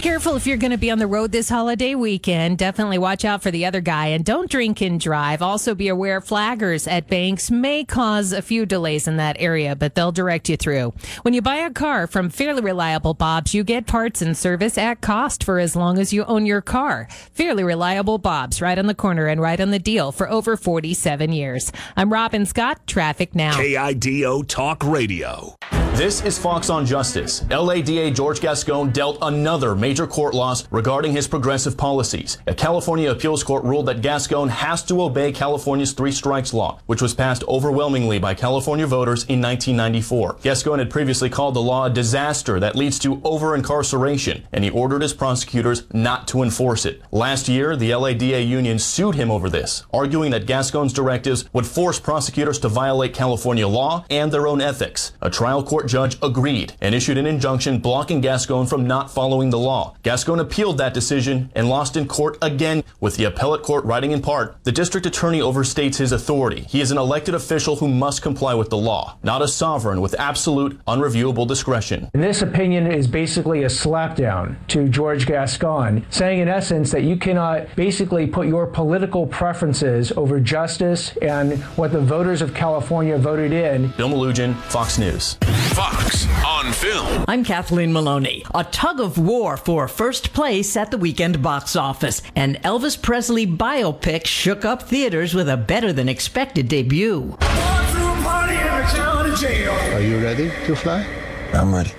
Be careful if you're going to be on the road this holiday weekend. Definitely watch out for the other guy and don't drink and drive. Also, be aware flaggers at banks may cause a few delays in that area, but they'll direct you through. When you buy a car from Fairly Reliable Bob's, you get parts and service at cost for as long as you own your car. Fairly Reliable Bob's, right on the corner and right on the deal for over 47 years. I'm Robin Scott. Traffic now. KIDO Talk Radio. This is Fox on Justice. LADA George Gascon dealt another major court loss regarding his progressive policies. A California appeals court ruled that Gascon has to obey California's three strikes law, which was passed overwhelmingly by California voters in 1994. Gascon had previously called the law a disaster that leads to over incarceration, and he ordered his prosecutors not to enforce it. Last year, the LADA union sued him over this, arguing that Gascon's directives would force prosecutors to violate California law and their own ethics. A trial court judge agreed and issued an injunction blocking Gascon from not following the law. Gascon appealed that decision and lost in court again, with the appellate court writing in part, the district attorney overstates his authority. He is an elected official who must comply with the law, not a sovereign with absolute, unreviewable discretion. And this opinion is basically a slapdown to George Gascon, saying in essence that you cannot basically put your political preferences over justice and what the voters of California voted in. Bill Melugin, Fox News. Fox on film. I'm Kathleen Maloney. A tug of war for first place at the weekend box office. An Elvis Presley biopic shook up theaters with a better than expected debut. Are you ready to fly? I'm ready.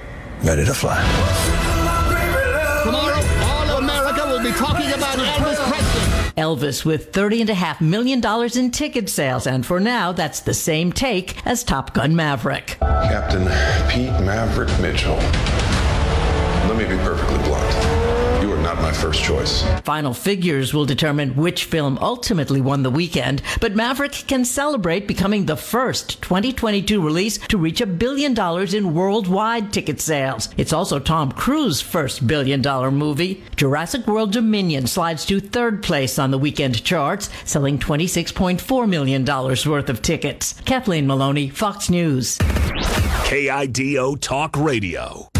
Ready to fly. Tomorrow, all of America will be talking about Elvis Presley. Elvis with $30.5 million in ticket sales, and for now, that's the same take as Top Gun Maverick. Captain Pete Maverick Mitchell. Let me be perfectly my first choice. Final figures will determine which film ultimately won the weekend, but Maverick can celebrate becoming the first 2022 release to reach a billion dollars in worldwide ticket sales. It's also Tom Cruise's first billion dollar movie. Jurassic World Dominion slides to third place on the weekend charts, selling $26.4 million worth of tickets. Kathleen Maloney, Fox News. KIDO Talk Radio.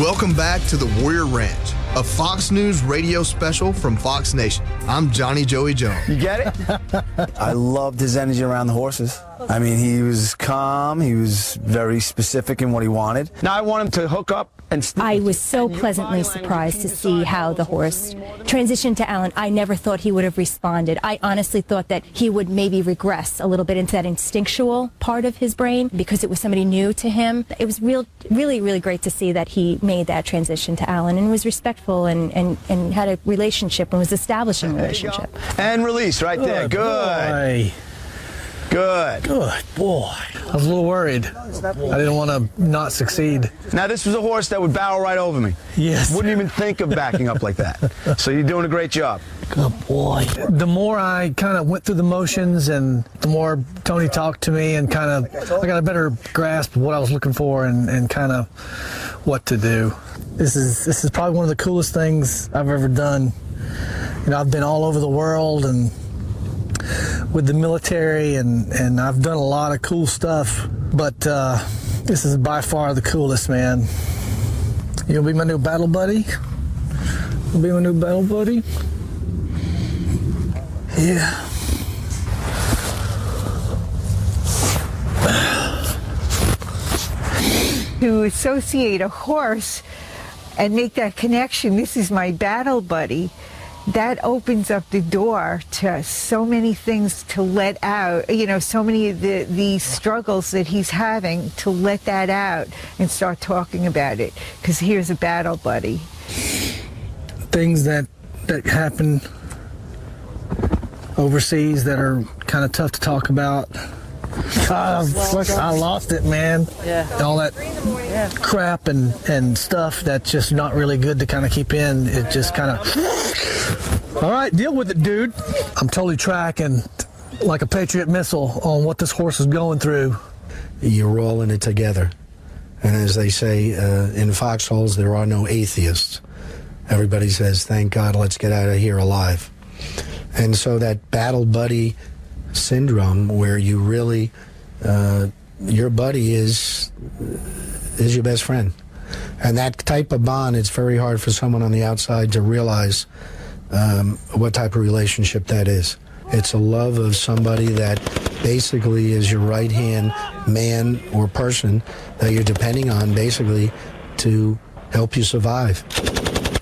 Welcome back to the Warrior Ranch, a Fox News radio special from Fox Nation. I'm Johnny Joey Jones. You get it? I loved his energy around the horses. I mean, he was calm. He was very specific in what he wanted. Now I want him to hook up and. St- I was so pleasantly surprised to see how the horse transitioned to Alan. I never thought he would have responded. I honestly thought that he would maybe regress a little bit into that instinctual part of his brain because it was somebody new to him. It was real, really, really great to see that he made that transition to Alan and was respectful and, and, and had a relationship and was establishing a relationship. and release right there. Oh, Good. Good. Good Good boy. I was a little worried. I didn't want to not succeed. Now this was a horse that would barrel right over me. Yes. Wouldn't even think of backing up like that. So you're doing a great job. Good boy. The more I kind of went through the motions and the more Tony talked to me and kind of, I got a better grasp of what I was looking for and, and kind of what to do. This is, this is probably one of the coolest things I've ever done. You know, I've been all over the world and with the military and, and I've done a lot of cool stuff, but uh, this is by far the coolest, man. You'll be my new battle buddy? You'll be my new battle buddy? Yeah. to associate a horse and make that connection, this is my battle buddy, that opens up the door to so many things to let out, you know, so many of the, the struggles that he's having to let that out and start talking about it. Because here's a battle buddy. Things that, that happen overseas that are kind of tough to talk about. Uh, I lost it, man. Yeah. All that crap and, and stuff that's just not really good to kind of keep in. It just kind of. All right, deal with it, dude. I'm totally tracking like a Patriot missile on what this horse is going through. You're all in it together. And as they say uh, in foxholes, there are no atheists. Everybody says, thank God, let's get out of here alive. And so that battle buddy syndrome, where you really, uh, your buddy is is your best friend, and that type of bond, it's very hard for someone on the outside to realize um, what type of relationship that is. It's a love of somebody that basically is your right hand man or person that you're depending on, basically, to help you survive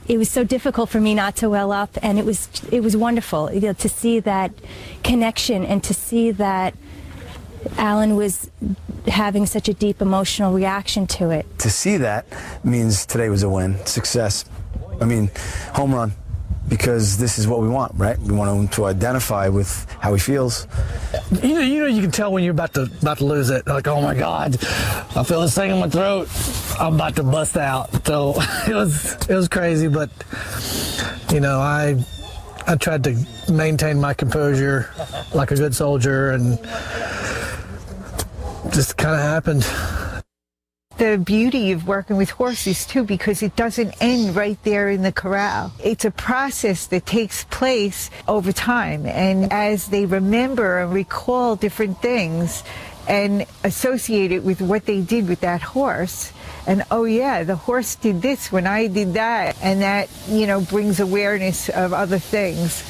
it was so difficult for me not to well up and it was it was wonderful you know, to see that connection and to see that Alan was having such a deep emotional reaction to it. To see that means today was a win, success. I mean, home run because this is what we want, right? We want him to identify with how he feels. You know, you know, you can tell when you're about to about to lose it. Like, oh my God, I feel this thing in my throat. I'm about to bust out. So it was it was crazy, but you know, I I tried to maintain my composure like a good soldier, and just kind of happened the beauty of working with horses too because it doesn't end right there in the corral. It's a process that takes place over time and as they remember and recall different things and associate it with what they did with that horse and oh yeah the horse did this when i did that and that you know brings awareness of other things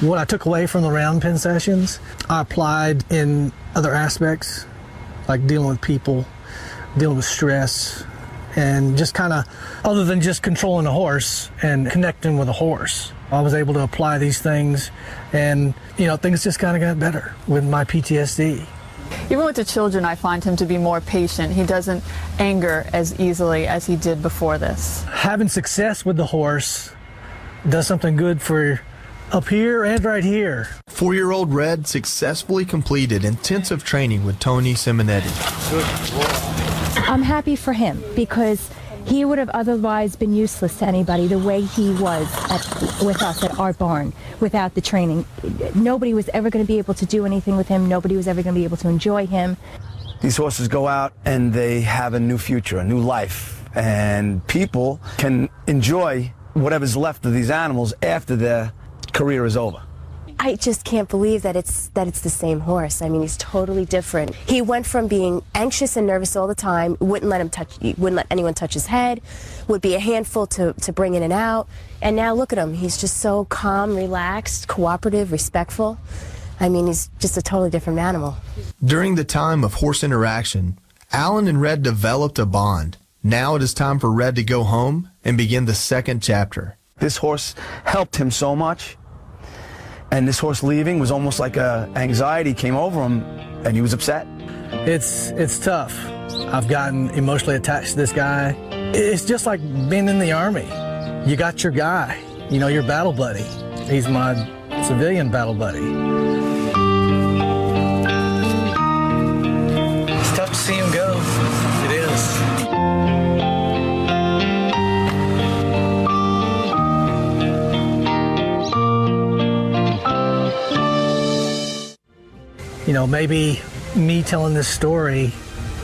what i took away from the round pen sessions i applied in other aspects like dealing with people dealing with stress, and just kind of, other than just controlling a horse and connecting with a horse, I was able to apply these things, and you know, things just kind of got better with my PTSD. Even with the children, I find him to be more patient. He doesn't anger as easily as he did before this. Having success with the horse does something good for up here and right here. Four year old Red successfully completed intensive training with Tony Simonetti. I'm happy for him because he would have otherwise been useless to anybody the way he was at, with us at our barn without the training. Nobody was ever going to be able to do anything with him. Nobody was ever going to be able to enjoy him. These horses go out and they have a new future, a new life, and people can enjoy whatever's left of these animals after their career is over. I just can't believe that it's that it's the same horse. I mean, he's totally different. He went from being anxious and nervous all the time, wouldn't let him touch, wouldn't let anyone touch his head, would be a handful to, to bring in and out, and now look at him. He's just so calm, relaxed, cooperative, respectful. I mean, he's just a totally different animal. During the time of horse interaction, Alan and Red developed a bond. Now it is time for Red to go home and begin the second chapter. This horse helped him so much and this horse leaving was almost like a anxiety came over him, and he was upset. It's it's tough. I've gotten emotionally attached to this guy. It's just like being in the army. You got your guy, you know, your battle buddy. He's my civilian battle buddy. You know, maybe me telling this story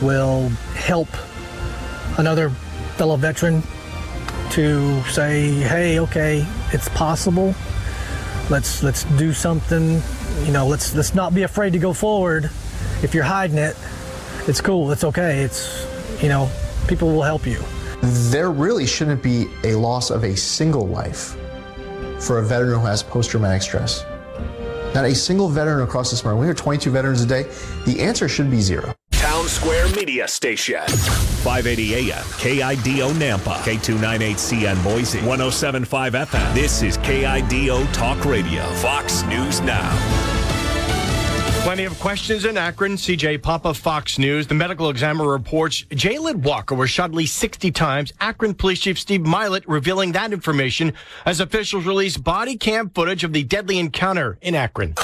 will help another fellow veteran to say, "Hey, okay, it's possible. Let's let's do something. You know, let's let's not be afraid to go forward. If you're hiding it, it's cool. It's okay. It's you know, people will help you." There really shouldn't be a loss of a single life for a veteran who has post-traumatic stress. Not a single veteran across this market. We hear 22 veterans a day. The answer should be zero. Town Square Media Station. 580 AM, KIDO Nampa, K298CN Boise, 1075 FM. This is KIDO Talk Radio, Fox News Now. Plenty of questions in Akron. CJ Papa, Fox News. The medical examiner reports Jayland Walker was shot at least 60 times. Akron Police Chief Steve Mylett revealing that information as officials release body cam footage of the deadly encounter in Akron.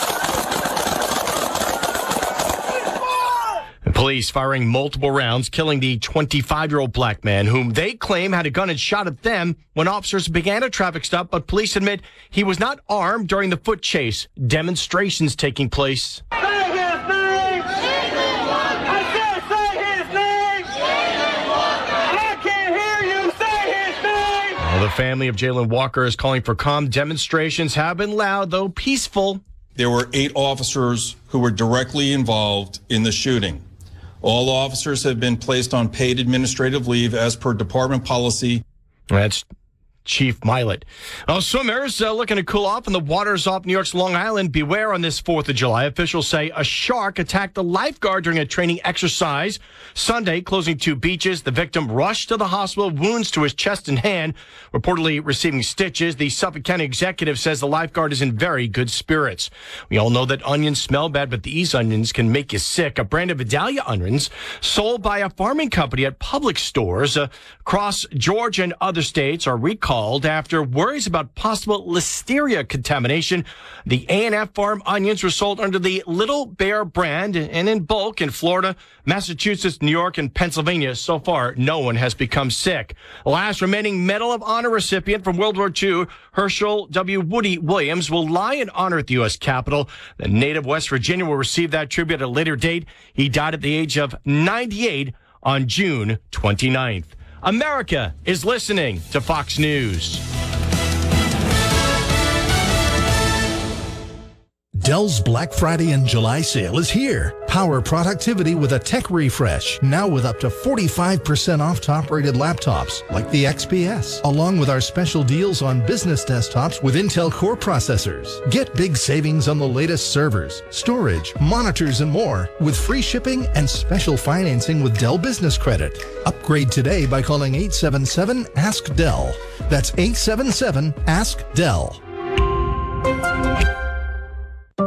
Police firing multiple rounds, killing the 25 year old black man, whom they claim had a gun and shot at them when officers began a traffic stop, but police admit he was not armed during the foot chase. Demonstrations taking place. The the family of Jayland Walker is calling for calm. Demonstrations have been loud, though peaceful. There were eight officers who were directly involved in the shooting. All officers have been placed on paid administrative leave as per department policy. That's Chief Mylett. Well, swimmers uh, looking to cool off in the waters off New York's Long Island. Beware on this 4th of July. Officials say a shark attacked a lifeguard during a training exercise. Sunday, closing two beaches. The victim rushed to the hospital, wounds to his chest and hand, reportedly receiving stitches. The Suffolk County executive says the lifeguard is in very good spirits. We all know that onions smell bad, but these onions can make you sick. A brand of Vidalia onions sold by a farming company at Publix stores uh, across Georgia and other states are recalled after worries about possible listeria contamination. The A&F farm onions were sold under the Little Bear brand and in bulk in Florida, Massachusetts, New York, and Pennsylvania. So far, no one has become sick. The last remaining Medal of Honor recipient from World War II, Herschel W. Woody Williams, will lie in honor at the U.S. Capitol. The native West Virginia will receive that tribute at a later date. He died at the age of 98 on June 29th. America is listening to Fox News. Dell's Black Friday and July sale is here. Power productivity with a tech refresh, now with up to 45% off top rated laptops like the XPS, along with our special deals on business desktops with Intel Core processors. Get big savings on the latest servers, storage, monitors, and more with free shipping and special financing with Dell Business Credit. Upgrade today by calling 877 Ask Dell. That's 877 Ask Dell.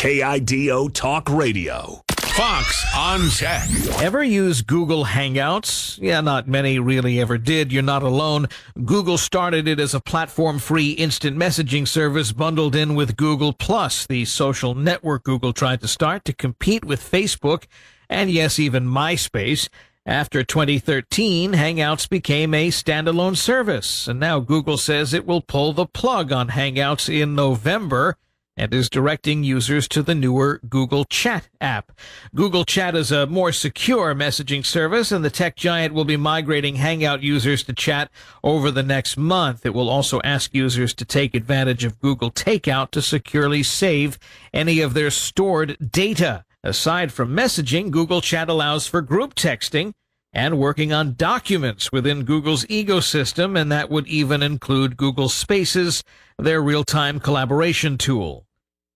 KIDO Talk Radio. Fox on Tech. Ever use Google Hangouts? Yeah, not many really ever did. You're not alone. Google started it as a platform free instant messaging service bundled in with Google Plus, the social network Google tried to start to compete with Facebook and yes, even MySpace. After 2013, Hangouts became a standalone service, and now Google says it will pull the plug on Hangouts in November and is directing users to the newer Google Chat app. Google Chat is a more secure messaging service, and the tech giant will be migrating Hangout users to Chat over the next month. It will also ask users to take advantage of Google Takeout to securely save any of their stored data. Aside from messaging, Google Chat allows for group texting and working on documents within Google's ecosystem, and that would even include Google Spaces, their real-time collaboration tool.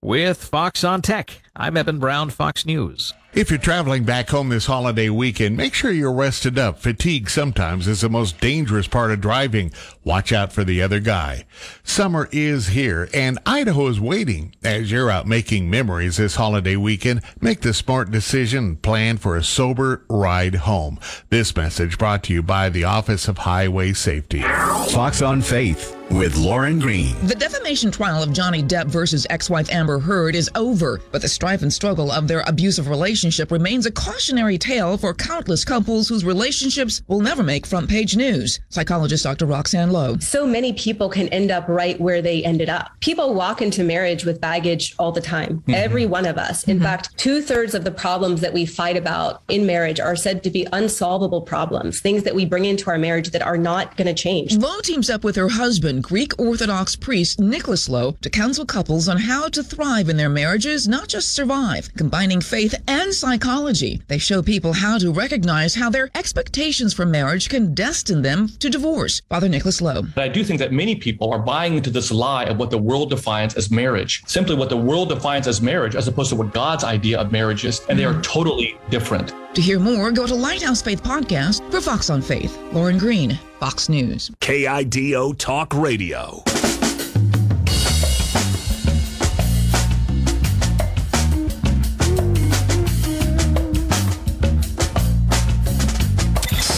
With Fox on Tech, I'm Eben Brown, Fox News. If you're traveling back home this holiday weekend, make sure you're rested up. Fatigue sometimes is the most dangerous part of driving. Watch out for the other guy. Summer is here and Idaho is waiting. As you're out making memories this holiday weekend, make the smart decision and plan for a sober ride home. This message brought to you by the Office of Highway Safety. Fox on Faith with Lauren Green. The defamation trial of Johnny Depp versus ex-wife Amber Heard is over, but the strife and struggle of their abusive relationship remains a cautionary tale for countless couples whose relationships will never make front page news. Psychologist Dr. Roxanne Louh. So many people can end up right where they ended up. People walk into marriage with baggage all the time. Mm-hmm. Every one of us. In mm-hmm. fact, two thirds of the problems that we fight about in marriage are said to be unsolvable problems, things that we bring into our marriage that are not going to change. Louh teams up with her husband, Greek Orthodox priest Nicholas Louh, to counsel couples on how to thrive in their marriages, not just survive, combining faith and psychology. They show people how to recognize how their expectations for marriage can destine them to divorce. Father Nicholas Louh. I do think that many people are buying into this lie of what the world defines as marriage, simply what the world defines as marriage, as opposed to what God's idea of marriage is, and they are totally different. To hear more, go to Lighthouse Faith Podcast for Fox on Faith. Lauren Green, Fox News. KIDO Talk Radio.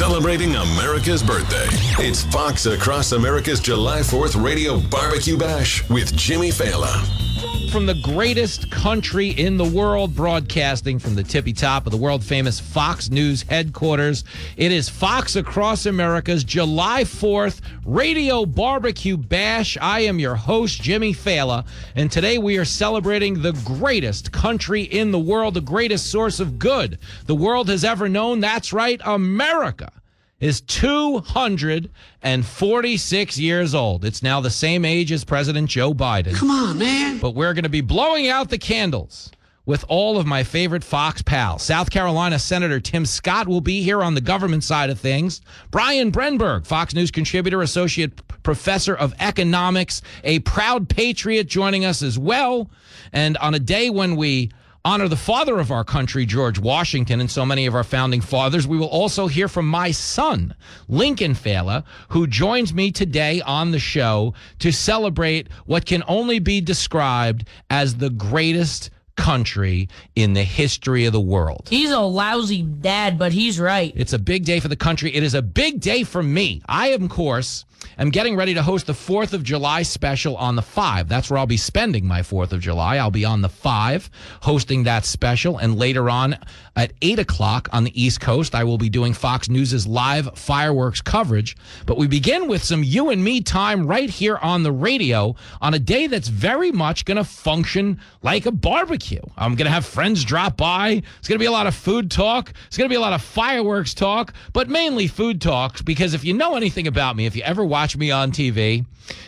Celebrating America's birthday. It's Fox Across America's July 4th Radio Barbecue Bash with Jimmy Failla. From the greatest country in the world, broadcasting from the tippy top of the world famous Fox News headquarters, it is Fox Across America's July 4th Radio Barbecue Bash. I am your host, Jimmy Failla, and today we are celebrating the greatest country in the world, the greatest source of good the world has ever known. That's right, America is 246 years old. It's now the same age as President Joe Biden. Come on, man. But we're going to be blowing out the candles with all of my favorite Fox pals. South Carolina Senator Tim Scott will be here on the government side of things. Brian Brenberg, Fox News contributor, associate professor of economics, a proud patriot, joining us as well. And on a day when we honor the father of our country, George Washington, and so many of our founding fathers. We will also hear from my son, Lincoln Failla, who joins me today on the show to celebrate what can only be described as the greatest country in the history of the world. He's a lousy dad, but he's right. It's a big day for the country. It is a big day for me. I, am, of course, am getting ready to host the 4th of July special on the 5. That's where I'll be spending my 4th of July. I'll be on the 5 hosting that special. And later on at 8 o'clock on the East Coast, I will be doing Fox News' live fireworks coverage. But we begin with some you and me time right here on the radio on a day that's very much going to function like a barbecue. I'm going to have friends drop by. It's going to be a lot of food talk. It's going to be a lot of fireworks talk, but mainly food talk because if you know anything about me, if you ever watch me on TV,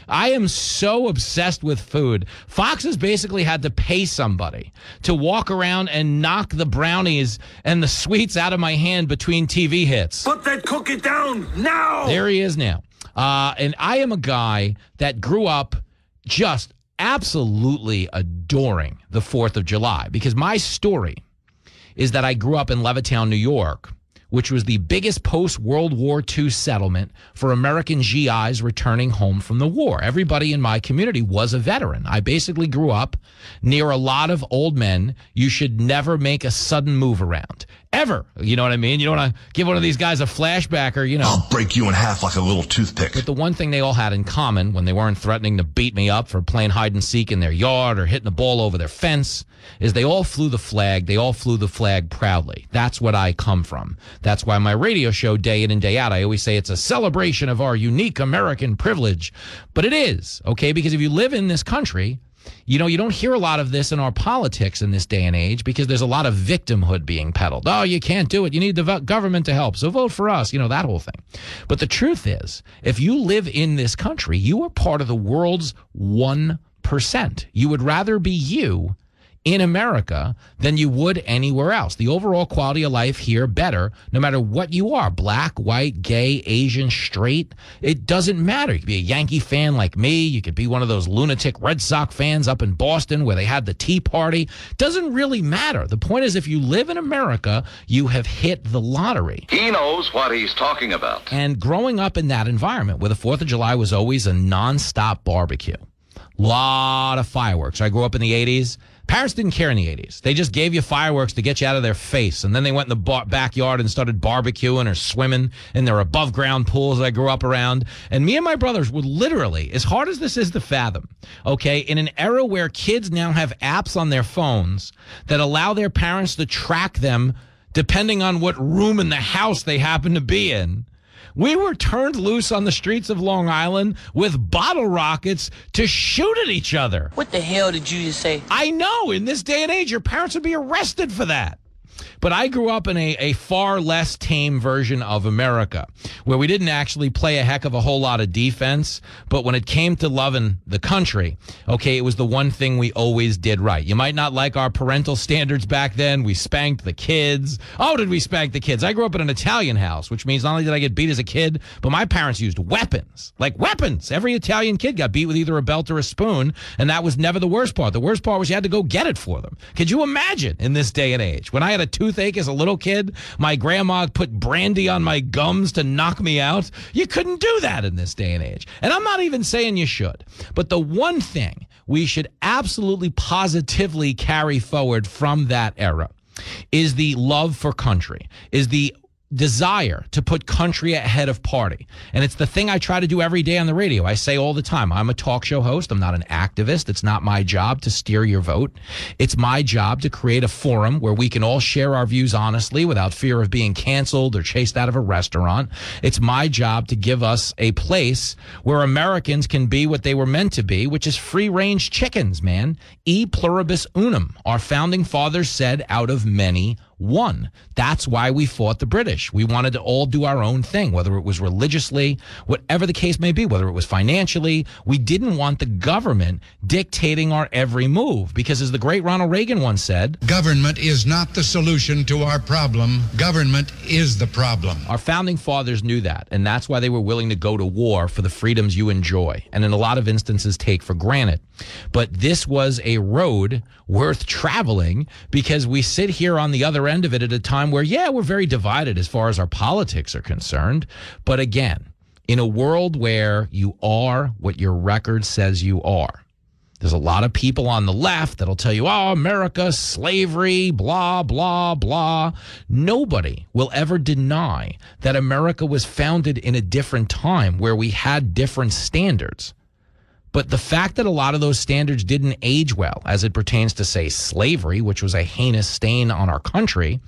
I am so obsessed with food. Fox has basically had to pay somebody to walk around and knock the brownies and the sweets out of my hand between TV hits. Put that cookie down now. There he is now. Uh, and I am a guy that grew up just absolutely adoring the 4th of July because my story is that I grew up in Levittown, New York which was the biggest post World War II settlement for American GIs returning home from the war. Everybody in my community was a veteran. I basically grew up near a lot of old men you should never make a sudden move around. Ever. You know what I mean? You don't want to give one of these guys a flashback or, you know. I'll break you in half like a little toothpick. But the one thing they all had in common when they weren't threatening to beat me up for playing hide and seek in their yard or hitting the ball over their fence is they all flew the flag. They all flew the flag proudly. That's what I come from. That's why my radio show, day in and day out, I always say it's a celebration of our unique American privilege. But it is, okay? Because if you live in this country, you know, you don't hear a lot of this in our politics in this day and age because there's a lot of victimhood being peddled. Oh, you can't do it. You need the government to help. So vote for us, you know, that whole thing. But the truth is, if you live in this country, you are part of the world's 1%. You would rather be you in America than you would anywhere else. The overall quality of life here better, no matter what you are black, white, gay, Asian, straight. It doesn't matter. You could be a Yankee fan like me. You could be one of those lunatic Red Sox fans up in Boston where they had the Tea Party. Doesn't really matter. The point is, if you live in America, you have hit the lottery. He knows what he's talking about. And growing up in that environment where the 4th of July was always a nonstop barbecue, lot of fireworks. I grew up in the 80s. Parents didn't care in the 80s. They just gave you fireworks to get you out of their face. And then they went in the bar- backyard and started barbecuing or swimming in their above ground pools I grew up around. And me and my brothers would literally, as hard as this is to fathom, okay, in an era where kids now have apps on their phones that allow their parents to track them depending on what room in the house they happen to be in. We were turned loose on the streets of Long Island with bottle rockets to shoot at each other. What the hell did you just say? I know. In this day and age, your parents would be arrested for that. But I grew up in a, a far less tame version of America where we didn't actually play a heck of a whole lot of defense. But when it came to loving the country, okay, it was the one thing we always did right. You might not like our parental standards back then. We spanked the kids. Oh, did we spank the kids? I grew up in an Italian house, which means not only did I get beat as a kid, but my parents used weapons like weapons. Every Italian kid got beat with either a belt or a spoon. And that was never the worst part. The worst part was you had to go get it for them. Could you imagine in this day and age when I had a toothache as a little kid, my grandma put brandy on my gums to knock me out. You couldn't do that in this day and age. And I'm not even saying you should. But the one thing we should absolutely positively carry forward from that era is the love for country, is the desire to put country ahead of party. And it's the thing I try to do every day on the radio. I say all the time, I'm a talk show host. I'm not an activist. It's not my job to steer your vote. It's my job to create a forum where we can all share our views honestly without fear of being canceled or chased out of a restaurant. It's my job to give us a place where Americans can be what they were meant to be, which is free range chickens, man. E pluribus unum. Our founding fathers said out of many one. That's why we fought the British. We wanted to all do our own thing, whether it was religiously, whatever the case may be, whether it was financially. We didn't want the government dictating our every move because, as the great Ronald Reagan once said, Government is not the solution to our problem. Government is the problem. Our founding fathers knew that, and that's why they were willing to go to war for the freedoms you enjoy, and in a lot of instances take for granted. But this was a road worth traveling because we sit here on the other end of it at a time where, yeah, we're very divided as far as our politics are concerned. But again, in a world where you are what your record says you are, there's a lot of people on the left that'll tell you, oh, America, slavery, blah, blah, blah. Nobody will ever deny that America was founded in a different time where we had different standards. But the fact that a lot of those standards didn't age well as it pertains to, say, slavery, which was a heinous stain on our country,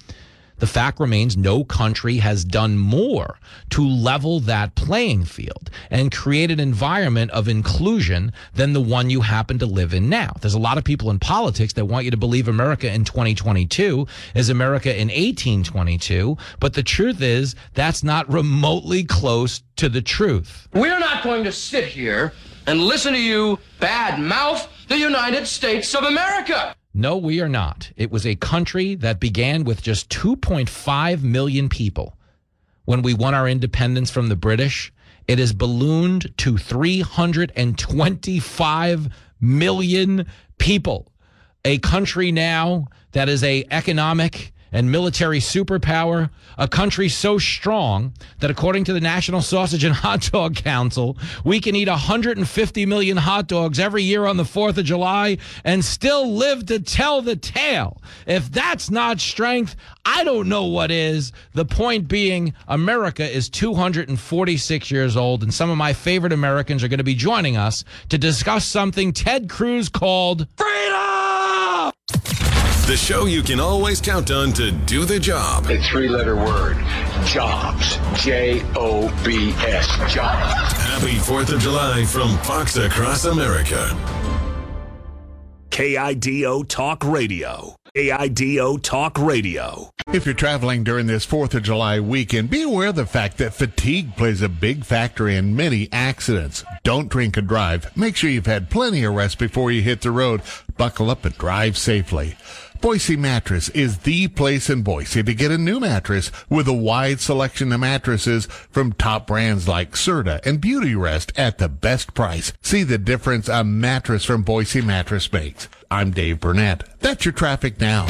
the fact remains no country has done more to level that playing field and create an environment of inclusion than the one you happen to live in now. There's a lot of people in politics that want you to believe America in 2022 is America in 1822, but the truth is that's not remotely close to the truth. We're not going to sit here and listen to you bad mouth the United States of America. No, we are not. It was a country that began with just 2.5 million people. When we won our independence from the British, it has ballooned to 325 million people. A country now that is a economic and military superpower, a country so strong that according to the National Sausage and Hot Dog Council, we can eat 150 million hot dogs every year on the 4th of July and still live to tell the tale. If that's not strength, I don't know what is. The point being, America is 246 years old, and some of my favorite Americans are going to be joining us to discuss something Ted Cruz called freedom. The show you can always count on to do the job. A three letter word jobs. J O B S. Jobs. Happy 4th of July from Fox Across America. KIDO Talk Radio. AIDO Talk Radio. If you're traveling during this 4th of July weekend, be aware of the fact that fatigue plays a big factor in many accidents. Don't drink and drive. Make sure you've had plenty of rest before you hit the road. Buckle up and drive safely. Boise Mattress is the place in Boise to get a new mattress with a wide selection of mattresses from top brands like Serta and Beauty Rest at the best price. See the difference a mattress from Boise Mattress makes. I'm Dave Burnett. That's your traffic now.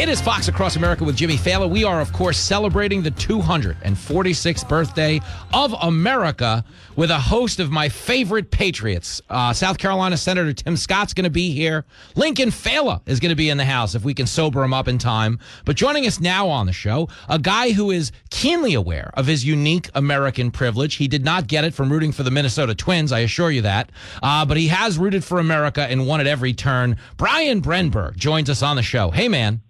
It is Fox Across America with Jimmy Failla. We are, of course, celebrating the 246th birthday of America with a host of my favorite Patriots. Uh, South Carolina Senator Tim Scott's going to be here. Lincoln Failla is going to be in the house if we can sober him up in time. But joining us now on the show, a guy who is keenly aware of his unique American privilege. He did not get it from rooting for the Minnesota Twins, I assure you that. Uh, but he has rooted for America and won at every turn. Brian Brenberg joins us on the show. Hey, man.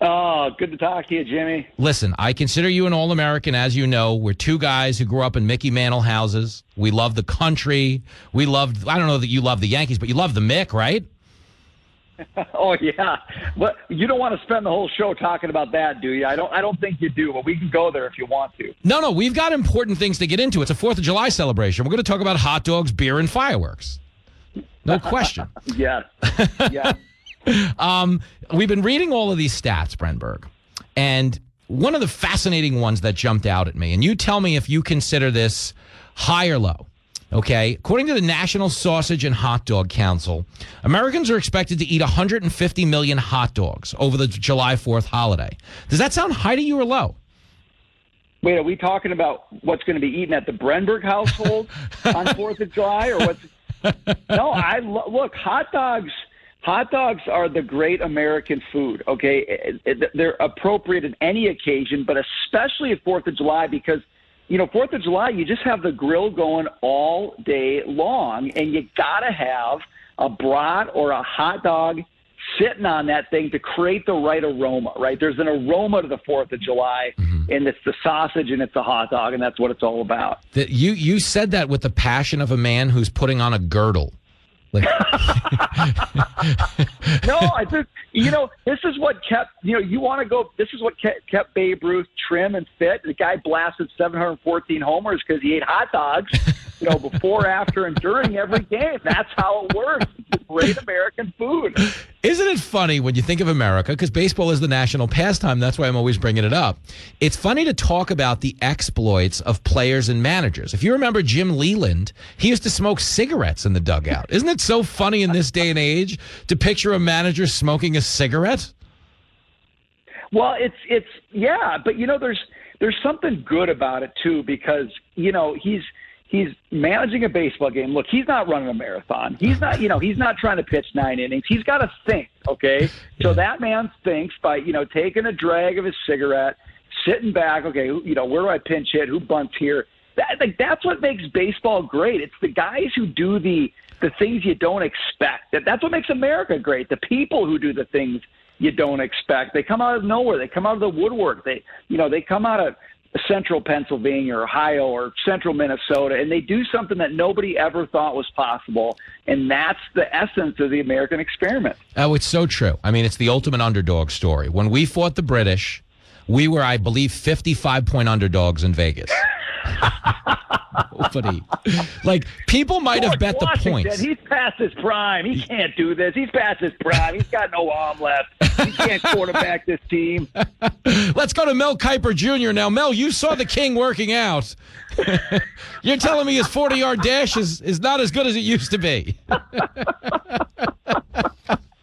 Oh, good to talk to you, Jimmy. Listen, I consider you an All American, as you know. We're two guys who grew up in Mickey Mantle houses. We love the country. We loved, I don't know that you love the Yankees, but you love the Mick, right? oh yeah, but you don't want to spend the whole show talking about that, do you? I don't. I don't think you do, but we can go there if you want to. No, no, we've got important things to get into. It's a Fourth of July celebration. We're going to talk about hot dogs, beer, and fireworks. No question. yes. Yes. um, we've been reading all of these stats, Brenberg, and one of the fascinating ones that jumped out at me, and you tell me if you consider this high or low. Okay, according to the National Sausage and Hot Dog Council, Americans are expected to eat 150 million hot dogs over the July 4th holiday. Does that sound high to you or low? Wait, are we talking about what's going to be eaten at the Brenberg household on Fourth of July, or what's? No, I lo- look hot dogs. Hot dogs are the great American food. Okay, they're appropriate at any occasion, but especially at Fourth of July because you know Fourth of July you just have the grill going all day long, and you gotta have a brat or a hot dog sitting on that thing to create the right aroma, right? There's an aroma to the 4th of July, mm-hmm. and it's the sausage and it's the hot dog, and that's what it's all about. That you you said that with the passion of a man who's putting on a girdle. Like, no, I think, you know, this is what kept, you know, you want to go, this is what kept, kept Babe Ruth trim and fit. The guy blasted 714 homers because he ate hot dogs, you know, before, after, and during every game. That's how it works. It's great American food. Isn't it funny when you think of America? Because baseball is the national pastime. That's why I'm always bringing it up. It's funny to talk about the exploits of players and managers. If you remember Jim Leyland, he used to smoke cigarettes in the dugout. Isn't it so funny in this day and age to picture a manager smoking a cigarette? Well, it's it's yeah, but you know, there's there's something good about it too because you know he's he's managing a baseball game. Look, he's not running a marathon. He's not you know he's not trying to pitch nine innings. He's got to think. Okay, so that man thinks by you know taking a drag of his cigarette, sitting back. Okay, you know where do I pinch hit? Who bunts here? That, like that's what makes baseball great. It's the guys who do the the things you don't expect. That that's what makes America great. The people who do the things you don't expect. They come out of nowhere. They come out of the woodwork. They you know they come out of central Pennsylvania, or Ohio, or central Minnesota, and they do something that nobody ever thought was possible. And that's the essence of the American experiment. Oh, it's so true. I mean, it's the ultimate underdog story. When we fought the British, we were, I believe, 55 point underdogs in Vegas. Nobody. Like, people might have bet the Washington, points. He's past his prime. He can't do this. He's past his prime. He's got no arm left. He can't quarterback this team. Let's go to Mel Kiper Jr. now. Mel, you saw the King working out. You're telling me his 40 yard dash is, is not as good as it used to be.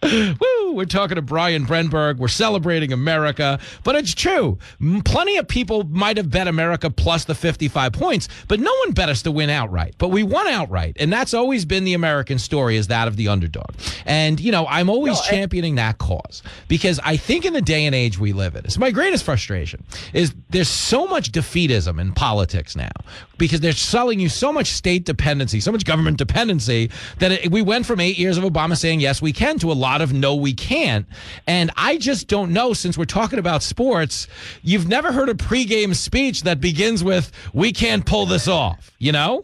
Woo! We're talking to Brian Brenberg. We're celebrating America, but it's true. Plenty of people might have bet America plus the 55 points, but no one bet us to win outright. But we won outright, and that's always been the American story is that of the underdog. And you know, I'm always championing that cause because I think in the day and age we live in, it's my greatest frustration is there's so much defeatism in politics now because they're selling you so much state dependency, so much government dependency that it, we went from eight years of Obama saying yes we can to a lot of no we can't. And I just don't know since we're talking about sports, you've never heard a pregame speech that begins with "we can't pull this off," you know?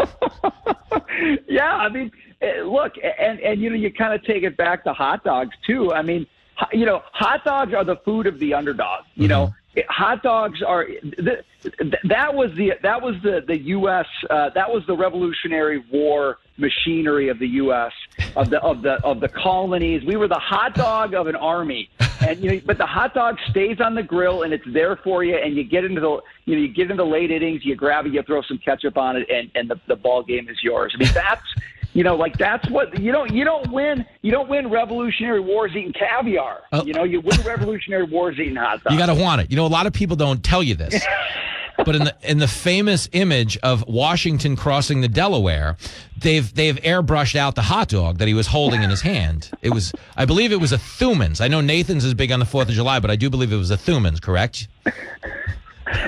yeah, I mean, eh, look, and and you know, you kind of take it back to hot dogs too. I mean, you know, hot dogs are the food of the underdog. You know, It- hot dogs are th- th- that was the that was the the U.S. Uh, that was the Revolutionary War machinery of the U.S. of the of the of the colonies. We were the hot dog of an army. And you know, but the hot dog stays on the grill and it's there for you. And you get into the, you know, you get into late innings, you grab it, you throw some ketchup on it, and and the, the ball game is yours. I mean, that's you know, like that's what you don't you don't win you don't win Revolutionary Wars eating caviar. Oh. You know, you win Revolutionary Wars eating hot dogs. You got to want it. You know, a lot of people don't tell you this. but in the in the famous image of Washington crossing the Delaware, they've they've airbrushed out the hot dog that he was holding in his hand. It was, I believe, it was a Thumann's. I know Nathan's is big on the Fourth of July, but I do believe it was a Thumann's. Correct?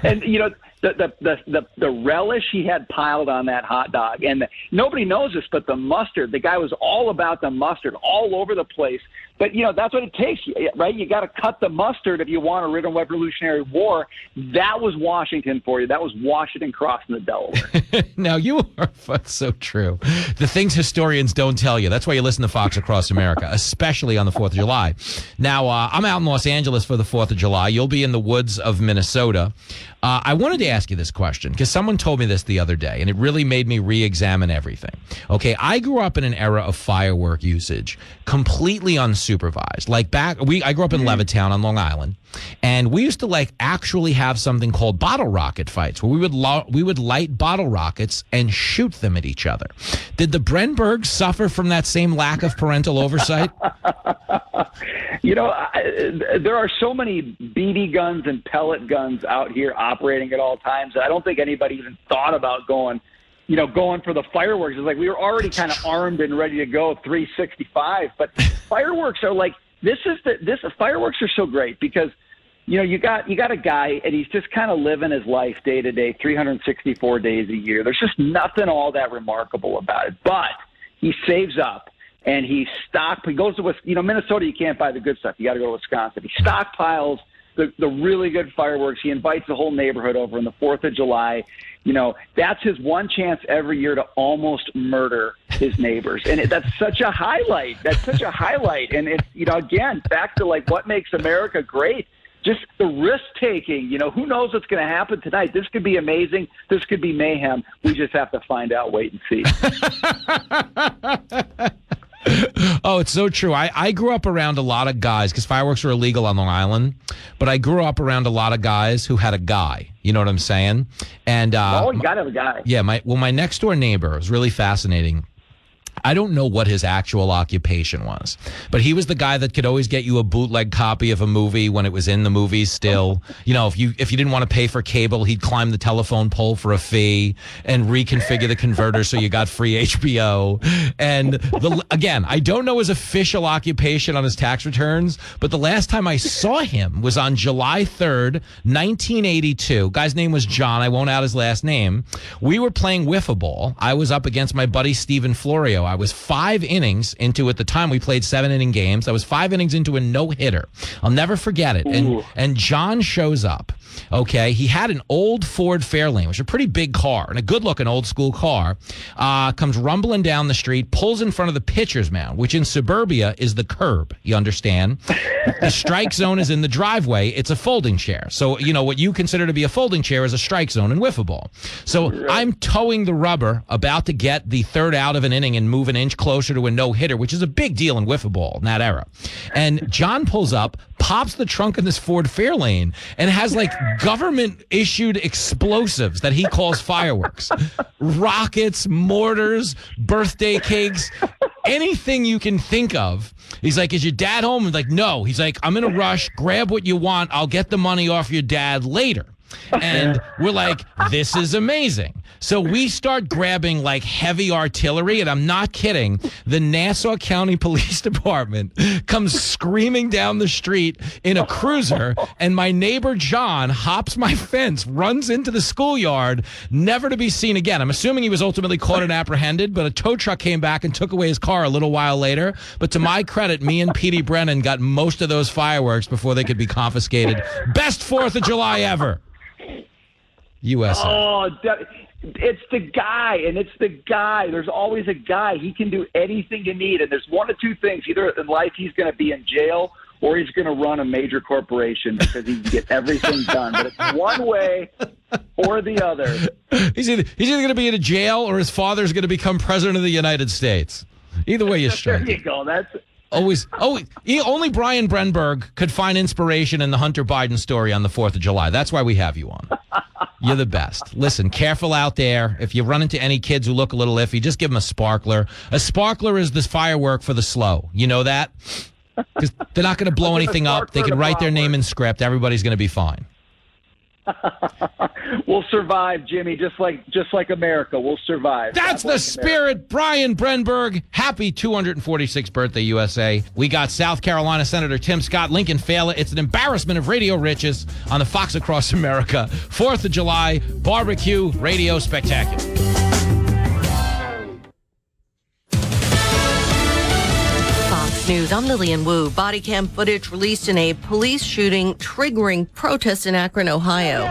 and you know the, the the the the relish he had piled on that hot dog, and the, nobody knows this, but the mustard. The guy was all about the mustard, all over the place. But you know that's what it takes, right? You got to cut the mustard if you want a a Revolutionary War. That was Washington for you. That was Washington crossing the Delaware. now you are that's so true. The things historians don't tell you. That's why you listen to Fox Across America, especially on the Fourth of July. Now uh, I'm out in Los Angeles for the Fourth of July. You'll be in the woods of Minnesota. Uh, I wanted to ask you this question because someone told me this the other day and it really made me re examine everything. Okay. I grew up in an era of firework usage, completely unsupervised. Like back, we, I grew up in mm-hmm. Levittown on Long Island and we used to like actually have something called bottle rocket fights where we would, lo- we would light bottle rockets and shoot them at each other. Did the Brenbergs suffer from that same lack of parental oversight? You know, I, there are so many BB guns and pellet guns out here operating at all times. that I don't think anybody even thought about going, you know, going for the fireworks. It's like we were already kind of armed and ready to go 365. But fireworks are like this is the this fireworks are so great because you know you got you got a guy and he's just kind of living his life day to day, 364 days a year. There's just nothing all that remarkable about it, but he saves up and he stock he goes to you know Minnesota you can't buy the good stuff you got to go to Wisconsin he stockpiles the the really good fireworks he invites the whole neighborhood over on the 4th of July you know that's his one chance every year to almost murder his neighbors and it, that's such a highlight that's such a highlight and it's you know again back to like what makes America great just the risk taking. You know, who knows what's going to happen tonight? This could be amazing. This could be mayhem. We just have to find out, wait and see. oh, it's so true. I, I grew up around a lot of guys because fireworks were illegal on Long Island, but I grew up around a lot of guys who had a guy. You know what I'm saying? And uh, oh, you got to have a guy. yeah, my well, my next door neighbor was really fascinating. I don't know what his actual occupation was, but he was the guy that could always get you a bootleg copy of a movie when it was in the movies still. You know, if you if you didn't want to pay for cable, he'd climb the telephone pole for a fee and reconfigure the converter so you got free HBO. And the again, I don't know his official occupation on his tax returns, but the last time I saw him was on July 3rd, 1982. Guy's name was John. I won't out his last name. We were playing wiffle ball. I was up against my buddy Steven Florio. I was five innings into at the time we played seven inning games. I was five innings into a no hitter. I'll never forget it. And and John shows up. Okay, he had an old Ford Fairlane, which is a pretty big car and a good looking old school car. Uh, comes rumbling down the street, pulls in front of the pitcher's mound, which in suburbia is the curb. You understand? the strike zone is in the driveway. It's a folding chair. So you know what you consider to be a folding chair is a strike zone in wiffle ball. So I'm towing the rubber, about to get the third out of an inning and move an inch closer to a no hitter, which is a big deal in wiffle ball in that era. And John pulls up, pops the trunk in this Ford Fairlane, and has like government issued explosives that he calls fireworks, rockets, mortars, birthday cakes, anything you can think of. He's like, "Is your dad home?" I'm like, "No." He's like, "I'm in a rush. Grab what you want. I'll get the money off your dad later." And we're like, this is amazing. So we start grabbing like heavy artillery, and I'm not kidding. The Nassau County Police Department comes screaming down the street in a cruiser, and my neighbor John hops my fence, runs into the schoolyard, never to be seen again. I'm assuming he was ultimately caught and apprehended, but a tow truck came back and took away his car a little while later. But to my credit, me and Petey Brennan got most of those fireworks before they could be confiscated. Best Fourth of July ever. USA. Oh, that, it's the guy, and it's the guy. There's always a guy. He can do anything you need, and there's one of two things: either in life he's going to be in jail, or he's going to run a major corporation because he can get everything done. But it's one way or the other. He's either he's either going to be in a jail or his father's going to become president of the United States. Either way, you There strike. you go. That's Always, oh, only Brian Brenberg could find inspiration in the Hunter Biden story on the 4th of July. That's why we have you on. You're the best. Listen, careful out there. If you run into any kids who look a little iffy, just give them a sparkler. A sparkler is this firework for the slow. You know that? Because they're not going to blow anything up. They can write their name in script. Everybody's going to be fine. we'll survive, Jimmy. Just like just like America, we'll survive. That's the spirit. Brian Brenberg. Happy 246th birthday, USA. We got South Carolina Senator Tim Scott, Lincoln Failla. It's an embarrassment of radio riches on the Fox Across America. 4th of July barbecue radio spectacular. News. I'm Lillian Wu. Body cam footage released in a police shooting triggering protests in Akron, Ohio.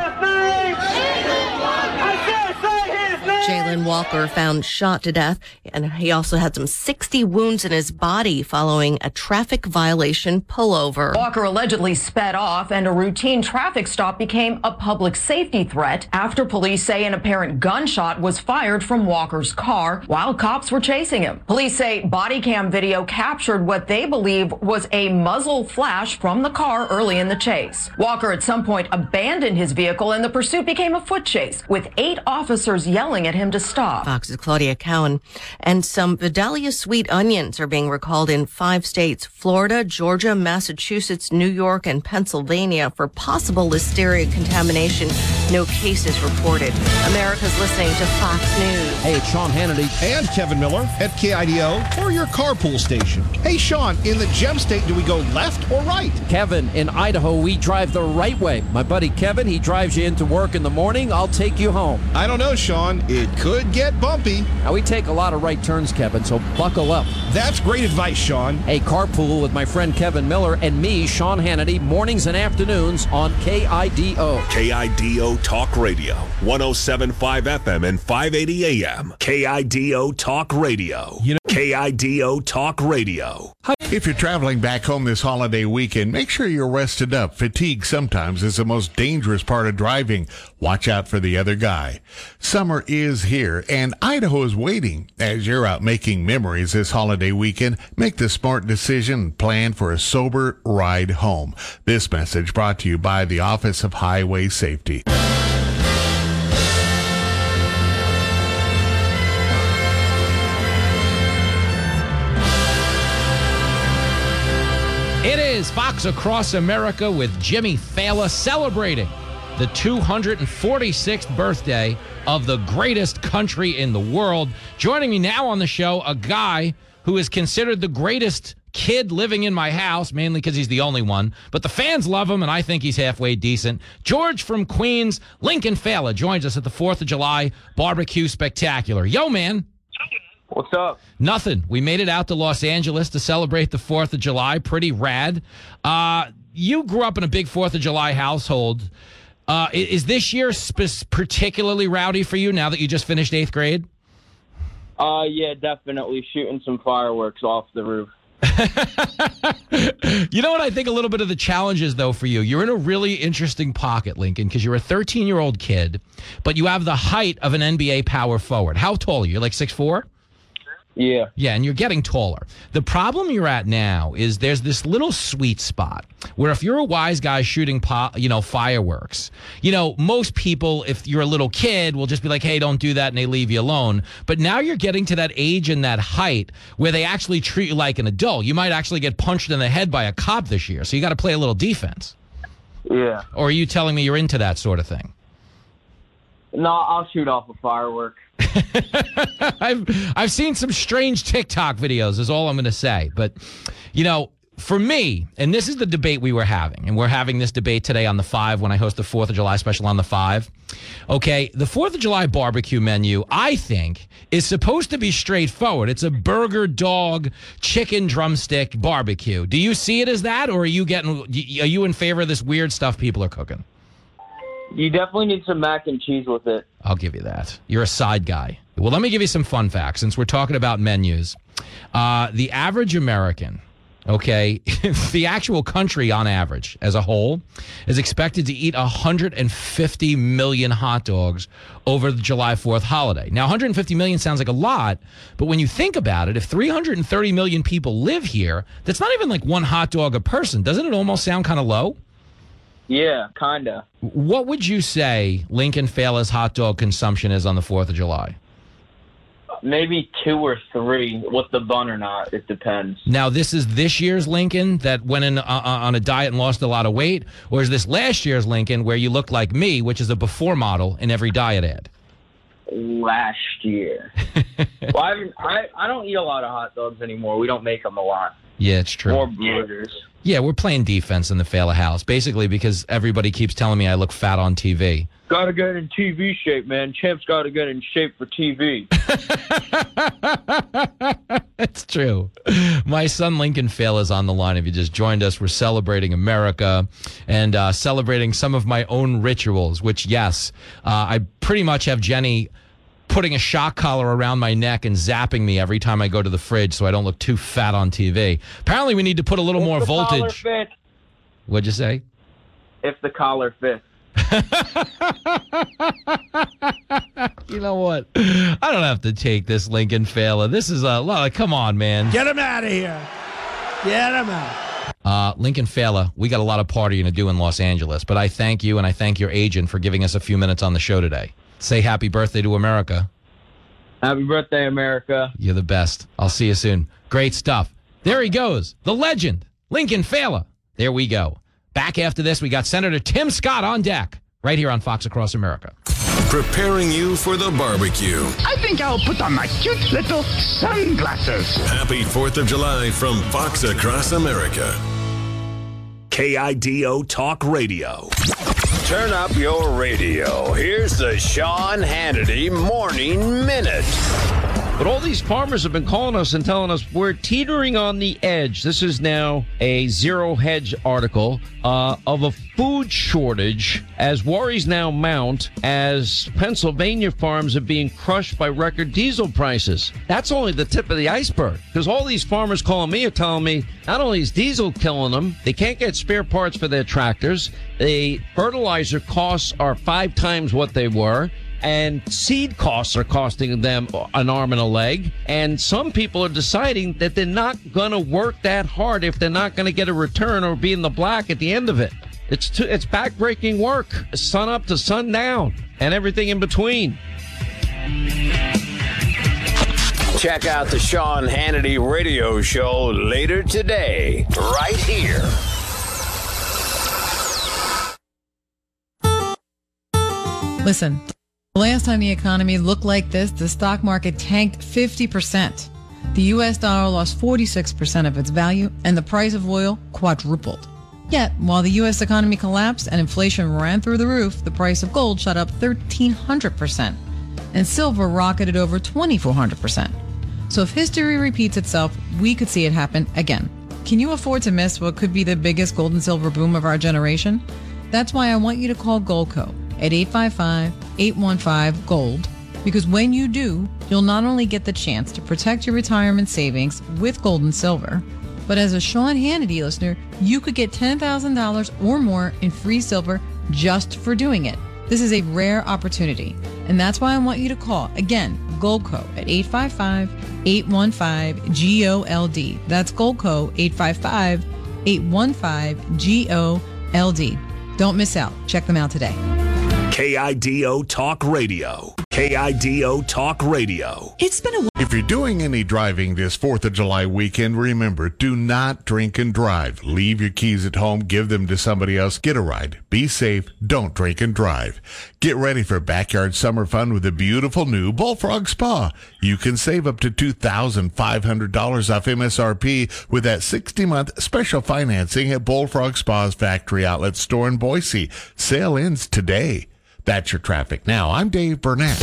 Walker found shot to death, and he also had some 60 wounds in his body following a traffic violation pullover. Walker allegedly sped off, and a routine traffic stop became a public safety threat after police say an apparent gunshot was fired from Walker's car while cops were chasing him. Police say body cam video captured what they believe was a muzzle flash from the car early in the chase. Walker at some point abandoned his vehicle, and the pursuit became a foot chase with eight officers yelling at him to stop. Fox's Claudia Cowan. And some Vidalia sweet onions are being recalled in five states Florida, Georgia, Massachusetts, New York, and Pennsylvania for possible listeria contamination. No cases reported. America's listening to Fox News. Hey, it's Sean Hannity and Kevin Miller at KIDO for your carpool station. Hey, Sean, in the gem state, do we go left or right? Kevin, in Idaho, we drive the right way. My buddy Kevin, he drives you into work in the morning. I'll take you home. I don't know, Sean. It could get bumpy. Now, we take a lot of right turns, Kevin, so buckle up. That's great advice, Sean. Hey, carpool with my friend Kevin Miller and me, Sean Hannity, mornings and afternoons on KIDO. KIDO Talk Radio, 1075 FM and 580 AM. KIDO Talk Radio. You know, KIDO Talk Radio. If you're traveling back home this holiday weekend, make sure you're rested up. Fatigue sometimes is the most dangerous part of driving. Watch out for the other guy. Summer is here and Idaho is waiting. As you're out making memories this holiday weekend, make the smart decision and plan for a sober ride home. This message brought to you by the Office of Highway Safety. It is Fox Across America with Jimmy Failla celebrating the 246th birthday of the greatest country in the world. Joining me now on the show, a guy who is considered the greatest kid living in my house, mainly because he's the only one. But the fans love him, and I think he's halfway decent. George from Queens, Lincoln Failla, joins us at the 4th of July barbecue spectacular. Yo, man. What's up? Nothing. We made it out to Los Angeles to celebrate the 4th of July. Pretty rad. Uh, you grew up in a big 4th of July household. Uh, is this year sp- particularly rowdy for you now that you just finished eighth grade? Uh, yeah, definitely shooting some fireworks off the roof. You know what I think a little bit of the challenge is though for you. You're in a really interesting pocket, Lincoln, because you're a 13 year old kid, but you have the height of an NBA power forward. How tall are you? You're like six four. Yeah. Yeah, and you're getting taller. The problem you're at now is there's this little sweet spot where if you're a wise guy shooting, po- you know, fireworks, you know, most people, if you're a little kid, will just be like, hey, don't do that, and they leave you alone. But now you're getting to that age and that height where they actually treat you like an adult. You might actually get punched in the head by a cop this year, so you got to play a little defense. Yeah. Or are you telling me you're into that sort of thing? No, I'll shoot off a firework. I've I've seen some strange TikTok videos. Is all I'm going to say. But you know, for me, and this is the debate we were having, and we're having this debate today on the five when I host the Fourth of July special on the five. Okay, the Fourth of July barbecue menu, I think, is supposed to be straightforward. It's a burger, dog, chicken, drumstick barbecue. Do you see it as that, or are you getting? Are you in favor of this weird stuff people are cooking? You definitely need some mac and cheese with it. I'll give you that. You're a side guy. Well, let me give you some fun facts since we're talking about menus. Uh, the average American, okay, the actual country on average as a whole is expected to eat 150 million hot dogs over the July 4th holiday. Now, 150 million sounds like a lot, but when you think about it, if 330 million people live here, that's not even like one hot dog a person. Doesn't it almost sound kind of low? Yeah, kinda. What would you say Lincoln Failla's hot dog consumption is on the 4th of July? Maybe two or three with the bun or not. It depends. Now, this is this year's Lincoln that went in uh, uh, on a diet and lost a lot of weight, or is this last year's Lincoln where you look like me, which is a before model in every diet ad? Last year. well, I, I I don't eat a lot of hot dogs anymore. We don't make them a lot. Yeah, it's true. More burgers. Yeah, we're playing defense in the Failla house, basically because everybody keeps telling me I look fat on TV. Got to get in TV shape, man. Champ's got to get in shape for TV. That's true. My son Lincoln Failla is on the line. If you just joined us, we're celebrating America and uh, celebrating some of my own rituals. Which, yes, uh, I pretty much have Jenny putting a shock collar around my neck and zapping me every time I go to the fridge so I don't look too fat on TV. Apparently, we need to put a little more the collar voltage. fits. What'd you say? If the collar fits. You know what? I don't have to take this Lincoln Failla. This is a well, come on, man. Get him out of here. Get him out. Uh, Lincoln Failla, we got a lot of partying to do in Los Angeles, but I thank you and I thank your agent for giving us a few minutes on the show today. Say happy birthday to America. Happy birthday, America. You're the best. I'll see you soon. Great stuff. There he goes, the legend, Lincoln Failla. There we go. Back after this, we got Senator Tim Scott on deck, right here on Fox Across America. Preparing you for the barbecue. I think I'll put on my cute little sunglasses. Happy 4th of July from Fox Across America. KIDO Talk Radio. Turn up your radio. Here's the Sean Hannity Morning Minute. But all these farmers have been calling us and telling us we're teetering on the edge. This is now a zero hedge article uh, of a food shortage as worries now mount as Pennsylvania farms are being crushed by record diesel prices. That's only the tip of the iceberg because all these farmers calling me are telling me not only is diesel killing them, they can't get spare parts for their tractors. The fertilizer costs are five times what they were and seed costs are costing them an arm and a leg. And some people are deciding that they're not going to work that hard if they're not going to get a return or be in the black at the end of it. It's too, it's backbreaking work, sun up to sun down, and everything in between. Check out the Sean Hannity radio show later today, right here. Listen, the last time the economy looked like this, the stock market tanked 50%. The US dollar lost 46% of its value, and the price of oil quadrupled. Yet, while the US economy collapsed and inflation ran through the roof, the price of gold shot up 1,300%, and silver rocketed over 2,400%. So if history repeats itself, we could see it happen again. Can you afford to miss what could be the biggest gold and silver boom of our generation? That's why I want you to call Goldco at 855-815-GOLD because when you do, you'll not only get the chance to protect your retirement savings with gold and silver, but as a Sean Hannity listener, you could get $10,000 or more in free silver just for doing it. This is a rare opportunity, and that's why I want you to call again Goldco at 855-815-GOLD. That's Goldco 855-815-GOLD. Don't miss out. Check them out today. KIDO Talk Radio. KIDO Talk Radio. It's been a while. If you're doing any driving this 4th of July weekend, remember, do not drink and drive. Leave your keys at home, give them to somebody else, get a ride. Be safe, don't drink and drive. Get ready for backyard summer fun with a beautiful new Bullfrog Spa. You can save up to $2,500 off MSRP with that 60-month special financing at Bullfrog Spa's factory outlet store in Boise. Sale ends today. That's your traffic. Now, I'm Dave Burnett.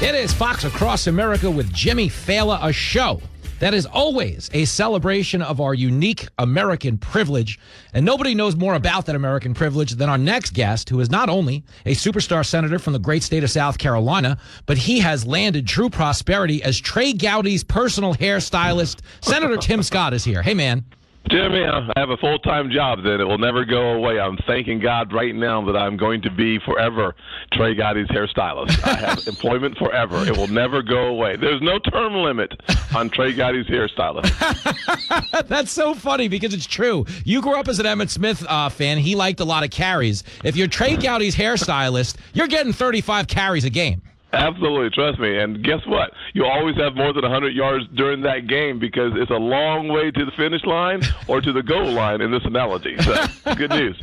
It is Fox Across America with Jimmy Failla, a show that is always a celebration of our unique American privilege. And nobody knows more about that American privilege than our next guest, who is not only a superstar senator from the great state of South Carolina, but he has landed true prosperity as Trey Gowdy's personal hairstylist. Senator Tim Scott is here. Hey, man. Jimmy, I have a full time job that it will never go away. I'm thanking God right now that I'm going to be forever Trey Gowdy's hairstylist. I have employment forever. It will never go away. There's no term limit on Trey Gowdy's hairstylist. That's so funny because it's true. You grew up as an Emmitt Smith uh, fan. He liked a lot of carries. If you're Trey Gowdy's hairstylist, you're getting 35 carries a game. Absolutely, trust me. And guess what? You always have more than 100 yards during that game because it's a long way to the finish line or to the goal line in this analogy. So, good news.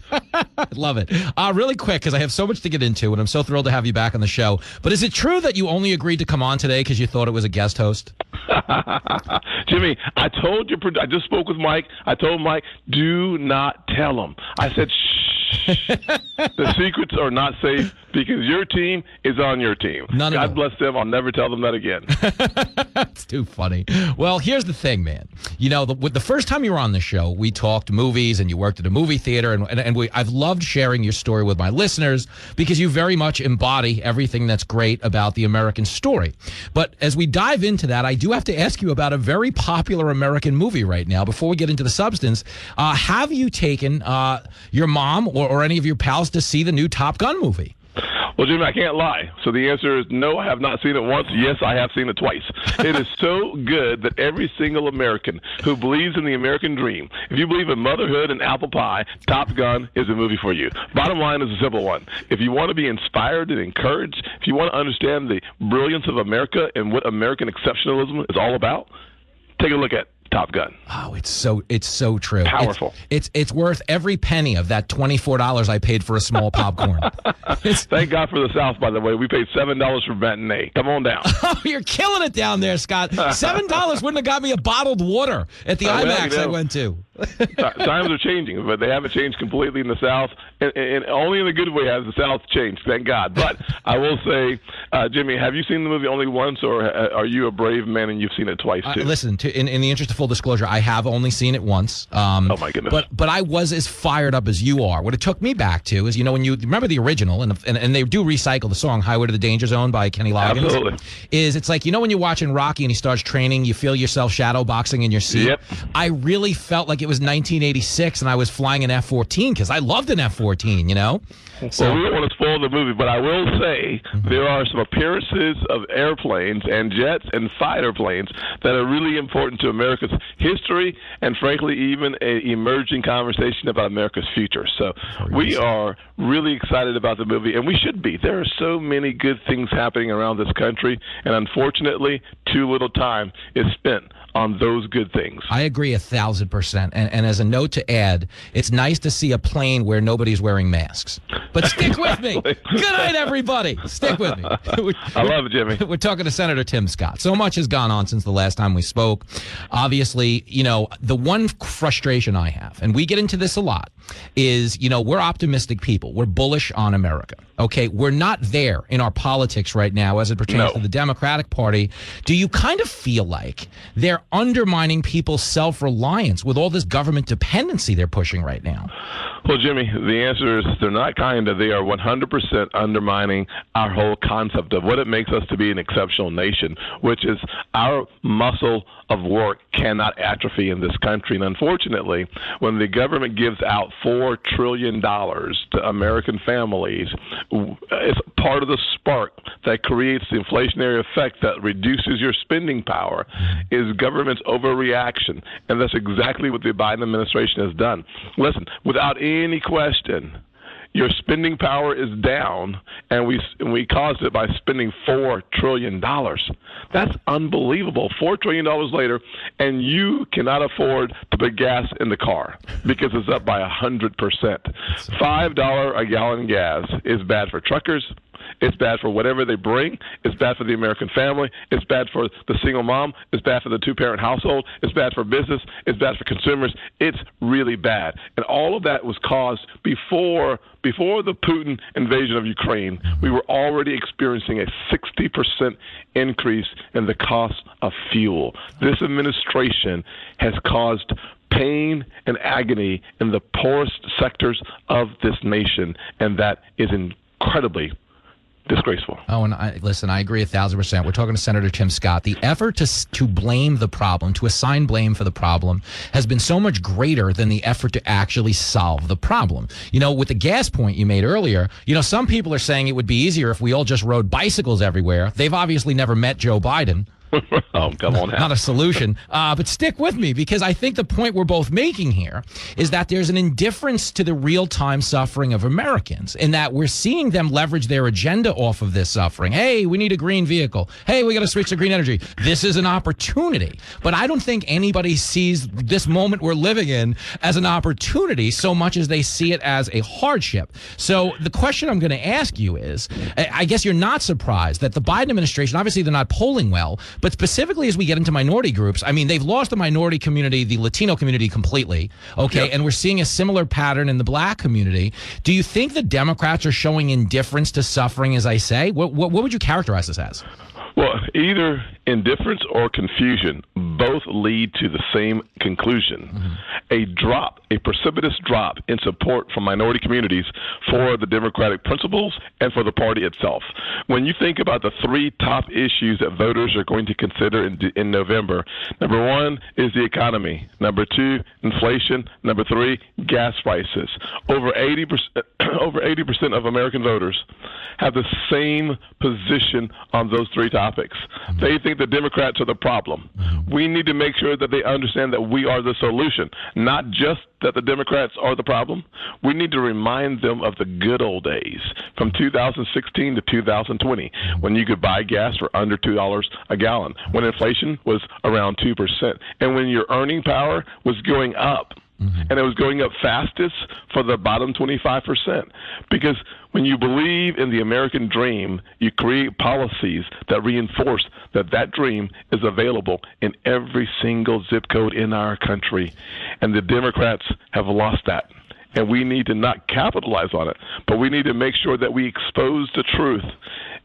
Love it. Uh, really quick, because I have so much to get into, and I'm so thrilled to have you back on the show. But is it true that you only agreed to come on today because you thought it was a guest host? Jimmy, I told you, I just spoke with Mike. I told Mike, do not tell him. I said, shh. the secrets are not safe because your team is on your team. None God bless them. I'll never tell them that again. It's too funny. Well, here's the thing, man. You know, the, the first time you were on the show, we talked movies and you worked at a movie theater, and, and, and we, I've loved sharing your story with my listeners because you very much embody everything that's great about the American story. But as we dive into that, I do have to ask you about a very popular American movie right now. Before we get into the substance, uh, have you taken uh, your mom or, or any of your pals to see the new Top Gun movie? Well, Jimmy, I can't lie. So the answer is no, I have not seen it once. Yes, I have seen it twice. It is so good that every single American who believes in the American dream, if you believe in motherhood and apple pie, Top Gun is a movie for you. Bottom line is a simple one. If you want to be inspired and encouraged, if you want to understand the brilliance of America and what American exceptionalism is all about, take a look at Top Gun. Oh, it's so it's so true. Powerful. It's, it's it's worth every penny of that twenty four dollars I paid for a small popcorn. Thank God for the South, by the way. We paid seven dollars for matinee. Come on down. oh, you're killing it down there, Scott. Seven dollars wouldn't have got me a bottled water at the Uh, well, IMAX you I went to. Times are changing, but they haven't changed completely in the South, and, and only in a good way has the South changed. Thank God. But I will say, uh, Jimmy, have you seen the movie only once, or uh, are you a brave man and you've seen it twice Uh, too? listen, to, in, in the interest of full disclosure, I have only seen it once. Um, Oh, my goodness. But but I was as fired up as you are. What it took me back to is, you know, when you remember the original, and and, and they do recycle the song "Highway to the Danger Zone" by Kenny Loggins. Absolutely. Is it's like you know when you're watching Rocky and he starts training, you feel yourself shadow boxing in your seat. Yep. I really felt like it was 1986 and I was flying an F-14 because I loved an F-14. You know. well, we don't want to spoil the movie, but I will say Mm-hmm. there are some appearances of airplanes and jets and fighter planes that are really important to America's history and, frankly, even a emerging conversation about America's future. So we are really excited about the movie, and we should be. There are so many good things happening around this country, and unfortunately, too little time is spent on those good things. I agree a thousand percent. And, and as a note to add, it's nice to see a plane where nobody's wearing masks. But stick with me. Good night, everybody. Stick with me. I love it, Jimmy. We're talking to Senator Tim Scott. So much has gone on since the last time we spoke. Obviously, you know, the one frustration I have, and we get into this a lot, is, you know, we're optimistic people. We're bullish on America. Okay. We're not there in our politics right now as it pertains No. to the Democratic Party. Do you kind of feel like they're undermining people's self reliance with all this government dependency they're pushing right now? Well, Jimmy, the answer is they're not kind of. They are 100% undermining our whole concept of what it makes us to be an exceptional nation, which is our muscle of work cannot atrophy in this country. And unfortunately, when the government gives out $4 trillion to American families, it's part of the spark that creates the inflationary effect that reduces your spending power is government's overreaction. And that's exactly what the Biden administration has done. Listen, without any question, your spending power is down, and we and we caused it by spending four trillion dollars. That's unbelievable. Four trillion dollars later, and you cannot afford to put gas in the car because it's up by a hundred percent. Five dollar a gallon gas is bad for truckers. It's bad for whatever they bring. It's bad for the American family. It's bad for the single mom. It's bad for the two parent household. It's bad for business. It's bad for consumers. It's really bad. And all of that was caused before before the Putin invasion of Ukraine. We were already experiencing a 60% increase in the cost of fuel. This administration has caused pain and agony in the poorest sectors of this nation, and that is incredibly disgraceful. Oh, and I, listen, I agree a thousand percent. We're talking to Senator Tim Scott. The effort to to blame the problem, to assign blame for the problem, has been so much greater than the effort to actually solve the problem. You know, with the gas point you made earlier, you know, some people are saying it would be easier if we all just rode bicycles everywhere. They've obviously never met Joe Biden. oh, come on now. Not a solution. Uh, but stick with me because I think the point we're both making here is that there's an indifference to the real time suffering of Americans in that we're seeing them leverage their agenda off of this suffering. Hey, we need a green vehicle. Hey, we got to switch to green energy. This is an opportunity. But I don't think anybody sees this moment we're living in as an opportunity so much as they see it as a hardship. So the question I'm going to ask you is I guess you're not surprised that the Biden administration, obviously they're not polling well, But specifically, as we get into minority groups, I mean, they've lost the minority community, the Latino community completely. Okay. Yep. And we're seeing a similar pattern in the black community. Do you think the Democrats are showing indifference to suffering, as I say? What, what, what would you characterize this as? Well, either indifference or confusion both lead to the same conclusion mm-hmm. a drop, a precipitous drop in support from minority communities for the Democratic principles and for the party itself. When you think about the three top issues that voters are going to consider in, in November, number one is the economy, number two, inflation, number three, gas prices. Over 80%, over 80% of American voters have the same position on those three topics. Mm-hmm. They think the Democrats are the problem. We need to make sure that they understand that we are the solution, not just that the Democrats are the problem. We need to remind them of the good old days from 2016 to 2020 when you could buy gas for under $2 a gallon, when inflation was around 2%, and when your earning power was going up. Mm-hmm. And it was going up fastest for the bottom 25%. Because when you believe in the American dream, you create policies that reinforce that that dream is available in every single zip code in our country. And the Democrats have lost that. And we need to not capitalize on it, but we need to make sure that we expose the truth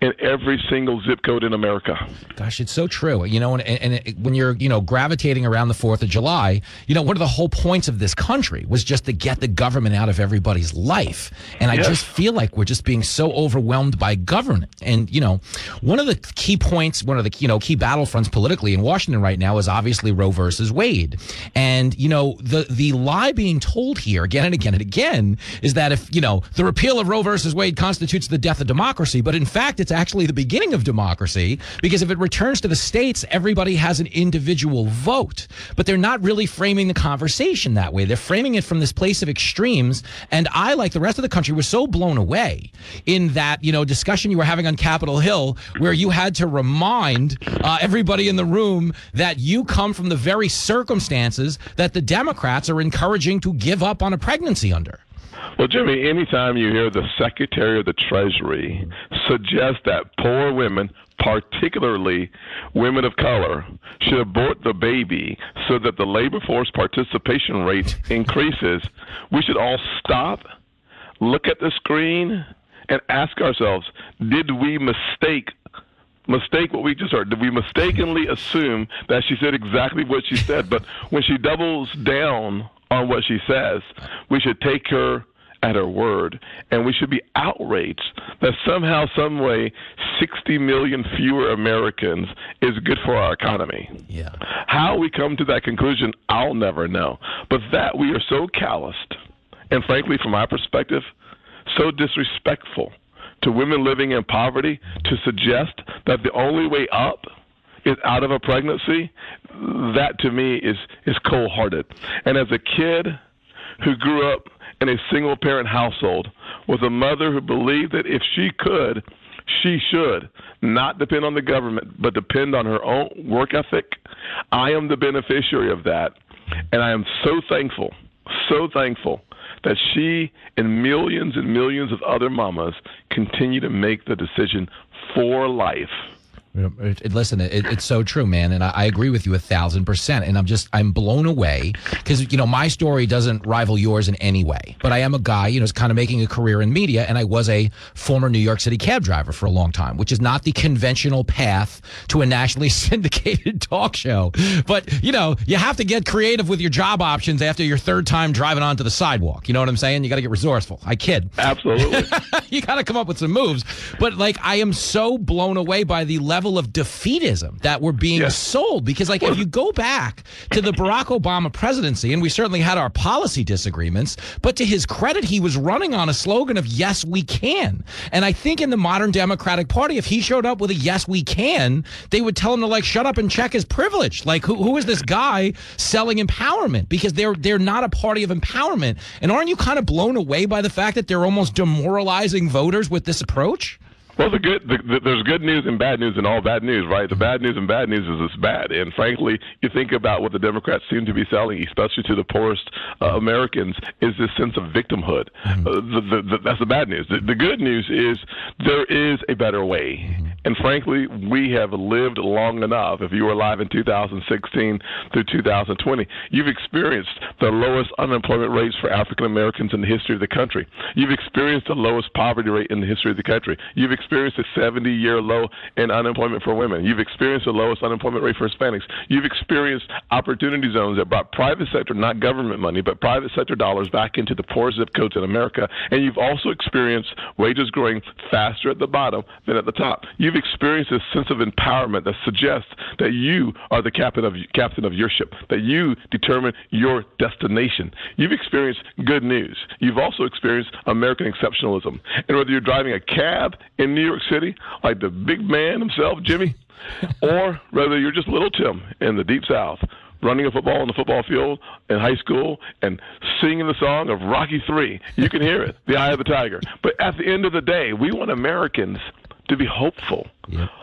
in every single zip code in America. Gosh, it's so true. You know, and, and it, when you're, you know, gravitating around the 4th of July, you know, one of the whole points of this country was just to get the government out of everybody's life. And I Yes. just feel like we're just being so overwhelmed by government. And, you know, one of the key points, one of the, you know, key battlefronts politically in Washington right now is obviously Roe versus Wade. And, you know, the, the lie being told here again and again and again is that if, you know, the repeal of Roe versus Wade constitutes the death of democracy, but in fact, it's actually the beginning of democracy because if it returns to the states, everybody has an individual vote. But they're not really framing the conversation that way. They're framing it from this place of extremes. And I, like the rest of the country, was so blown away in that, you know, discussion you were having on Capitol Hill where you had to remind uh, everybody in the room that you come from the very circumstances that the Democrats are encouraging to give up on a pregnancy under. Well, Jimmy, anytime you hear the Secretary of the Treasury suggest that poor women, particularly women of color, should abort the baby so that the labor force participation rate increases, we should all stop, look at the screen, and ask ourselves, did we mistake mistake what we just heard? Did we mistakenly assume that she said exactly what she said? But when she doubles down on what she says, we should take her at her word, and we should be outraged that somehow, some way, 60 million fewer Americans is good for our economy. Yeah. How we come to that conclusion, I'll never know. But that we are so calloused, and frankly, from my perspective, so disrespectful to women living in poverty to suggest that the only way up is out of a pregnancy, that to me is is cold hearted. And as a kid who grew up in a single parent household with a mother who believed that if she could, she should not depend on the government, but depend on her own work ethic. I am the beneficiary of that. And I am so thankful, so thankful that she and millions and millions of other mamas continue to make the decision for life. It, it- listen, it, it's so true, man, and I, I agree with you a thousand percent. And I'm just I'm blown away because you know my story doesn't rival yours in any way. But I am a guy, you know, is kind of making a career in media, and I was a former New York City cab driver for a long time, which is not the conventional path to a nationally syndicated talk show. But you know, you have to get creative with your job options after your third time driving onto the sidewalk. You know what I'm saying? You got to get resourceful. I kid. Absolutely. you got to come up with some moves. But like, I am so blown away by the level of defeatism that we're being sold. Because like, if you go back to the Barack Obama presidency, and we certainly had our policy disagreements, but to his credit, he was running on a slogan of "Yes, we can." And I think in the modern Democratic Party, if he showed up with a "Yes, we can," they would tell him to like shut up and check his privilege. Like, who who is this guy selling empowerment? Because they're they're not a party of empowerment. And aren't you kind of blown away by the fact that they're almost demoralizing voters with this approach? Well, the good the, the, there's good news and bad news and all bad news, right? The bad news and bad news is it's bad, and frankly, you think about what the Democrats seem to be selling, especially to the poorest uh, Americans, is this sense of victimhood. Uh, the, the, that's the bad news. The, the good news is there is a better way, and frankly, we have lived long enough. If you were alive in 2016 through 2020, you've experienced the lowest unemployment rates for African Americans in the history of the country. You've experienced the lowest poverty rate in the history of the country. You've experienced a 70 year low in unemployment for women. You've experienced the lowest unemployment rate for Hispanics. You've experienced opportunity zones that brought private sector, not government money, but private sector dollars back into the poor zip codes in America. And you've also experienced wages growing faster at the bottom than at the top. You've experienced this sense of empowerment that suggests that you are the captain of captain of your ship, that you determine your destination. You've experienced good news. You've also experienced American exceptionalism. And whether you're driving a cab in New York City, like the big man himself, Jimmy, or whether you're just little Tim in the deep South, running a football on the football field in high school and singing the song of Rocky Three, you can hear it, the eye of the tiger. But at the end of the day, we want Americans to be hopeful,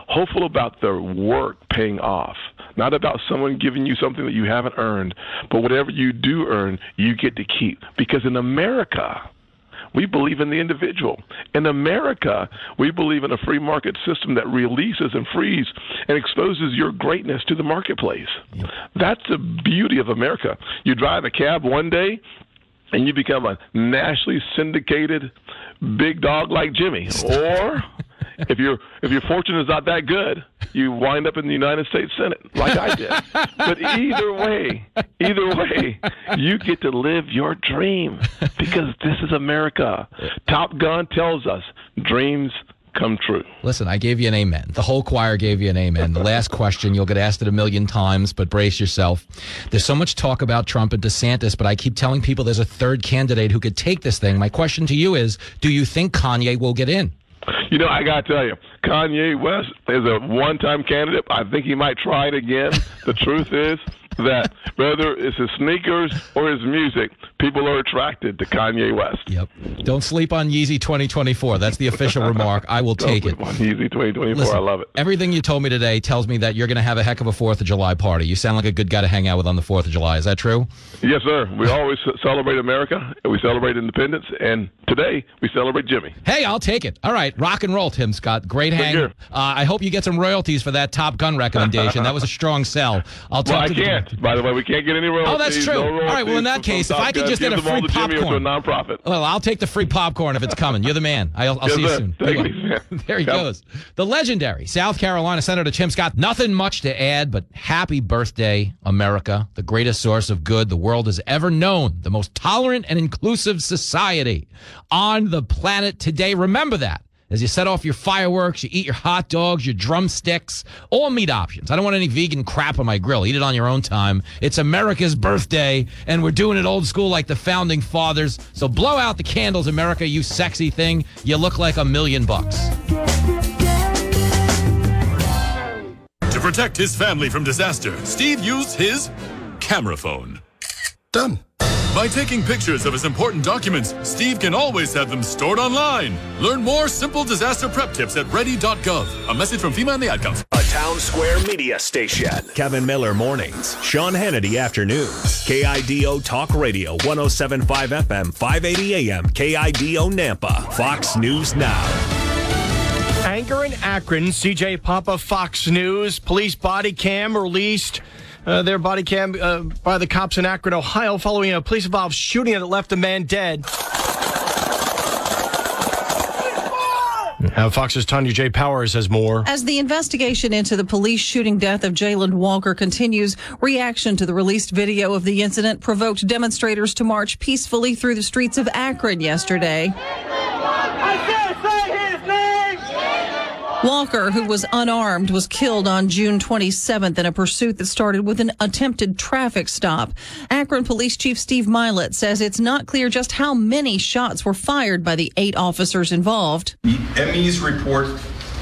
hopeful about their work paying off, not about someone giving you something that you haven't earned, but whatever you do earn, you get to keep. Because in America, we believe in the individual. In America, we believe in a free market system that releases and frees and exposes your greatness to the marketplace. That's the beauty of America. You drive a cab one day and you become a nationally syndicated big dog like Jimmy. Or if your if your fortune is not that good, you wind up in the United States Senate like I did. but either way, either way, you get to live your dream because this is America. Top Gun tells us dreams come true. Listen, I gave you an amen. The whole choir gave you an amen. The last question, you'll get asked it a million times, but brace yourself. There's so much talk about Trump and DeSantis, but I keep telling people there's a third candidate who could take this thing. My question to you is do you think Kanye will get in? You know, I got to tell you, Kanye West is a one time candidate. I think he might try it again. the truth is that whether it's his sneakers or his music, people are attracted to Kanye West. Yep. Don't sleep on Yeezy 2024. That's the official remark. I will take it. On Yeezy 2024, Listen, I love it. Everything you told me today tells me that you're going to have a heck of a 4th of July party. You sound like a good guy to hang out with on the 4th of July. Is that true? Yes, sir. We always celebrate America. We celebrate independence. And today, we celebrate Jimmy. Hey, I'll take it. All right. Rock and roll, Tim Scott. Great hang. Uh, I hope you get some royalties for that Top Gun recommendation. that was a strong sell. I'll talk well, to I can't. By the way, we can't get any royalties. Oh, that's true. No all right. Well, in that case, if I could just get a free popcorn. a nonprofit. Well, I'll take the free popcorn if it's coming. You're the man. I'll, I'll yes, see you soon. You you, there he Yep. goes. The legendary South Carolina Senator Tim Scott. Nothing much to add, but happy birthday, America, the greatest source of good the world has ever known, the most tolerant and inclusive society on the planet today. Remember that. As you set off your fireworks, you eat your hot dogs, your drumsticks, all meat options. I don't want any vegan crap on my grill. Eat it on your own time. It's America's birthday, and we're doing it old school like the founding fathers. So blow out the candles, America, you sexy thing. You look like a million bucks. To protect his family from disaster, Steve used his camera phone. Done. By taking pictures of his important documents, Steve can always have them stored online. Learn more simple disaster prep tips at ready.gov. A message from FEMA and the Ad Council. A town square media station. Kevin Miller mornings. Sean Hannity afternoons. KIDO Talk Radio 1075 FM 580 AM. KIDO Nampa. Fox News Now. Anchor in Akron, CJ Papa, Fox News. Police body cam released. Uh, their body cam uh, by the cops in Akron, Ohio, following a police involved shooting that left a man dead. Uh, Fox's Tanya J. Powers has more. As the investigation into the police shooting death of Jayland Walker continues, reaction to the released video of the incident provoked demonstrators to march peacefully through the streets of Akron yesterday. Walker, who was unarmed, was killed on June 27th in a pursuit that started with an attempted traffic stop. Akron Police Chief Steve Mylett says it's not clear just how many shots were fired by the eight officers involved. The ME's report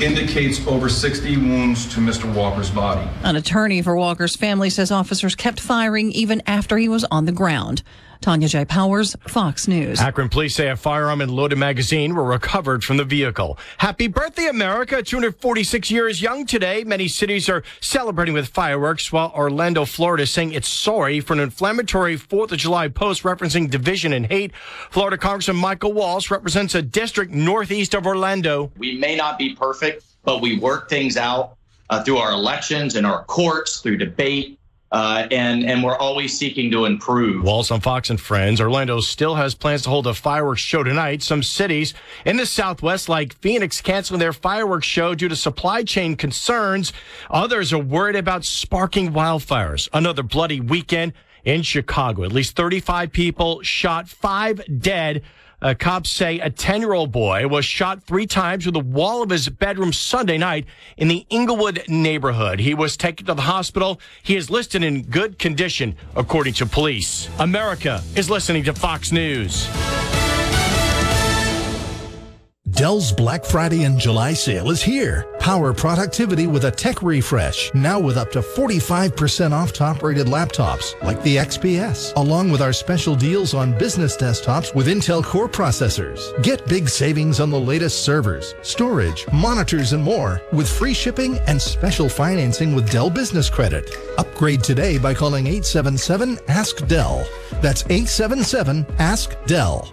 indicates over 60 wounds to Mr. Walker's body. An attorney for Walker's family says officers kept firing even after he was on the ground. Tanya J. Powers, Fox News. Akron police say a firearm and loaded magazine were recovered from the vehicle. Happy birthday, America! 246 years young today. Many cities are celebrating with fireworks, while Orlando, Florida is saying it's sorry for an inflammatory 4th of July post referencing division and hate. Florida Congressman Michael Waltz represents a district northeast of Orlando. We may not be perfect, but we work things out uh, through our elections and our courts, through debate, uh, and and we're always seeking to improve. Waltz on Fox and Friends. Orlando still has plans to hold a fireworks show tonight. Some cities in the Southwest, like Phoenix, canceling their fireworks show due to supply chain concerns. Others are worried about sparking wildfires. Another bloody weekend in Chicago. At least 35 people shot, five dead. Uh, cops say a 10 year old boy was shot three times with the wall of his bedroom Sunday night in the Englewood neighborhood. He was taken to the hospital. He is listed in good condition, according to police. America is listening to Fox News. Dell's Black Friday and July sale is here. Power productivity with a tech refresh. Now with up to 45% off top rated laptops like the XPS, along with our special deals on business desktops with Intel Core processors. Get big savings on the latest servers, storage, monitors, and more with free shipping and special financing with Dell Business Credit. Upgrade today by calling 877 Ask Dell. That's 877 Ask Dell.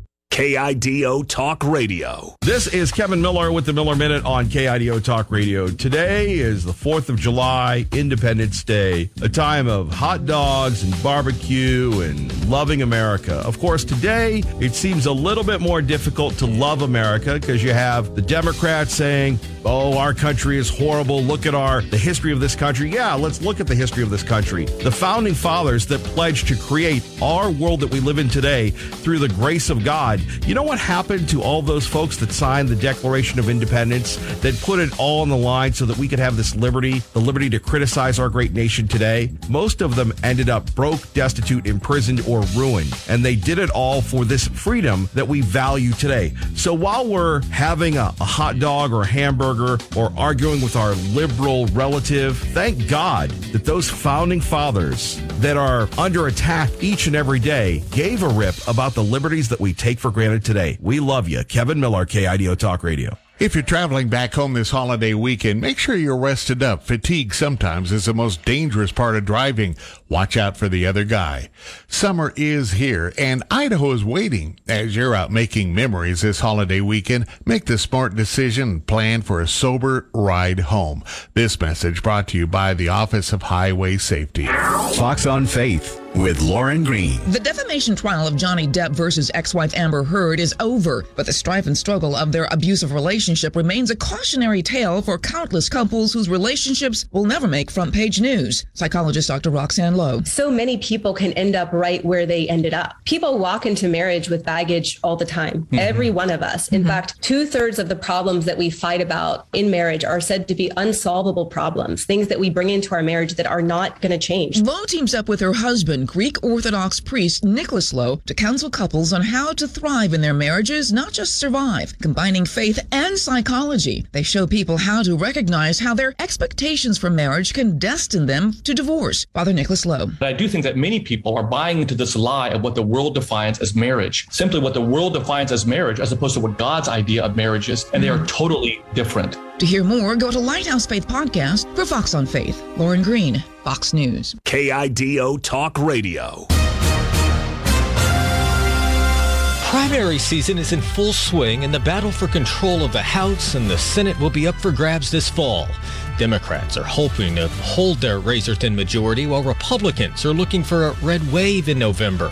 KIDO Talk Radio. This is Kevin Miller with the Miller Minute on KIDO Talk Radio. Today is the 4th of July, Independence Day, a time of hot dogs and barbecue and loving America. Of course, today it seems a little bit more difficult to love America because you have the Democrats saying, "Oh, our country is horrible. Look at our the history of this country." Yeah, let's look at the history of this country. The founding fathers that pledged to create our world that we live in today through the grace of God you know what happened to all those folks that signed the Declaration of Independence, that put it all on the line so that we could have this liberty, the liberty to criticize our great nation today? Most of them ended up broke, destitute, imprisoned, or ruined. And they did it all for this freedom that we value today. So while we're having a, a hot dog or a hamburger or arguing with our liberal relative, thank God that those founding fathers that are under attack each and every day gave a rip about the liberties that we take for granted today. We love you. Kevin Miller, KIDO Talk Radio. If you're traveling back home this holiday weekend, make sure you're rested up. Fatigue sometimes is the most dangerous part of driving. Watch out for the other guy. Summer is here and Idaho is waiting. As you're out making memories this holiday weekend, make the smart decision and plan for a sober ride home. This message brought to you by the Office of Highway Safety. Fox on Faith with Lauren Green. The defamation trial of Johnny Depp versus ex-wife Amber Heard is over, but the strife and struggle of their abusive relationship remains a cautionary tale for countless couples whose relationships will never make front page news. Psychologist Dr. Roxanne So many people can end up right where they ended up. People walk into marriage with baggage all the time. Mm-hmm. Every one of us. In mm-hmm. fact, two thirds of the problems that we fight about in marriage are said to be unsolvable problems, things that we bring into our marriage that are not going to change. Louh teams up with her husband Greek Orthodox priest Nicholas Louh to counsel couples on how to thrive in their marriages, not just survive, combining faith and psychology. They show people how to recognize how their expectations for marriage can destine them to divorce. Father Nicholas Louh. I do think that many people are buying into this lie of what the world defines as marriage, simply what the world defines as marriage, as opposed to what God's idea of marriage is, and they are mm. totally different. To hear more, go to Lighthouse Faith Podcast for Fox on Faith. Lauren Green, Fox News. KIDO Talk Radio. Primary season is in full swing, and the battle for control of the House and the Senate will be up for grabs this fall. Democrats are hoping to hold their razor thin majority, while Republicans are looking for a red wave in November.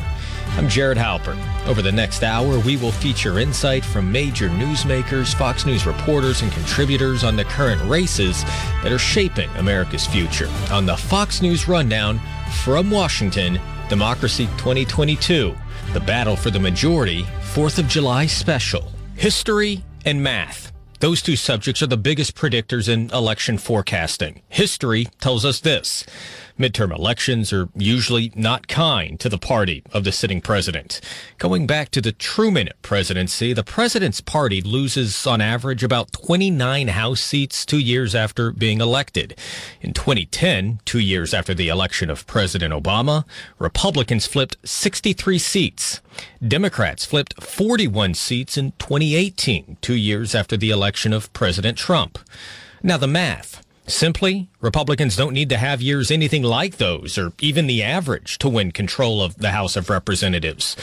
I'm Jared Halpern. Over the next hour, we will feature insight from major newsmakers, Fox News reporters, and contributors on the current races that are shaping America's future. On the Fox News Rundown from Washington, Democracy 2022, the battle for the majority, 4th of July special, history and math. Those two subjects are the biggest predictors in election forecasting. History tells us this. Midterm elections are usually not kind to the party of the sitting president. Going back to the Truman presidency, the president's party loses on average about 29 House seats two years after being elected. In 2010, two years after the election of President Obama, Republicans flipped 63 seats. Democrats flipped 41 seats in 2018, two years after the election of President Trump. Now the math. Simply, Republicans don't need to have years anything like those or even the average to win control of the House of Representatives.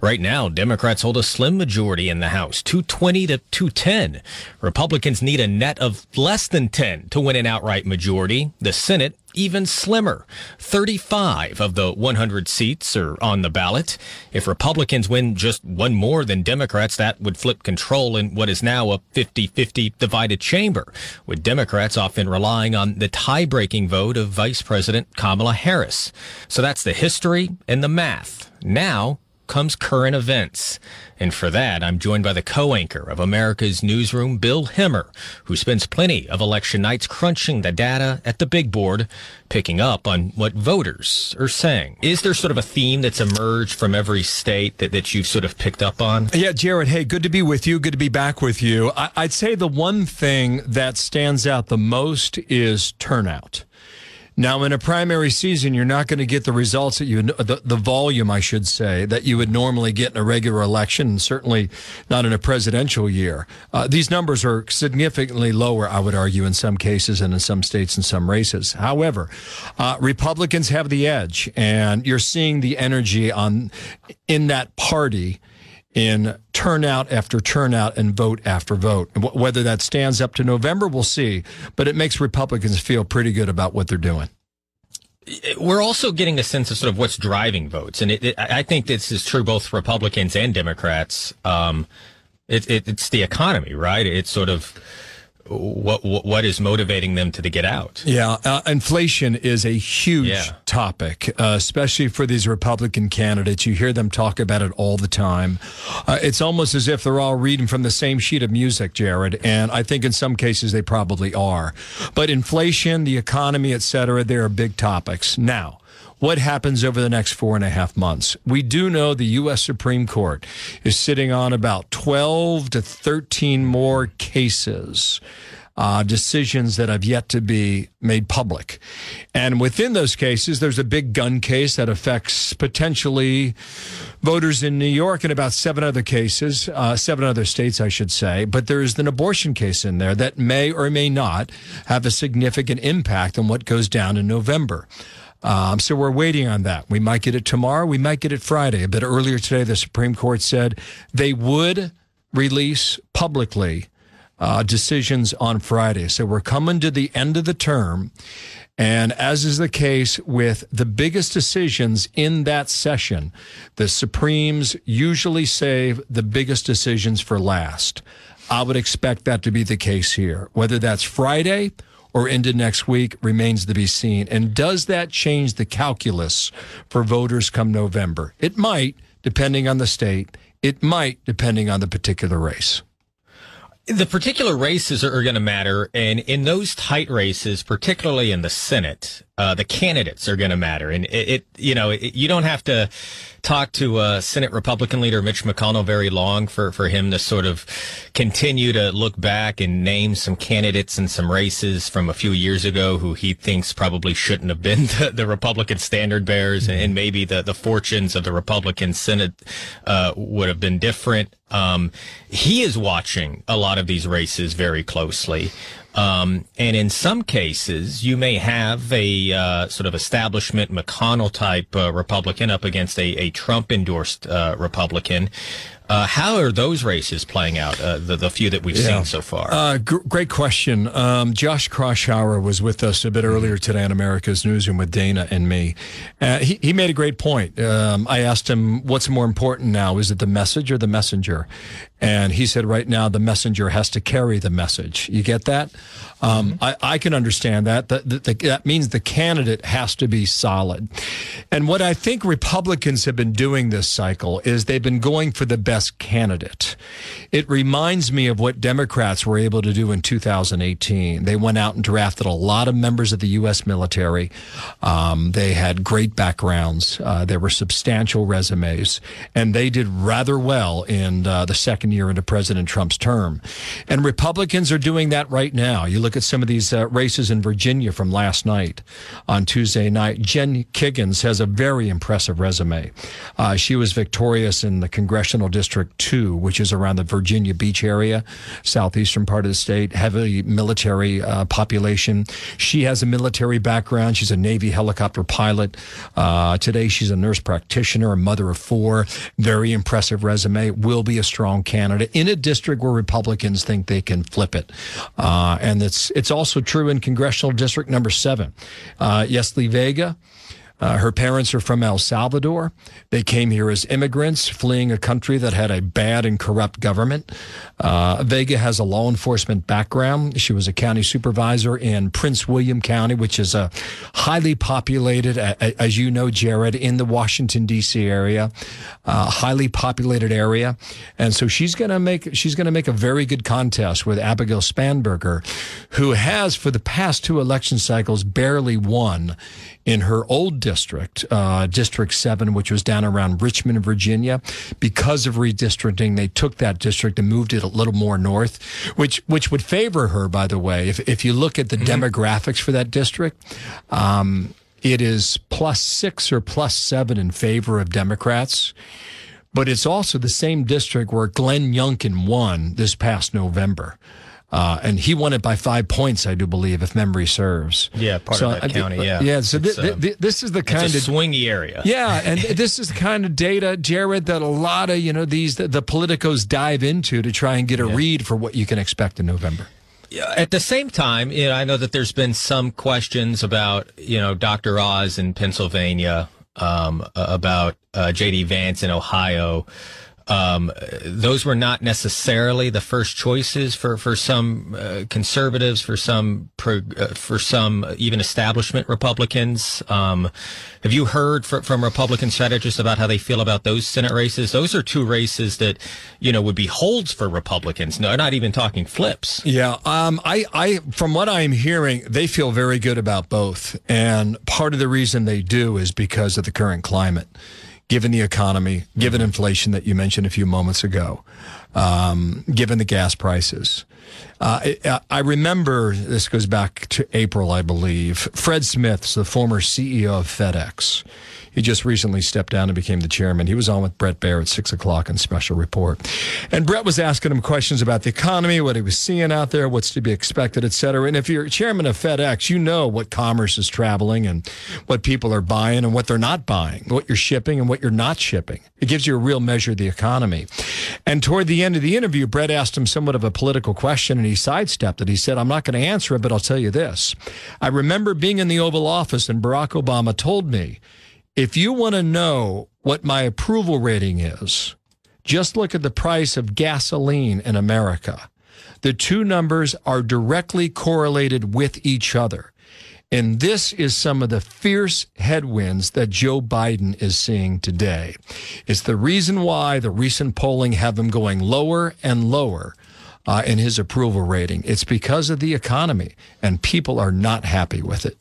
Right now, Democrats hold a slim majority in the House, 220 to 210. Republicans need a net of less than 10 to win an outright majority. The Senate even slimmer. 35 of the 100 seats are on the ballot. If Republicans win just one more than Democrats, that would flip control in what is now a 50-50 divided chamber, with Democrats often relying on the tie-breaking vote of Vice President Kamala Harris. So that's the history and the math. Now, comes current events. And for that, I'm joined by the co-anchor of America's Newsroom, Bill Hemmer, who spends plenty of election nights crunching the data at the big board, picking up on what voters are saying. Is there sort of a theme that's emerged from every state that, that you've sort of picked up on? Yeah, Jared, hey, good to be with you. Good to be back with you. I, I'd say the one thing that stands out the most is turnout. Now, in a primary season, you're not going to get the results that you, the, the volume, I should say, that you would normally get in a regular election, and certainly not in a presidential year. Uh, these numbers are significantly lower, I would argue, in some cases and in some states and some races. However, uh, Republicans have the edge, and you're seeing the energy on in that party in turnout after turnout and vote after vote. Whether that stands up to November, we'll see. But it makes Republicans feel pretty good about what they're doing. We're also getting a sense of sort of what's driving votes, and it, it, I think this is true both Republicans and Democrats. Um, it, it's the economy, right? It's sort of what, what, what is motivating them to, to get out? Yeah, uh, inflation is a huge yeah. topic, uh, especially for these Republican candidates. You hear them talk about it all the time. Uh, it's almost as if they're all reading from the same sheet of music, Jared. And I think in some cases they probably are. But inflation, the economy, et cetera, they are big topics. Now, what happens over the next four and a half months. We do know the U.S. Supreme Court is sitting on about 12 to 13 more cases. Uh, decisions that have yet to be made public. And within those cases, there's a big gun case that affects potentially voters in New York and about seven other cases, uh, seven other states, I should say. But there's an abortion case in there that may or may not have a significant impact on what goes down in November. Um, so we're waiting on that. We might get it tomorrow. We might get it Friday. A bit earlier today, the Supreme Court said they would release publicly uh, decisions on Friday. So we're coming to the end of the term. And as is the case with the biggest decisions in that session, the Supremes usually save the biggest decisions for last. I would expect that to be the case here, whether that's Friday or into next week remains to be seen. And does that change the calculus for voters come November? It might, depending on the state. It might, depending on the particular race. The particular races are, going to matter. And in those tight races, particularly in the Senate, uh, the candidates are going to matter. And it, it you know, it, you don't have to talk to uh, Senate Republican leader Mitch McConnell very long for, for him to sort of continue to look back and name some candidates and some races from a few years ago who he thinks probably shouldn't have been the, the Republican standard bearers mm-hmm. and maybe the, the fortunes of the Republican Senate uh, would have been different. Um, he is watching a lot of these races very closely. Um, and in some cases, you may have a uh, sort of establishment McConnell type uh, Republican up against a, a Trump endorsed uh, Republican. Uh, how are those races playing out? Uh, the the few that we've yeah. seen so far. Uh, g- great question. Um, Josh Kraushaar was with us a bit earlier today on America's Newsroom with Dana and me. Uh, he he made a great point. Um, I asked him, "What's more important now? Is it the message or the messenger?" And he said, right now, the messenger has to carry the message. You get that? Um, mm-hmm. I, I, can understand that. That, that. that means the candidate has to be solid. And what I think Republicans have been doing this cycle is they've been going for the best candidate. It reminds me of what Democrats were able to do in 2018. They went out and drafted a lot of members of the U.S. military. Um, they had great backgrounds. Uh, there were substantial resumes, and they did rather well in uh, the second year into President Trump's term. And Republicans are doing that right now. You look at some of these uh, races in Virginia from last night on Tuesday night. Jen Kiggans has a very impressive resume. Uh, she was victorious in the Congressional District 2, which is around the Virginia Beach area, southeastern part of the state, heavily military uh, population. She has a military background. She's a Navy helicopter pilot. Uh, today, she's a nurse practitioner, a mother of four. Very impressive resume. Will be a strong candidate Canada in a district where Republicans think they can flip it. Uh, and it's, it's also true in congressional district number seven. Uh, Yesli Vega, uh, her parents are from El Salvador. They came here as immigrants, fleeing a country that had a bad and corrupt government. Uh, Vega has a law enforcement background. She was a county supervisor in Prince William County, which is a highly populated, as you know, Jared, in the Washington D.C. area, uh, highly populated area, and so she's going to make she's going to make a very good contest with Abigail Spanberger, who has for the past two election cycles barely won in her old district, uh, District 7, which was down around Richmond, Virginia. Because of redistricting, they took that district and moved it a little more north, which, which would favor her, by the way. If, if you look at the mm-hmm. demographics for that district, um, it is plus six or plus seven in favor of Democrats. But it's also the same district where Glenn Youngkin won this past November. Uh, and he won it by five points, I do believe, if memory serves. Yeah, part so, of that county. Yeah, yeah. So th- th- th- this is the kind of swingy area. Yeah, and this is the kind of data, Jared, that a lot of you know these the, the politicos dive into to try and get a yeah. read for what you can expect in November. At the same time, you know, I know that there's been some questions about you know Dr. Oz in Pennsylvania, um, about uh, J.D. Vance in Ohio um, those were not necessarily the first choices for for some uh, conservatives, for some pro, uh, for some even establishment Republicans. Um, have you heard for, from Republican strategists about how they feel about those Senate races? Those are two races that you know would be holds for Republicans. No, not even talking flips. Yeah, um, I, I from what I'm hearing, they feel very good about both, and part of the reason they do is because of the current climate given the economy, given mm-hmm. inflation that you mentioned a few moments ago, um, given the gas prices. Uh, I, I remember this goes back to April, I believe. Fred Smith, the former CEO of FedEx, he just recently stepped down and became the chairman. He was on with Bret Baier at six o'clock on Special Report. And Bret was asking him questions about the economy, what he was seeing out there, what's to be expected, et cetera. And if you're chairman of FedEx, you know what commerce is traveling and what people are buying and what they're not buying, what you're shipping and what you're not shipping. It gives you a real measure of the economy. And toward the end of the interview, Brett asked him somewhat of a political question and he sidestepped it. He said, I'm not going to answer it, but I'll tell you this. I remember being in the Oval Office and Barack Obama told me if you want to know what my approval rating is, just look at the price of gasoline in America. The two numbers are directly correlated with each other. And this is some of the fierce headwinds that Joe Biden is seeing today. It's the reason why the recent polling have him going lower and lower uh, in his approval rating. It's because of the economy, and people are not happy with it.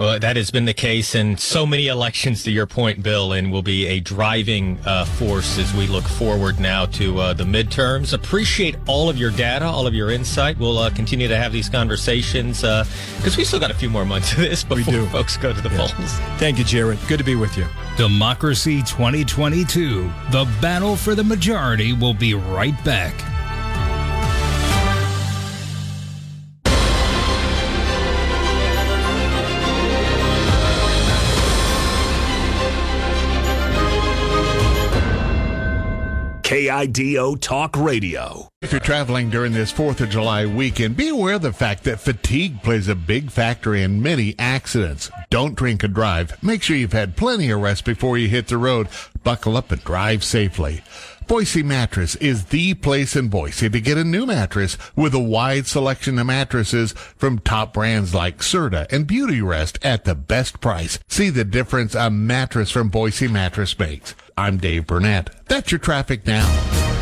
Well, that has been the case in so many elections, to your point, Bill, and will be a driving uh, force as we look forward now to uh, the midterms. Appreciate all of your data, all of your insight. We'll uh, continue to have these conversations because uh, we still got a few more months of this before folks go to the yeah. polls. Thank you, Jared. Good to be with you. Democracy 2022. The battle for the majority will be right back. KIDO Talk Radio. If you're traveling during this 4th of July weekend, be aware of the fact that fatigue plays a big factor in many accidents. Don't drink and drive. Make sure you've had plenty of rest before you hit the road. Buckle up and drive safely. Boise Mattress is the place in Boise to get a new mattress with a wide selection of mattresses from top brands like Serta and Beautyrest at the best price. See the difference a mattress from Boise Mattress makes. I'm Dave Burnett. That's your traffic now.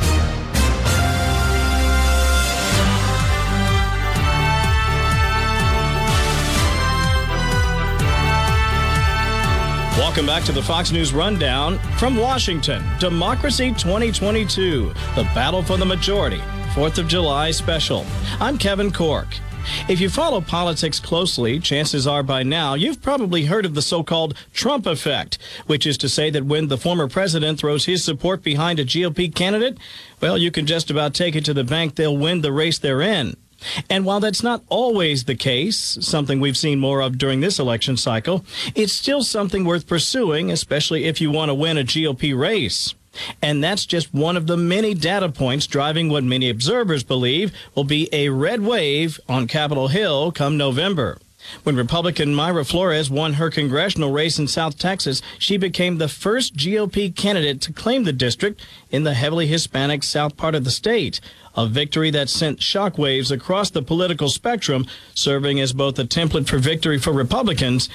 Welcome back to the Fox News Rundown from Washington. Democracy 2022, the battle for the majority, 4th of July special. I'm Kevin Corke. If you follow politics closely, chances are by now you've probably heard of the so called Trump effect, which is to say that when the former president throws his support behind a GOP candidate, well, you can just about take it to the bank they'll win the race they're in. And while that's not always the case, something we've seen more of during this election cycle, it's still something worth pursuing, especially if you want to win a GOP race. And that's just one of the many data points driving what many observers believe will be a red wave on Capitol Hill come November. When Republican Mayra Flores won her congressional race in South Texas, she became the first GOP candidate to claim the district in the heavily Hispanic south part of the state a victory that sent shockwaves across the political spectrum, serving as both a template for victory for Republicans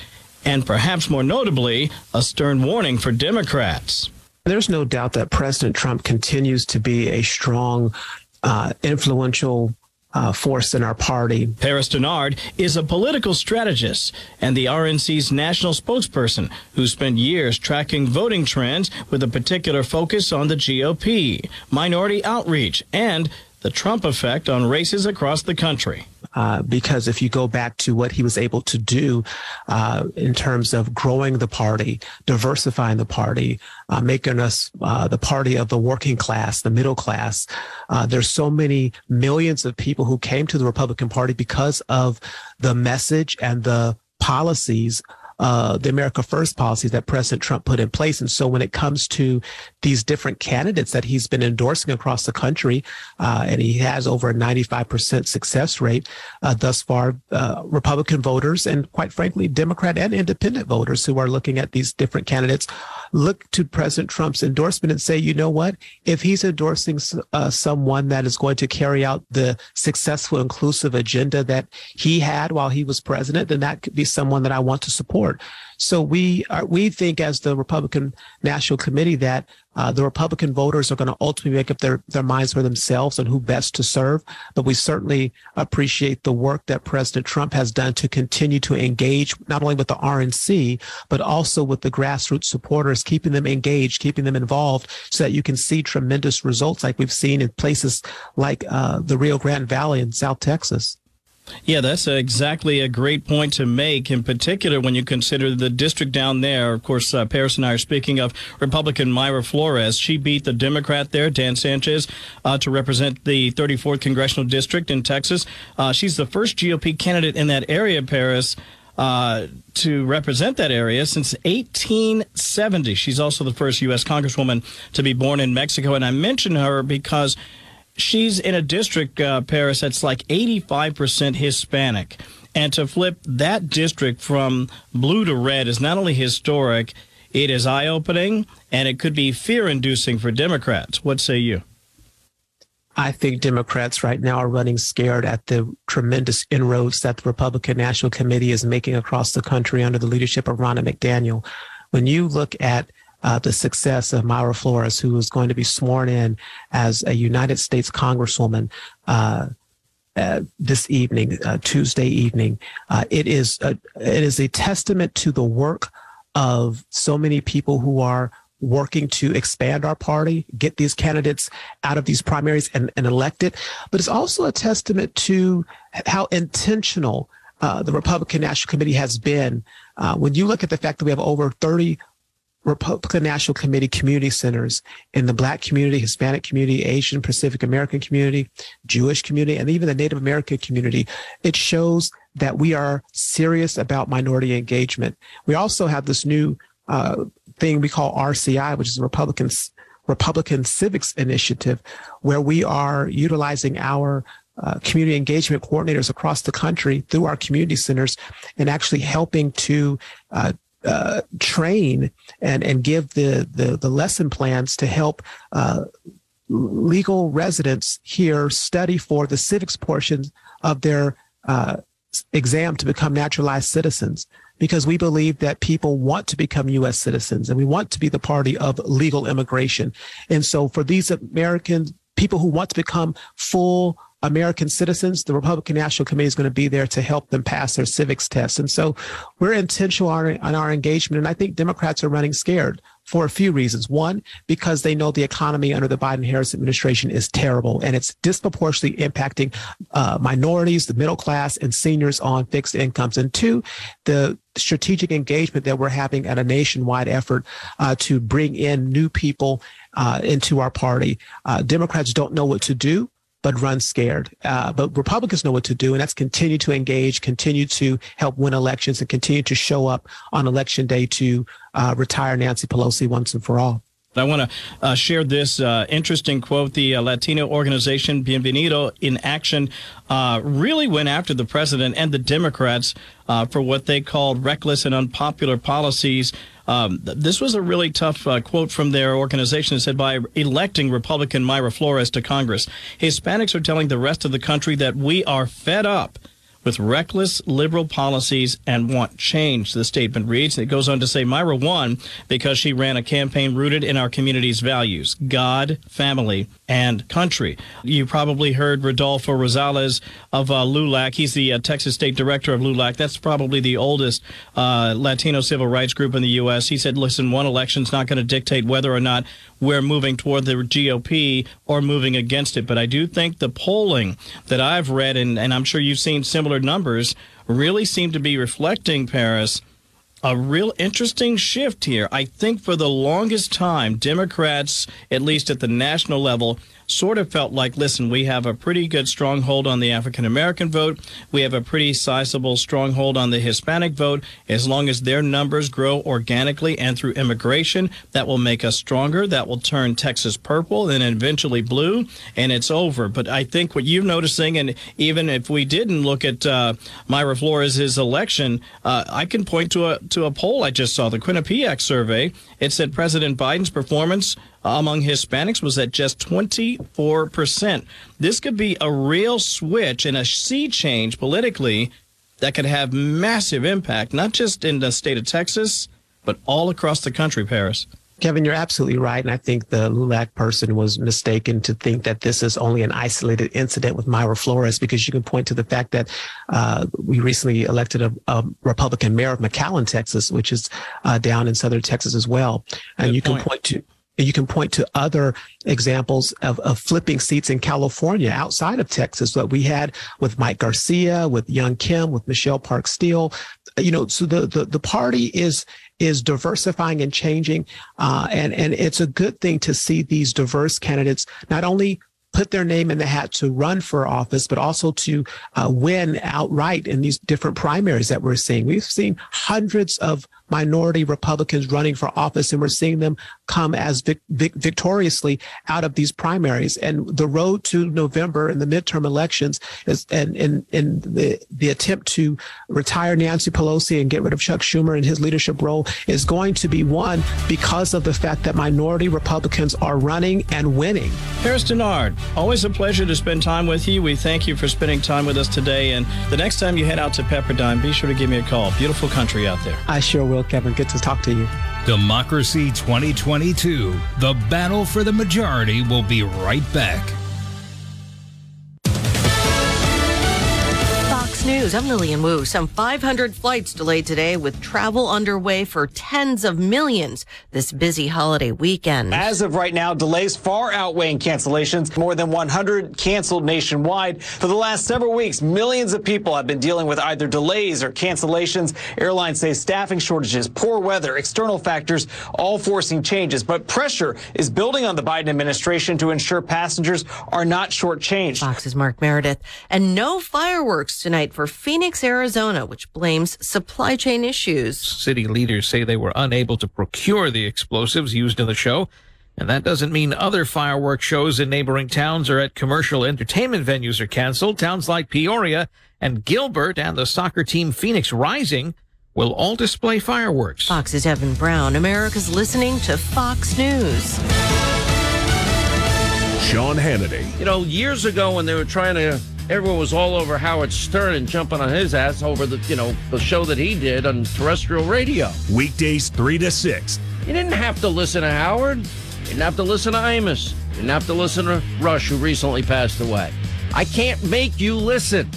and perhaps more notably, a stern warning for Democrats. There's no doubt that President Trump continues to be a strong, uh, influential uh, force in our party. Paris Dennard is a political strategist and the RNC's national spokesperson who spent years tracking voting trends with a particular focus on the GOP, minority outreach, and the Trump effect on races across the country. Uh, because if you go back to what he was able to do uh, in terms of growing the party, diversifying the party, uh, making us uh, the party of the working class, the middle class, uh, there's so many millions of people who came to the Republican Party because of the message and the policies uh, the America First policies that President Trump put in place. And so when it comes to these different candidates that he's been endorsing across the country, uh, and he has over a 95% success rate uh, thus far, uh, Republican voters and quite frankly, Democrat and independent voters who are looking at these different candidates look to President Trump's endorsement and say, you know what? If he's endorsing uh, someone that is going to carry out the successful inclusive agenda that he had while he was president, then that could be someone that I want to support. So we are, we think as the Republican National Committee that uh, the Republican voters are going to ultimately make up their, their minds for themselves on who best to serve. But we certainly appreciate the work that President Trump has done to continue to engage not only with the RNC, but also with the grassroots supporters, keeping them engaged, keeping them involved so that you can see tremendous results like we've seen in places like uh, the Rio Grande Valley in South Texas. Yeah, that's exactly a great point to make, in particular when you consider the district down there. Of course, uh, Paris and I are speaking of Republican Mayra Flores. She beat the Democrat there, Dan Sanchez, uh, to represent the 34th Congressional District in Texas. Uh, she's the first GOP candidate in that area, Paris. Uh, to represent that area since 1870. She's also the first U.S. Congresswoman to be born in Mexico. And I mention her because she's in a district, uh, Paris, that's like 85% Hispanic. And to flip that district from blue to red is not only historic, it is eye opening and it could be fear inducing for Democrats. What say you? I think Democrats right now are running scared at the tremendous inroads that the Republican National Committee is making across the country under the leadership of Ronna McDaniel. When you look at uh, the success of Mayra Flores, who is going to be sworn in as a United States Congresswoman uh, uh, this evening, uh, Tuesday evening. Uh, it is a, it is a testament to the work of so many people who are working to expand our party, get these candidates out of these primaries and, and elected. But it's also a testament to how intentional uh, the Republican National Committee has been. Uh, when you look at the fact that we have over 30 Republican National Committee community centers in the Black community, Hispanic community, Asian Pacific American community, Jewish community, and even the Native American community. It shows that we are serious about minority engagement. We also have this new uh, thing we call RCI, which is Republican Republican Civics Initiative, where we are utilizing our uh, community engagement coordinators across the country through our community centers and actually helping to uh, uh, train and, and give the, the, the lesson plans to help uh, legal residents here study for the civics portion of their uh, exam to become naturalized citizens because we believe that people want to become U.S. citizens and we want to be the party of legal immigration. And so for these American people who want to become full American citizens, the Republican National Committee is going to be there to help them pass their civics test. And so we're intentional on, on our engagement. And I think Democrats are running scared for a few reasons. One, because they know the economy under the Biden Harris administration is terrible and it's disproportionately impacting uh, minorities, the middle class, and seniors on fixed incomes. And two, the strategic engagement that we're having at a nationwide effort uh, to bring in new people uh, into our party. Uh, Democrats don't know what to do but run scared. Uh, but Republicans know what to do, and that's continue to engage, continue to help win elections, and continue to show up on election day to uh, retire Nancy Pelosi once and for all. I want to uh, share this uh, interesting quote. The uh, Latino organization Bienvenido in Action uh, really went after the president and the Democrats uh, for what they called reckless and unpopular policies. Um, this was a really tough uh, quote from their organization. It said, by electing Republican Mayra Flores to Congress, Hispanics are telling the rest of the country that we are fed up with reckless liberal policies and want change, the statement reads. It goes on to say Mayra won because she ran a campaign rooted in our community's values God, family, and country. You probably heard Rodolfo Rosales of uh, LULAC. He's the uh, Texas State Director of LULAC. That's probably the oldest uh, Latino civil rights group in the U.S. He said, listen, one election's not going to dictate whether or not we're moving toward the GOP or moving against it. But I do think the polling that I've read, and, and I'm sure you've seen similar numbers, really seem to be reflecting, Paris, a real interesting shift here. I think for the longest time, Democrats, at least at the national level, sort of felt like, listen, we have a pretty good stronghold on the African American vote. We have a pretty sizable stronghold on the Hispanic vote. As long as their numbers grow organically and through immigration, that will make us stronger. That will turn Texas purple and eventually blue, and it's over. But I think what you're noticing, and even if we didn't look at uh, Mayra Flores' election, uh, I can point to a to a poll I just saw, the Quinnipiac survey. It said President Biden's performance among Hispanics was at just 24%. This could be a real switch and a sea change politically that could have massive impact, not just in the state of Texas, but all across the country, Paris. Kevin, you're absolutely right. And I think the LULAC person was mistaken to think that this is only an isolated incident with Mayra Flores, because you can point to the fact that uh, we recently elected a, a, Republican mayor of McAllen, Texas, which is uh, down in southern Texas as well. And Good you point. can point to you can point to other examples of, of flipping seats in California outside of Texas that we had with Mike Garcia, with Young Kim, with Michelle Park Steel. You know, so the, the, the party is is diversifying and changing. Uh, and, and it's a good thing to see these diverse candidates not only put their name in the hat to run for office, but also to uh, win outright in these different primaries that we're seeing. We've seen hundreds of minority Republicans running for office, and we're seeing them come as vic- vic- victoriously out of these primaries. And the road to November in the midterm elections is, and, and, and the, the attempt to retire Nancy Pelosi and get rid of Chuck Schumer and his leadership role is going to be won because of the fact that minority Republicans are running and winning. Paris Dennard, always a pleasure to spend time with you. We thank you for spending time with us today. And the next time you head out to Pepperdine, be sure to give me a call. Beautiful country out there. I sure will, Kevin. Good to talk to you. Democracy 2022. The battle for the majority will be right back. News. I'm Lillian Wu. Some 500 flights delayed today with travel underway for tens of millions this busy holiday weekend. As of right now, delays far outweighing cancellations. More than 100 canceled nationwide. For the last several weeks, millions of people have been dealing with either delays or cancellations. Airlines say staffing shortages, poor weather, external factors, all forcing changes. But pressure is building on the Biden administration to ensure passengers are not shortchanged. Fox's Mark Meredith. And no fireworks tonight for Phoenix, Arizona, which blames supply chain issues. City leaders say they were unable to procure the explosives used in the show And that doesn't mean other fireworks shows in neighboring towns or at commercial entertainment venues are canceled. Towns like Peoria and Gilbert and the soccer team Phoenix Rising will all display fireworks. Fox's Evan Brown. America's listening to Fox News. Sean Hannity. You know, years ago when they were trying to, everyone was all over Howard Stern and jumping on his ass over the, you know, the show that he did on terrestrial radio. Weekdays 3 to 6. You didn't have to listen to Howard. You didn't have to listen to Imus. You didn't have to listen to Rush, who recently passed away. I can't make you listen.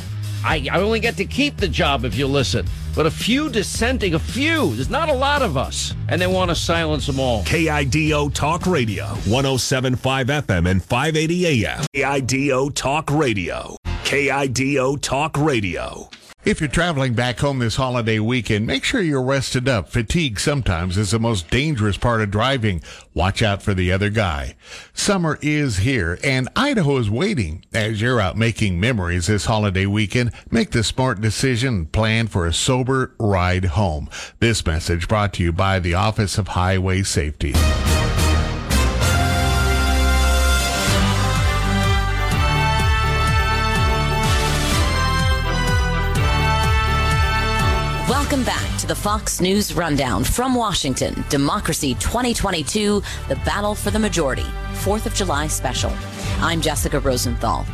I, I only get to keep the job if you listen. But a few dissenting, a few, there's not a lot of us, and they want to silence them all. KIDO Talk Radio, 1075 FM and 580 AM. KIDO Talk Radio. KIDO Talk Radio. If you're traveling back home this holiday weekend, make sure you're rested up. Fatigue sometimes is the most dangerous part of driving. Watch out for the other guy. Summer is here and Idaho is waiting. As you're out making memories this holiday weekend, make the smart decision and plan for a sober ride home. This message brought to you by the Office of Highway Safety. The Fox News Rundown from Washington. Democracy 2022, the battle for the majority. 4th of July special. I'm Jessica Rosenthal.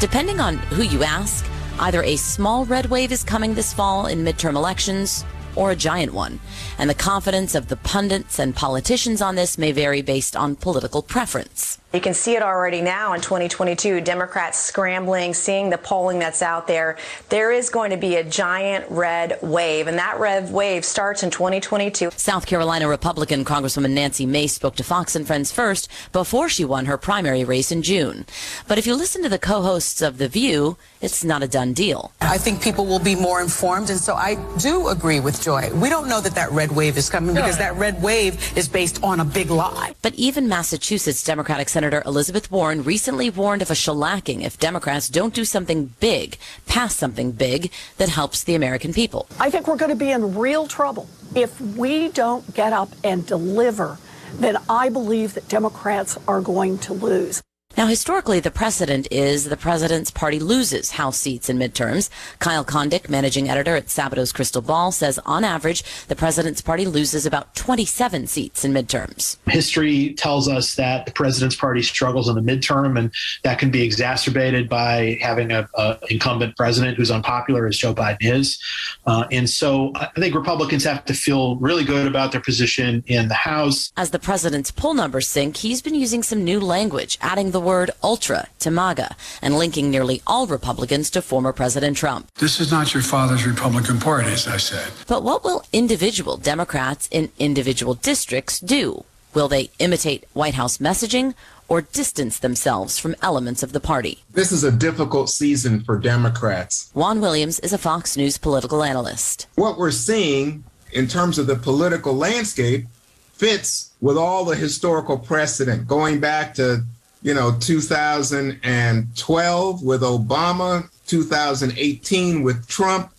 Depending on who you ask, either a small red wave is coming this fall in midterm elections or a giant one. And the confidence of the pundits and politicians on this may vary based on political preference. You can see it already now in 2022. Democrats scrambling, seeing the polling that's out there. There is going to be a giant red wave, and that red wave starts in 2022. South Carolina Republican Congresswoman Nancy Mace spoke to Fox and Friends first before she won her primary race in June. But if you listen to the co hosts of The View, it's not a done deal. I think people will be more informed, and so I do agree with Joy. We don't know that that red wave is coming because that red wave is based on a big lie. But even Massachusetts Democratic Senator Elizabeth Warren recently warned of a shellacking if Democrats don't do something big, pass something big that helps the American people. I think we're going to be in real trouble if we don't get up and deliver. Then I believe that Democrats are going to lose. Now, historically, the precedent is the president's party loses House seats in midterms. Kyle Kondik, managing editor at Sabato's Crystal Ball, says on average, the president's party loses about 27 seats in midterms. History tells us that the president's party struggles in the midterm, and that can be exacerbated by having a, a incumbent president who's unpopular, as Joe Biden is. Uh, and so I think Republicans have to feel really good about their position in the House. As the president's poll numbers sink, he's been using some new language, adding the word ultra to MAGA and linking nearly all Republicans to former President Trump. This is not your father's Republican Party, as I said. But what will individual Democrats in individual districts do? Will they imitate White House messaging or distance themselves from elements of the party? This is a difficult season for Democrats. Juan Williams is a Fox News political analyst. What we're seeing in terms of the political landscape fits with all the historical precedent going back to you know, 2012 with Obama, 2018 with Trump,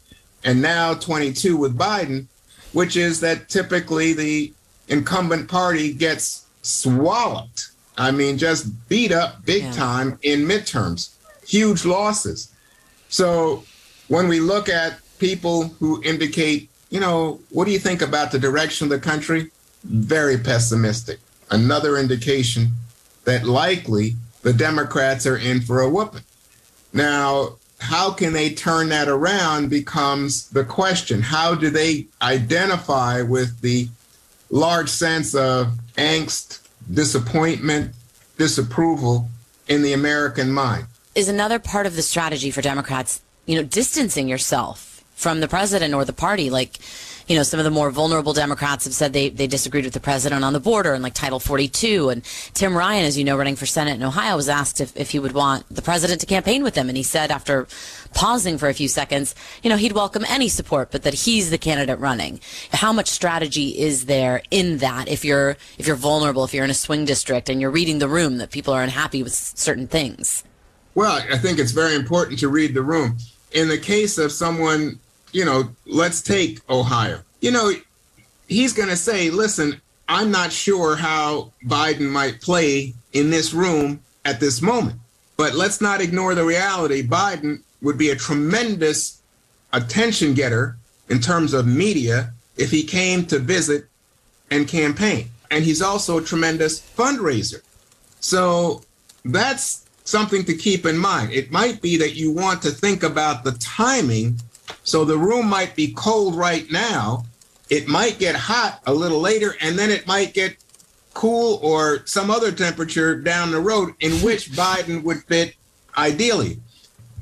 and now 22 with Biden, which is that typically the incumbent party gets swallowed. I mean, just beat up big yeah. time in midterms, huge losses. So when we look at people who indicate, you know, what do you think about the direction of the country? Very pessimistic. Another indication that likely the Democrats are in for a whooping. Now, how can they turn that around becomes the question. How do they identify with the large sense of angst, disappointment, disapproval in the American mind? Is another part of the strategy for Democrats, you know, distancing yourself from the president or the party? Like, you know, some of the more vulnerable Democrats have said they, they disagreed with the president on the border and like Title 42. And Tim Ryan, as you know, running for Senate in Ohio, was asked if, if he would want the president to campaign with him. And he said, after pausing for a few seconds, you know, he'd welcome any support, but that he's the candidate running. How much strategy is there in that if you're, if you're vulnerable, if you're in a swing district and you're reading the room that people are unhappy with certain things? Well, I think it's very important to read the room. In the case of someone you know, let's take Ohio. You know, he's going to say, listen, I'm not sure how Biden might play in this room at this moment. But let's not ignore the reality. Biden would be a tremendous attention getter in terms of media if he came to visit and campaign. And he's also a tremendous fundraiser. So that's something to keep in mind. It might be that you want to think about the timing. So the room might be cold right now. It might get hot a little later, and then it might get cool or some other temperature down the road in which Biden would fit ideally.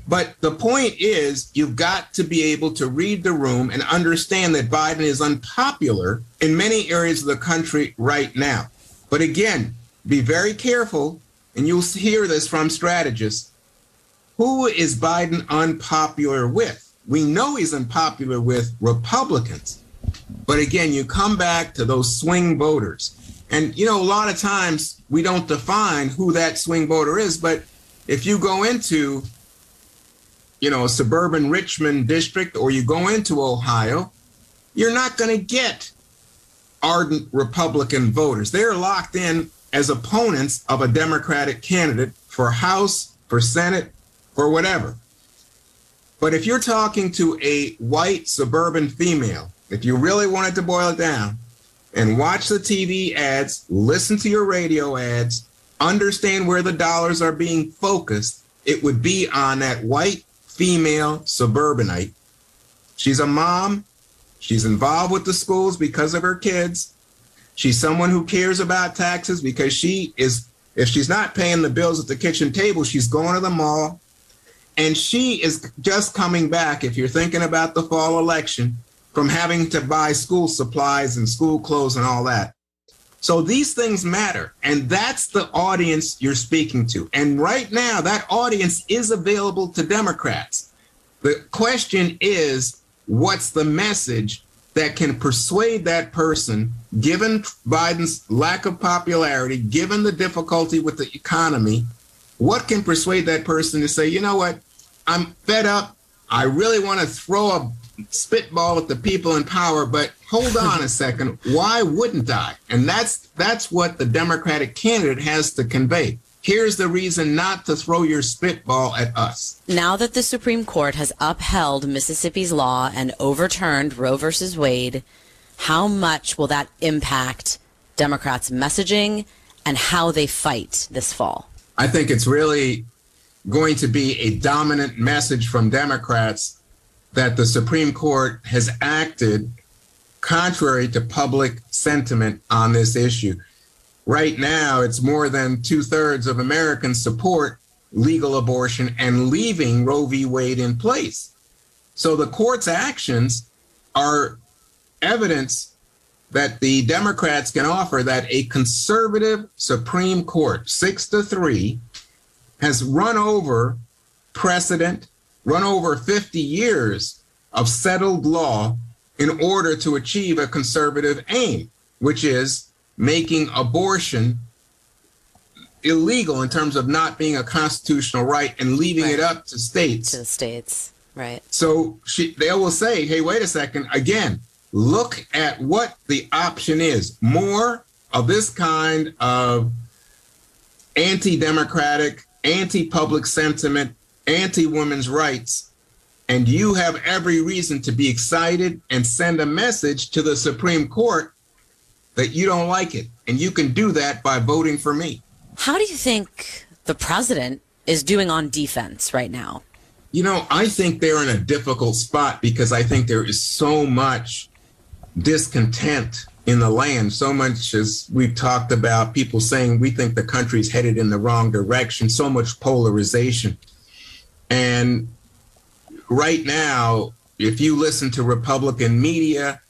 But the point is, you've got to be able to read the room and understand that Biden is unpopular in many areas of the country right now. But again, be very careful, and you'll hear this from strategists. Who is Biden unpopular with? We know he's unpopular with Republicans. But again, you come back to those swing voters. And, you know, a lot of times we don't define who that swing voter is. But if you go into you know, a suburban Richmond district or you go into Ohio, you're not going to get ardent Republican voters. They're locked in as opponents of a Democratic candidate for House, for Senate, for whatever. But if you're talking to a white suburban female, if you really wanted to boil it down, and watch the TV ads, listen to your radio ads, understand where the dollars are being focused, it would be on that white female suburbanite. She's a mom. She's involved with the schools because of her kids. She's someone who cares about taxes because she is, if she's not paying the bills at the kitchen table, she's going to the mall. And she is just coming back, if you're thinking about the fall election, from having to buy school supplies and school clothes and all that. So these things matter. And that's the audience you're speaking to. And right now, that audience is available to Democrats. The question is what's the message that can persuade that person, given Biden's lack of popularity, given the difficulty with the economy? What can persuade that person to say, you know what? I'm fed up. I really want to throw a spitball at the people in power, but hold on a second. Why wouldn't I? And that's that's what the Democratic candidate has to convey. Here's the reason not to throw your spitball at us. Now that the Supreme Court has upheld Mississippi's law and overturned Roe versus Wade, how much will that impact Democrats' messaging and how they fight this fall? I think it's really going to be a dominant message from Democrats that the Supreme Court has acted contrary to public sentiment on this issue. Right now, it's more than two thirds of Americans support legal abortion and leaving Roe v. Wade in place. So the court's actions are evidence that the Democrats can offer that a conservative Supreme Court, six to three, has run over precedent run over 50 years of settled law in order to achieve a conservative aim, which is making abortion illegal in terms of not being a constitutional right and leaving right. it up to states. To the states, right. So she, they will say, hey, wait a second, again, look at what the option is. More of this kind of anti democratic, anti public sentiment, anti women's rights, and you have every reason to be excited and send a message to the Supreme Court that you don't like it. And you can do that by voting for me. How do you think the president is doing on defense right now? You know, I think they're in a difficult spot because I think there is so much discontent in the land, so much as we've talked about people saying we think the country's headed in the wrong direction, so much polarization. And right now, if you listen to Republican media,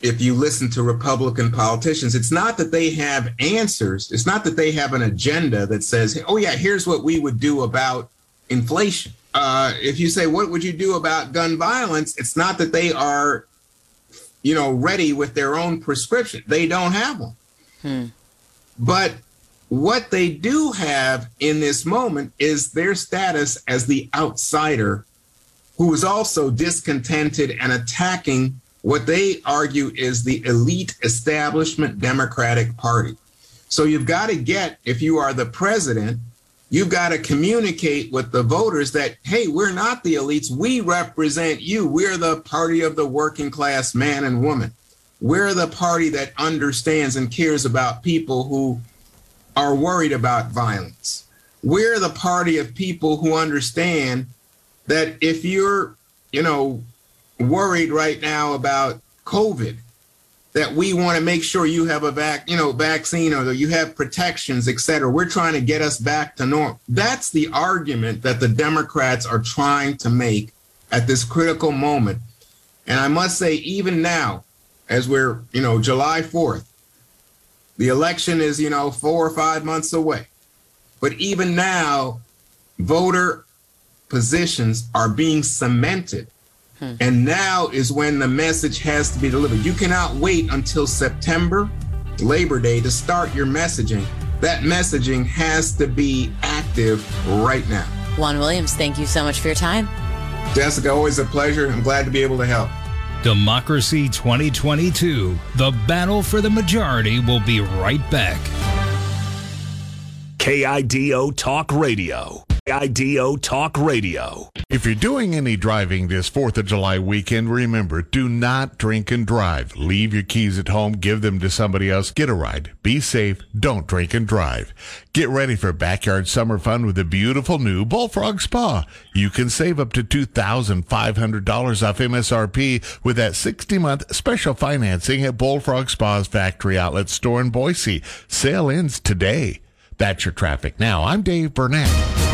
if you listen to Republican politicians, it's not that they have answers. It's not that they have an agenda that says, oh, yeah, here's what we would do about inflation. Uh, if you say, what would you do about gun violence? It's not that they are, you know, ready with their own prescription. They don't have one. Hmm. But what they do have in this moment is their status as the outsider who is also discontented and attacking what they argue is the elite establishment Democratic Party. So you've got to get, if you are the president, you've got to communicate with the voters that, hey, we're not the elites. We represent you. We're the party of the working class man and woman. We're the party that understands and cares about people who are worried about violence. We're the party of people who understand that if you're, you know, worried right now about COVID, that we want to make sure you have a vac, you know, vaccine or that you have protections, et cetera. We're trying to get us back to normal. That's the argument that the Democrats are trying to make at this critical moment. And I must say, even now, as we're, you know, July 4th, the election is, you know, four or five months away. But even now, voter positions are being cemented Hmm. And now is when the message has to be delivered. You cannot wait until September, Labor Day, to start your messaging. That messaging has to be active right now. Juan Williams, thank you so much for your time. Jessica, always a pleasure. I'm glad to be able to help. Democracy 2022. The battle for the majority will be right back. KIDO Talk Radio. KIDO Talk Radio. If you're doing any driving this 4th of July weekend, remember, do not drink and drive. Leave your keys at home, give them to somebody else, get a ride. Be safe, don't drink and drive. Get ready for backyard summer fun with the beautiful new Bullfrog Spa. You can save up to $2,500 off MSRP with that 60-month special financing at Bullfrog Spa's factory outlet store in Boise. Sale ends today. That's your traffic. Now, I'm Dave Burnett.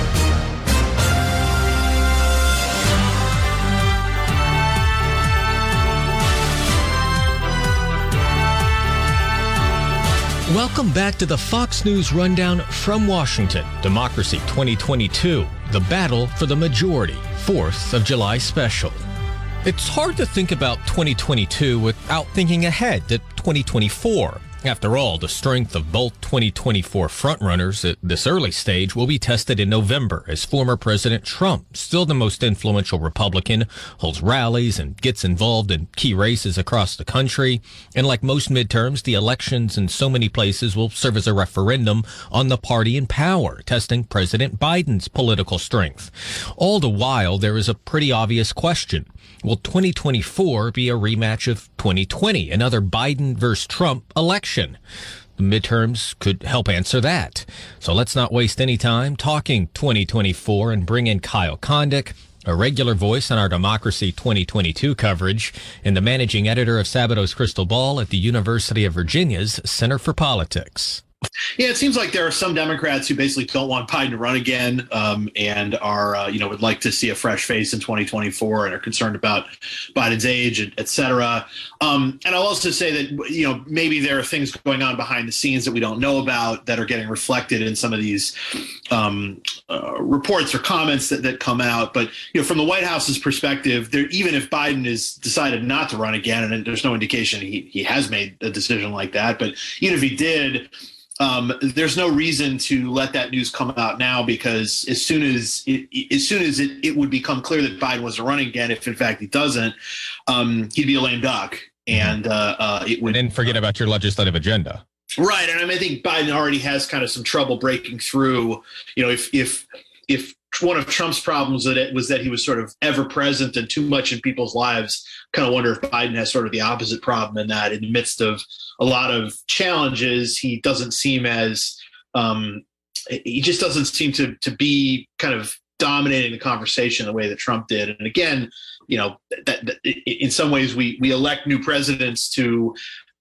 Welcome back to the Fox News Rundown from Washington. Democracy 2022, the battle for the majority, 4th of July special. It's hard to think about 2022 without thinking ahead to 2024. After all, the strength of both 2024 frontrunners at this early stage will be tested in November as former President Trump, still the most influential Republican, holds rallies and gets involved in key races across the country. And like most midterms, the elections in so many places will serve as a referendum on the party in power, testing President Biden's political strength. All the while, there is a pretty obvious question. Will 2024 be a rematch of 2020, another Biden versus Trump election? The midterms could help answer that. So let's not waste any time talking 2024 and bring in Kyle Kondik, a regular voice on our Democracy 2022 coverage, and the managing editor of Sabato's Crystal Ball at the University of Virginia's Center for Politics. Yeah, it seems like there are some Democrats who basically don't want Biden to run again, um, and are uh, you know would like to see a fresh face in 2024, and are concerned about Biden's age, et cetera. Um, and I'll also say that you know maybe there are things going on behind the scenes that we don't know about that are getting reflected in some of these um, uh, reports or comments that, that come out. But you know, from the White House's perspective, there even if Biden has decided not to run again, and there's no indication he he has made a decision like that, but even if he did um, there's no reason to let that news come out now because as soon as it, as soon as it, it would become clear that Biden was running again, if in fact he doesn't, um, he'd be a lame duck, and uh, uh, it would. And forget about your legislative agenda. Right, and I, mean, I think Biden already has kind of some trouble breaking through. You know, if if if one of Trump's problems that it was that he was sort of ever present and too much in people's lives. Kind of wonder if Biden has sort of the opposite problem in that in the midst of a lot of challenges, he doesn't seem as um, he just doesn't seem to to be kind of dominating the conversation the way that Trump did. And again, you know, that, that in some ways we we elect new presidents to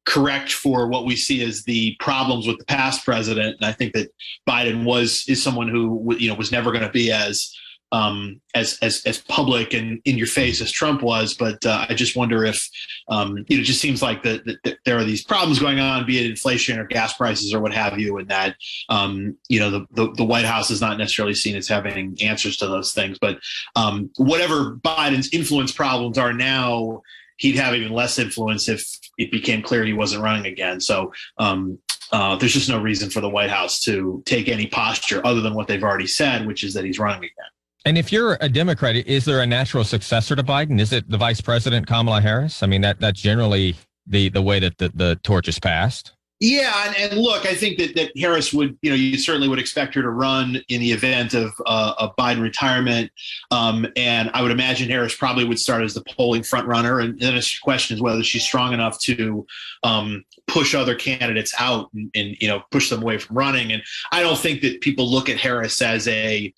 correct for what we see as the problems with the past president. And I think that Biden was is someone who you know was never going to be as um, as as as public and in your face as Trump was. But uh, I just wonder if um, you know, it just seems like that the, there are these problems going on, be it inflation or gas prices or what have you, and that um, you know the, the, the White House is not necessarily seen as having answers to those things. But um, whatever Biden's influence problems are now, he'd have even less influence if it became clear he wasn't running again. So um, uh, there's just no reason for the White House to take any posture other than what they've already said, which is that he's running again. And if you're a Democrat, is there a natural successor to Biden? Is it the Vice President Kamala Harris? I mean, that that's generally the the way that the, the torch is passed. Yeah, and, and, look, I think that, that Harris would, you know, you certainly would expect her to run in the event of uh, a Biden retirement, um, and I would imagine Harris probably would start as the polling front runner. And then the question is whether she's strong enough to um, push other candidates out and, and, you know push them away from running. And I don't think that people look at Harris as a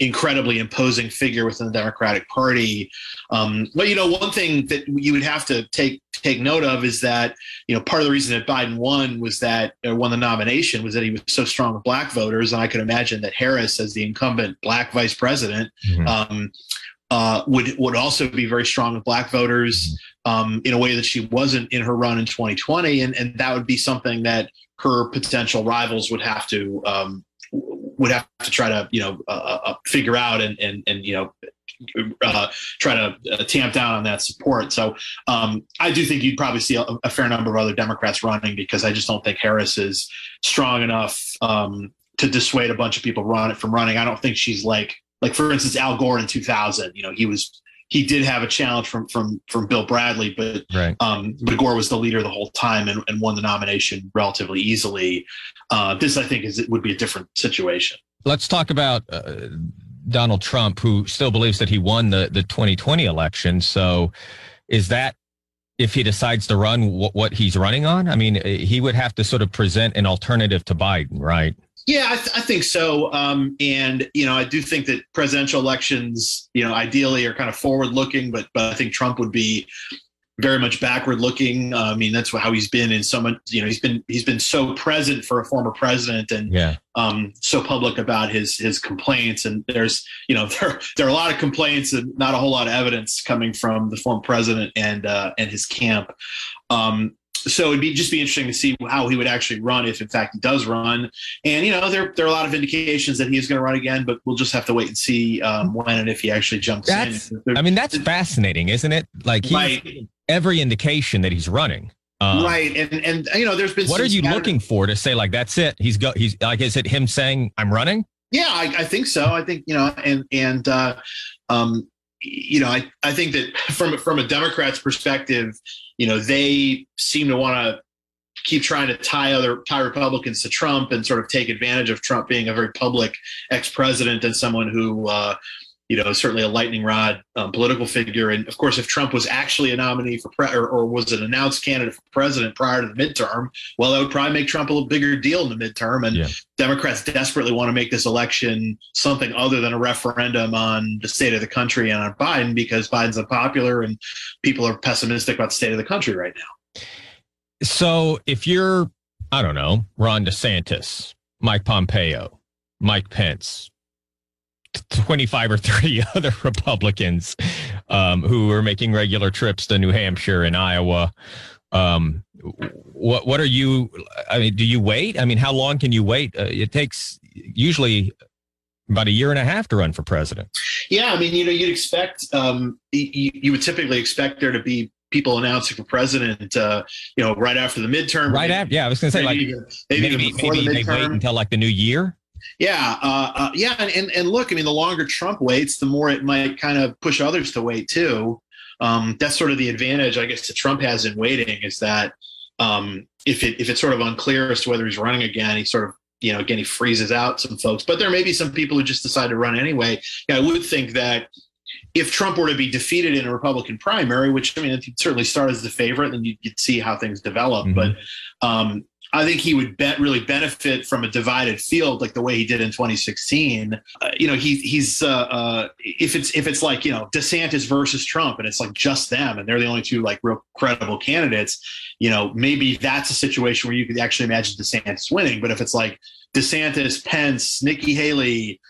incredibly imposing figure within the Democratic Party. Um, but you know, one thing that you would have to take take note of is that you know part of the reason that Biden won was that or won the nomination was that he was so strong with black voters, and I could imagine that Harris, as the incumbent black vice president. Mm-hmm. Um, uh, would would also be very strong with black voters mm-hmm. um, in a way that she wasn't in her run in 2020, and and that would be something that her potential rivals would have to um, would have to try to you know uh, uh, uh, figure out and and and you know uh, try to uh, tamp down on that support. So um, I do think you'd probably see a, a, fair number of other Democrats running because I just don't think Harris is strong enough um, to dissuade a bunch of people run from running. I don't think she's like like for instance Al Gore in 2000. You know he was he did have a challenge from from from Bill Bradley, but right. um, but Gore was the leader the whole time and, and won the nomination relatively easily. Uh, this, I think, is it would be a different situation. Let's talk about uh, Donald Trump, who still believes that he won the the 2020 election. So, is that if he decides to run what, what he's running on? I mean, he would have to sort of present an alternative to Biden, right? Yeah, I, th- I, think so. Um, and you know, I do think that presidential elections, you know, ideally are kind of forward looking, but but I think Trump would be very much backward looking. Uh, I mean, that's how he's been in so much. You know, he's been he's been so present for a former president, and yeah. um, so public about his his complaints. And there's you know there there are a lot of complaints and not a whole lot of evidence coming from the former president and uh, and his camp. Um, so it'd be just be interesting to see how he would actually run if in fact he does run. And you know there, there are a lot of indications that he's going to run again but we'll just have to wait and see um, when and if he actually jumps that's, in i mean that's fascinating isn't it? Like he's right. every indication that he's running um, right and and you know there's been what are you looking for to say like that's it? He's go he's like is it him saying i'm running yeah I, I think so. I think you know and and uh um you know, I, I think that from from a Democrat's perspective, you know, they seem to want to keep trying to tie other tie Republicans to Trump and sort of take advantage of Trump being a very public ex-president and someone who uh, you know, certainly a lightning rod um, political figure. And of course, if Trump was actually a nominee for pre- or, or, was an announced candidate for president prior to the midterm, well, that would probably make Trump a little bigger deal in the midterm. And yeah. Democrats desperately want to make this election something other than a referendum on the state of the country and on Biden because Biden's unpopular and people are pessimistic about the state of the country right now. So if you're, I don't know, Ron DeSantis, Mike Pompeo, Mike Pence, 25 or 30 other Republicans um, who are making regular trips to New Hampshire and Iowa. Um, what what are you? I mean, do you wait? I mean, how long can you wait? Uh, it takes usually about a year and a half to run for president. Yeah, I mean, you know, you'd expect um, you, you would typically expect there to be people announcing for president, uh, you know, right after the midterm. Right after, yeah, I was going to say maybe, like maybe, maybe, maybe the they wait until like the new year. Yeah, uh, uh, yeah, and, and, and look, I mean, the longer Trump waits, the more it might kind of push others to wait too. Um, that's sort of the advantage, I guess, that Trump has in waiting is that um, if it if it's sort of unclear as to whether he's running again, he sort of you know again he freezes out some folks. But there may be some people who just decide to run anyway. Yeah, I would think that if Trump were to be defeated in a Republican primary, which I mean, it certainly start as the favorite, then you'd, you'd see how things develop. Mm-hmm. But um, I think he would bet really benefit from a divided field like the way he did in 2016. Uh, you know, he, he's uh, uh, if it's if it's like you know DeSantis versus Trump and it's like just them and they're the only two like real credible candidates. You know, maybe that's a situation where you could actually imagine DeSantis winning. But if it's like DeSantis, Pence, Nikki Haley,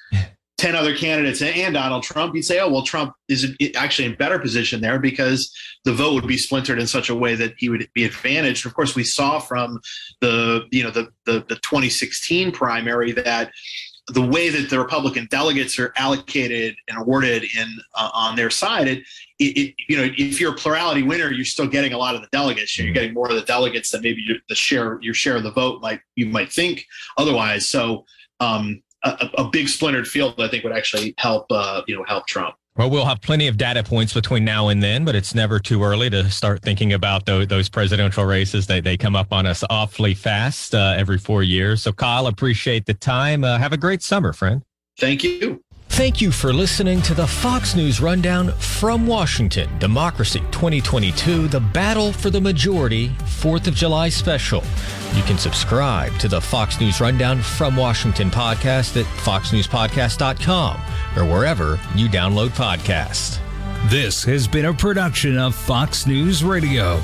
10 other candidates and Donald Trump, you'd say, oh, well, Trump is actually in better position there because the vote would be splintered in such a way that he would be advantaged. Of course, we saw from the, you know, the, the, the 2016 primary that the way that the Republican delegates are allocated and awarded in uh, on their side, it, it, you know, if you're a plurality winner, you're still getting a lot of the delegates. You're getting more of the delegates than maybe the share your share of the vote might you might think otherwise. So um, a, a big splintered field, I think would actually help, uh, you know, help Trump. Well, we'll have plenty of data points between now and then, but it's never too early to start thinking about those, those presidential races. They, they come up on us awfully fast uh, every four years. So, Kyle, appreciate the time. Uh, have a great summer, friend. Thank you. Thank you for listening to the Fox News Rundown from Washington Democracy 2022, the battle for the majority, 4th of July special. You can subscribe to the Fox News Rundown from Washington podcast at foxnewspodcast.com or wherever you download podcasts. This has been a production of Fox News Radio.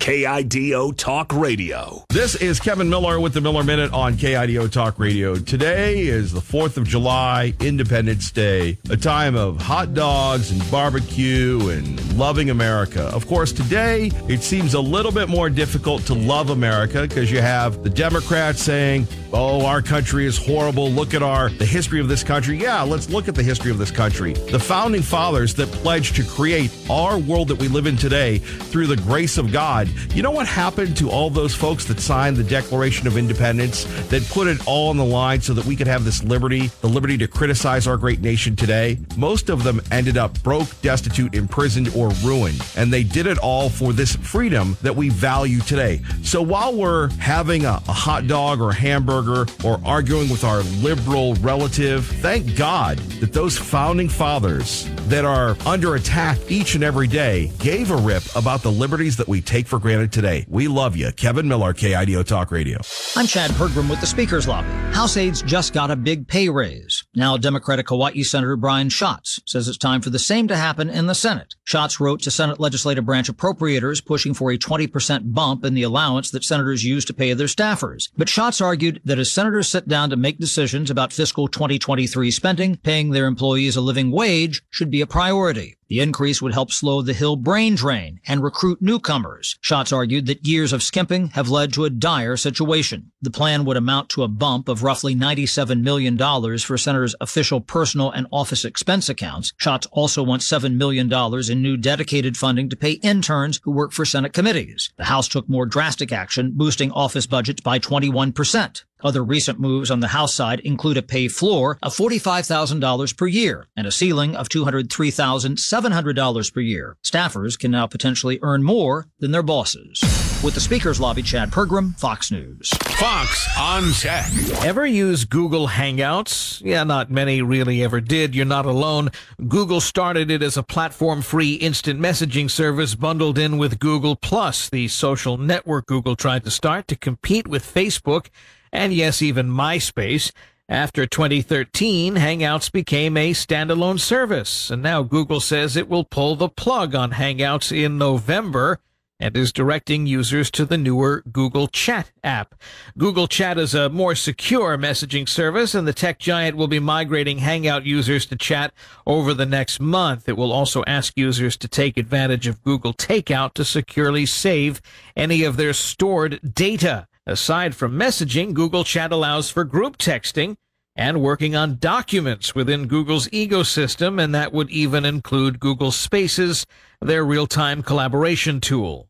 KIDO Talk Radio. This is Kevin Miller with the Miller Minute on KIDO Talk Radio. Today is the 4th of July, Independence Day, a time of hot dogs and barbecue and loving America. Of course, today it seems a little bit more difficult to love America because you have the Democrats saying, "Oh, our country is horrible. Look at our the history of this country." Yeah, let's look at the history of this country. The founding fathers that pledged to create our world that we live in today through the grace of God you know what happened to all those folks that signed the Declaration of Independence, that put it all on the line so that we could have this liberty, the liberty to criticize our great nation today? Most of them ended up broke, destitute, imprisoned, or ruined. And they did it all for this freedom that we value today. So while we're having a, a hot dog or a hamburger or arguing with our liberal relative, thank God that those founding fathers that are under attack each and every day gave a rip about the liberties that we take for granted today. We love you. Kevin Miller, KIDO Talk Radio. I'm Chad Pergram with the Speaker's Lobby. House aides just got a big pay raise. Now Democratic Hawaii Senator Brian Schatz says it's time for the same to happen in the Senate. Schatz wrote to Senate Legislative Branch appropriators pushing for a 20% bump in the allowance that senators use to pay their staffers. But Schatz argued that as senators sit down to make decisions about fiscal 2023 spending, paying their employees a living wage should be a priority. The increase would help slow the Hill brain drain and recruit newcomers. Schatz argued that years of skimping have led to a dire situation. The plan would amount to a bump of roughly $97 million for senators' official personal and office expense accounts. Schatz also wants $7 million in new dedicated funding to pay interns who work for Senate committees. The House took more drastic action, boosting office budgets by 21%. Other recent moves on the House side include a pay floor of $45,000 per year and a ceiling of $203,700 per year. Staffers can now potentially earn more than their bosses. With the Speaker's Lobby, Chad Pergram, Fox News. Fox on Tech. Ever use Google Hangouts? Yeah, not many really ever did. You're not alone. Google started it as a platform free instant messaging service bundled in with Google Plus, the social network Google tried to start to compete with Facebook and yes, even MySpace. After 2013, Hangouts became a standalone service, and now Google says it will pull the plug on Hangouts in November and is directing users to the newer Google Chat app. Google Chat is a more secure messaging service, and the tech giant will be migrating Hangout users to Chat over the next month. It will also ask users to take advantage of Google Takeout to securely save any of their stored data. Aside from messaging, Google Chat allows for group texting and working on documents within Google's ecosystem, and that would even include Google Spaces, their real-time collaboration tool.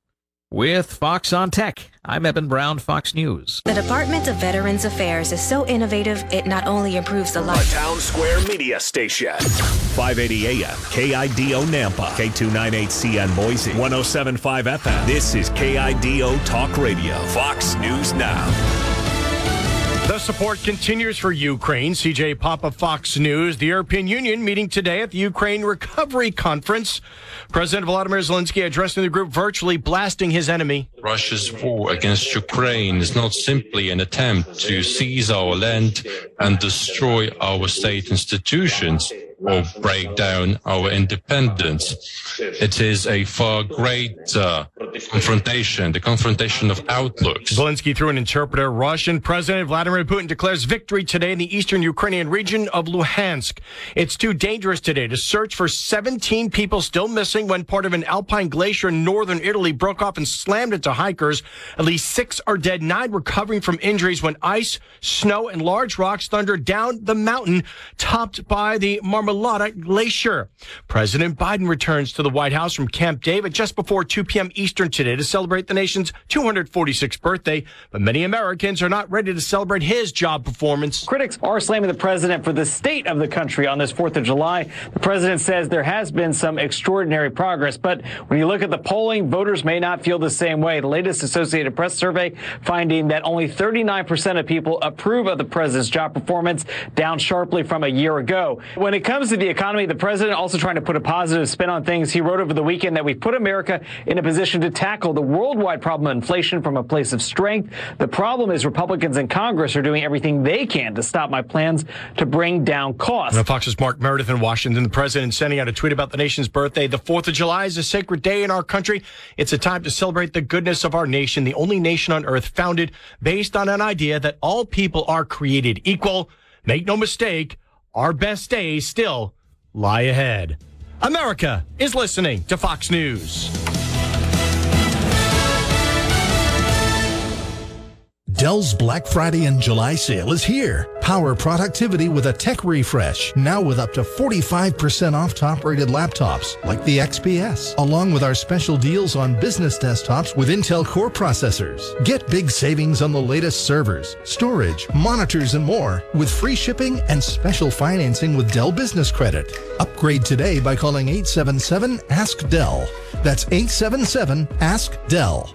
With Fox on Tech, I'm Eben Brown, Fox News. The Department of Veterans Affairs is so innovative, it not only improves the life. A Town Square Media Station. 580 AM, KIDO Nampa, K298CN Boise, 1075 FM. This is KIDO Talk Radio, Fox News Now. The support continues for Ukraine. CJ Papa, Fox News. The European Union meeting today at the Ukraine Recovery Conference. President Vladimir Zelensky addressing the group virtually, blasting his enemy. Russia's war against Ukraine is not simply an attempt to seize our land and destroy our state institutions or break down our independence. It is a far greater confrontation, the confrontation of outlooks. Zelensky through an interpreter. Russian President Vladimir Putin declares victory today in the eastern Ukrainian region of Luhansk. It's too dangerous today to search for 17 people still missing when part of an alpine glacier in northern Italy broke off and slammed into hikers. At least six are dead, nine recovering from injuries when ice, snow, and large rocks thundered down the mountain, topped by the Marmolada Marmolada Glacier. President Biden returns to the White House from Camp David just before 2 p.m. Eastern today to celebrate the nation's 246th birthday. But many Americans are not ready to celebrate his job performance. Critics are slamming the president for the state of the country on this 4th of July. The president says there has been some extraordinary progress, but when you look at the polling, voters may not feel the same way. The latest Associated Press survey finding that only 39% of people approve of the president's job performance, down sharply from a year ago. When it comes to the economy, the president also trying to put a positive spin on things. He wrote over the weekend that we've put America in a position to tackle the worldwide problem of inflation from a place of strength. The problem is Republicans in Congress are doing everything they can to stop my plans to bring down costs. Now, Fox's Mark Meredith in Washington. The president sending out a tweet about the nation's birthday. The 4th of July is a sacred day in our country. It's a time to celebrate the goodness of our nation, the only nation on earth founded based on an idea that all people are created equal. Make no mistake, our best days still lie ahead. America is listening to Fox News. Dell's Black Friday and July sale is here. Power productivity with a tech refresh, now with up to 45% off top rated laptops like the XPS, along with our special deals on business desktops with Intel Core processors. Get big savings on the latest servers, storage, monitors, and more with free shipping and special financing with Dell Business Credit. Upgrade today by calling 877 Ask Dell. That's 877 Ask Dell.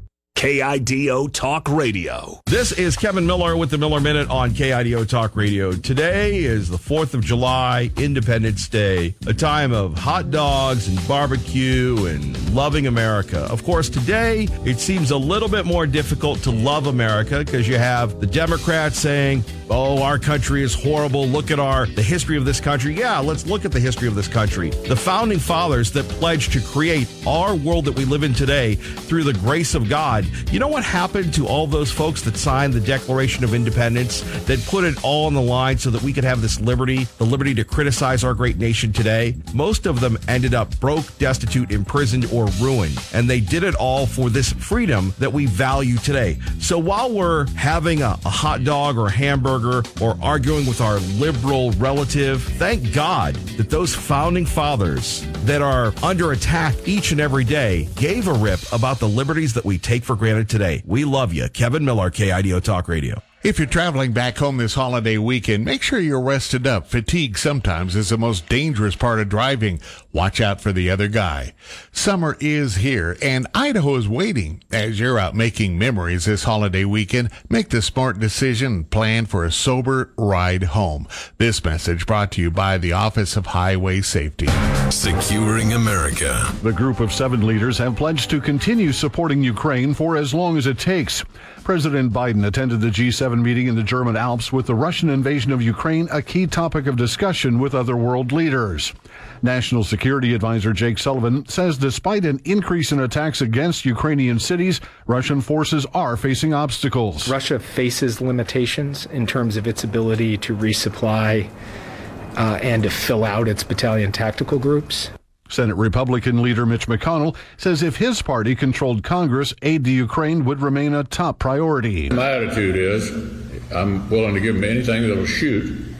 KIDO Talk Radio. This is Kevin Miller with the Miller Minute on KIDO Talk Radio. Today is the 4th of July, Independence Day, a time of hot dogs and barbecue and loving America. Of course, today it seems a little bit more difficult to love America because you have the Democrats saying, "Oh, our country is horrible. Look at our the history of this country." Yeah, let's look at the history of this country. The founding fathers that pledged to create our world that we live in today through the grace of God you know what happened to all those folks that signed the Declaration of Independence, that put it all on the line so that we could have this liberty, the liberty to criticize our great nation today? Most of them ended up broke, destitute, imprisoned, or ruined. And they did it all for this freedom that we value today. So while we're having a, a hot dog or a hamburger or arguing with our liberal relative, thank God that those founding fathers that are under attack each and every day gave a rip about the liberties that we take for granted today. We love you. Kevin Miller, KIDO Talk Radio. If you're traveling back home this holiday weekend, make sure you're rested up. Fatigue sometimes is the most dangerous part of driving. Watch out for the other guy. Summer is here and Idaho is waiting. As you're out making memories this holiday weekend, make the smart decision and plan for a sober ride home. This message brought to you by the Office of Highway Safety. Securing America. The group of seven leaders have pledged to continue supporting Ukraine for as long as it takes. President Biden attended the G7 meeting in the German Alps with the Russian invasion of Ukraine a key topic of discussion with other world leaders. National Security Advisor Jake Sullivan says despite an increase in attacks against Ukrainian cities, Russian forces are facing obstacles. Russia faces limitations in terms of its ability to resupply uh, and to fill out its battalion tactical groups. Senate Republican leader Mitch McConnell says if his party controlled Congress, aid to Ukraine would remain a top priority. My attitude is I'm willing to give them anything that'll shoot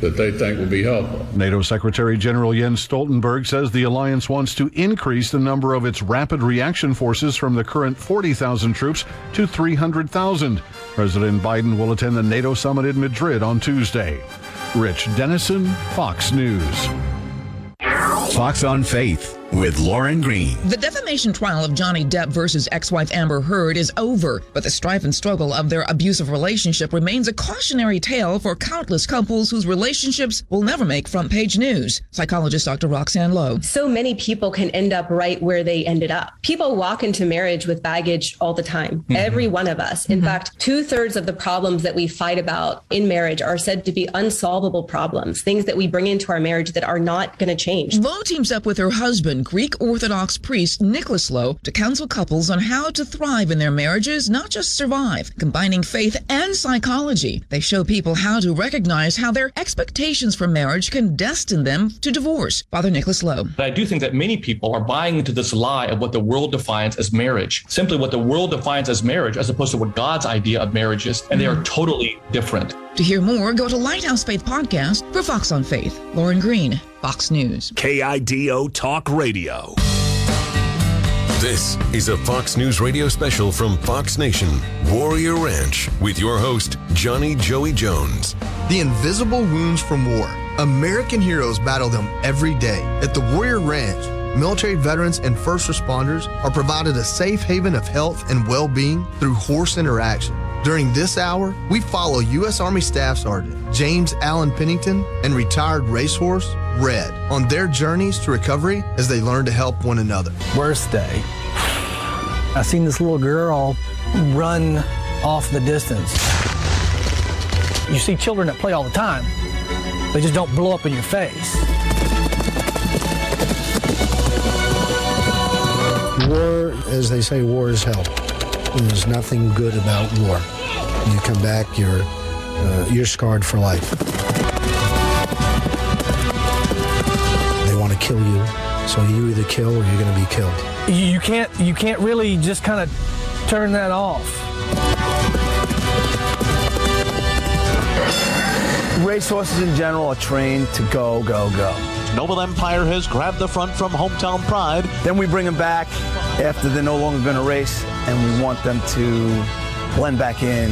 that they think will be helpful. NATO Secretary General Jens Stoltenberg says the alliance wants to increase the number of its rapid reaction forces from the current 40,000 troops to 300,000. President Biden will attend the NATO summit in Madrid on Tuesday. Rich Denison, Fox News. Fox on Faith with Lauren Green. The defamation trial of Johnny Depp versus ex-wife Amber Heard is over, but the strife and struggle of their abusive relationship remains a cautionary tale for countless couples whose relationships will never make front page news. Psychologist Dr. Roxanne Louh. So many people can end up right where they ended up. People walk into marriage with baggage all the time. Mm-hmm. Every one of us. In mm-hmm. fact, two thirds of the problems that we fight about in marriage are said to be unsolvable problems, things that we bring into our marriage that are not going to change. Louh teams up with her husband, Greek Orthodox priest Nicholas Louh, to counsel couples on how to thrive in their marriages, not just survive. Combining faith and psychology, they show people how to recognize how their expectations for marriage can destine them to divorce. Father Nicholas Louh. But I do think that many people are buying into this lie of what the world defines as marriage, simply what the world defines as marriage, as opposed to what God's idea of marriage is, and they are totally different. To hear more, go to Lighthouse Faith Podcast for Fox on Faith. Lauren Green, Fox News. KIDO Talk Radio. This is a Fox News Radio special from Fox Nation, Warrior Ranch, with your host, Johnny Joey Jones. The invisible wounds from war. American heroes battle them every day. At the Warrior Ranch, military veterans and first responders are provided a safe haven of health and well being through horse interaction. During this hour, we follow U.S. Army Staff Sergeant James Allen Pennington and retired racehorse Red on their journeys to recovery as they learn to help one another. Worst day. I seen this little girl run off the distance. You see children that play all the time, they just don't blow up in your face. War, as they say, war is hell. There's nothing good about war. You come back, you're uh, you're scarred for life. They want to kill you, so you either kill or you're going to be killed. You can't you can't really just kind of turn that off. Racehorses in general are trained to go, go, go. Noble Empire has grabbed the front from Hometown Pride. Then we bring them back after they're no longer going to race, and we want them to blend back in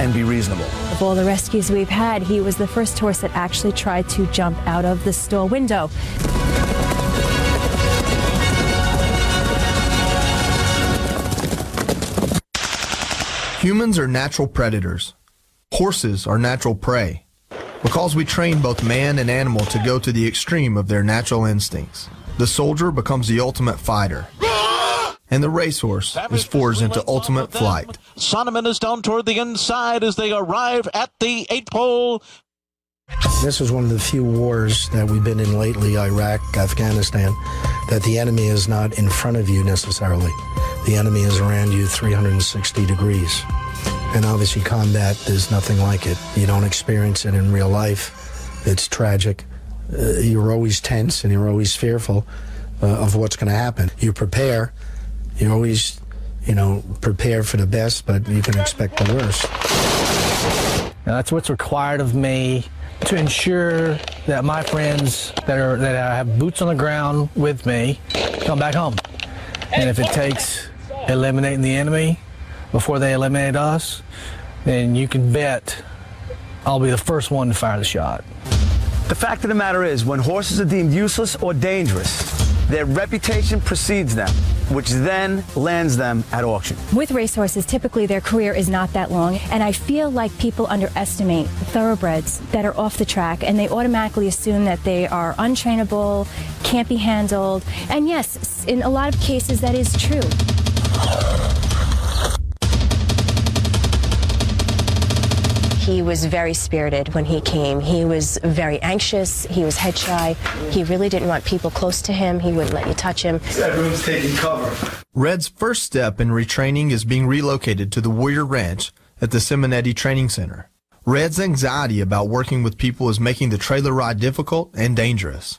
and be reasonable. Of all the rescues we've had, he was the first horse that actually tried to jump out of the store window. Humans are natural predators. Horses are natural prey. Because we train both man and animal to go to the extreme of their natural instincts. The soldier becomes the ultimate fighter and the racehorse is forged into ultimate flight. Sonneman is down toward the inside as they arrive at the eight pole. This is one of the few wars that we've been in lately, Iraq, Afghanistan, that the enemy is not in front of you necessarily. The enemy is around you 360 degrees. And obviously, combat, there's nothing like it. You don't experience it in real life. It's tragic. Uh, you're always tense and you're always fearful uh, of what's going to happen. You prepare, you always, you know, prepare for the best, but you can expect the worst. Now, that's what's required of me to ensure that my friends that are that I have boots on the ground with me come back home. And if it takes eliminating the enemy before they eliminate us, then you can bet I'll be the first one to fire the shot. The fact of the matter is, when horses are deemed useless or dangerous, their reputation precedes them, which then lands them at auction. With racehorses, typically their career is not that long, and I feel like people underestimate thoroughbreds that are off the track, and they automatically assume that they are untrainable, can't be handled, and yes, in a lot of cases that is true. He was very spirited when he came. He was very anxious. He was head shy. He really didn't want people close to him. He wouldn't let you touch him. Everyone's taking cover. Red's first step in retraining is being relocated to the Warrior Ranch at the Simonetti Training Center. Red's anxiety about working with people is making the trailer ride difficult and dangerous.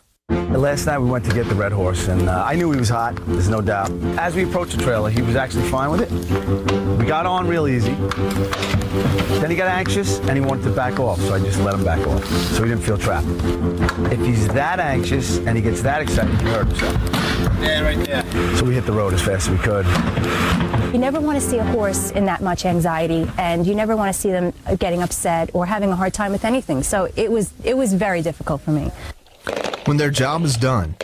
Last night we went to get the red horse, and uh, I knew he was hot, there's no doubt. As we approached the trailer, he was actually fine with it. We got on real easy. Then he got anxious, and he wanted to back off, so I just let him back off, so he didn't feel trapped. If he's that anxious and he gets that excited, he can hurt himself. Yeah, right there. So we hit the road as fast as we could. You never want to see a horse in that much anxiety, and you never want to see them getting upset or having a hard time with anything. So it was it was very difficult for me. When their job is done,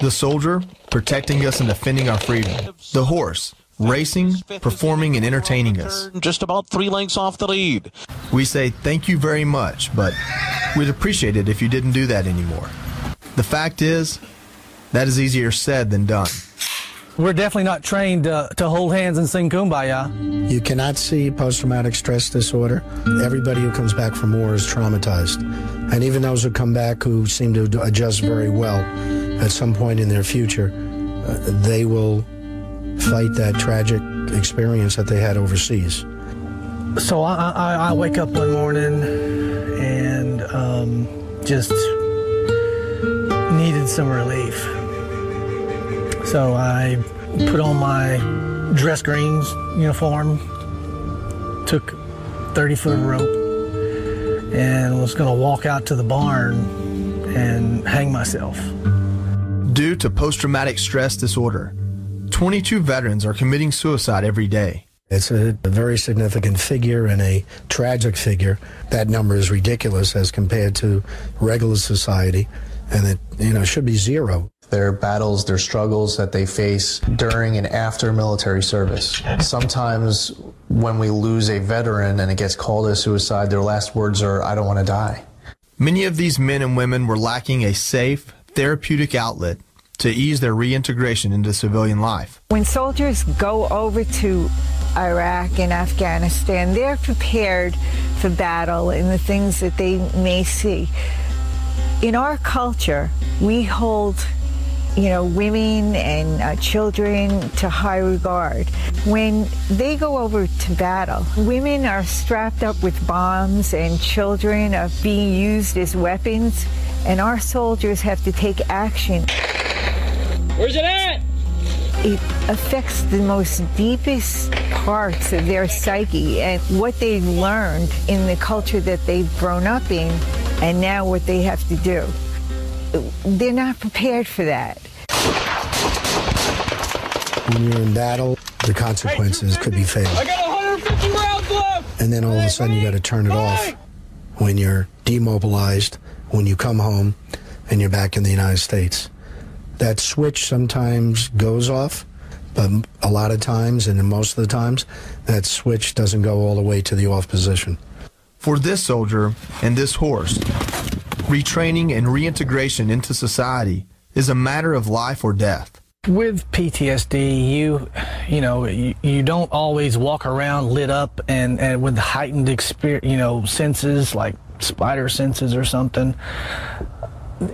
The soldier, protecting us and defending our freedom. The horse, racing, performing, and entertaining us. Just about three lengths off the lead. We say thank you very much, but we'd appreciate it if you didn't do that anymore. The fact is, that is easier said than done. We're definitely not trained to, to hold hands and sing kumbaya. You cannot see post traumatic stress disorder. Everybody who comes back from war is traumatized. And even those who come back who seem to adjust very well, at some point in their future, uh, they will fight that tragic experience that they had overseas. So I, I, I wake up one morning and um, just needed some relief. So I put on my dress greens uniform, took 30 foot of rope, and was going to walk out to the barn and hang myself. Due to post traumatic stress disorder, 22 veterans are committing suicide every day. It's a, a, very significant figure and a tragic figure. That number is ridiculous as compared to regular society, and it you know should be zero. Their battles, their struggles that they face during and after military service. Sometimes when we lose a veteran and it gets called a suicide, their last words are, "I don't want to die." Many of these men and women were lacking a safe, therapeutic outlet to ease their reintegration into civilian life. When soldiers go over to Iraq and Afghanistan, they're prepared for battle and the things that they may see. In our culture, we hold you know, women and uh, children to high regard. When they go over to battle, women are strapped up with bombs and children are being used as weapons, and our soldiers have to take action. Where's it at? It affects the most deepest parts of their psyche and what they've learned in the culture that they've grown up in, and now what they have to do. They're not prepared for that. When you're in battle, the consequences could be fatal. I got 150 rounds left. And then all of a sudden you got to turn it off when you're demobilized, when you come home and you're back in the United States. That switch sometimes goes off, but a lot of times, and most of the times, that switch doesn't go all the way to the off position. For this soldier and this horse, retraining and reintegration into society is a matter of life or death. With PTSD, you you know you, you don't always walk around lit up and, and with heightened experience, you know senses like spider senses or something.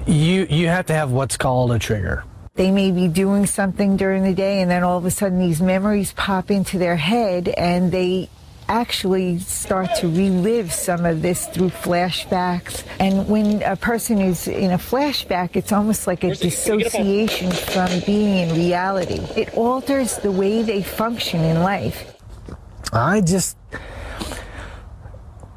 You you have to have what's called a trigger. They may be doing something during the day, and then all of a sudden these memories pop into their head, and they actually start to relive some of this through flashbacks. And when a person is in a flashback, it's almost like a dissociation from being in reality. It alters the way they function in life. I just.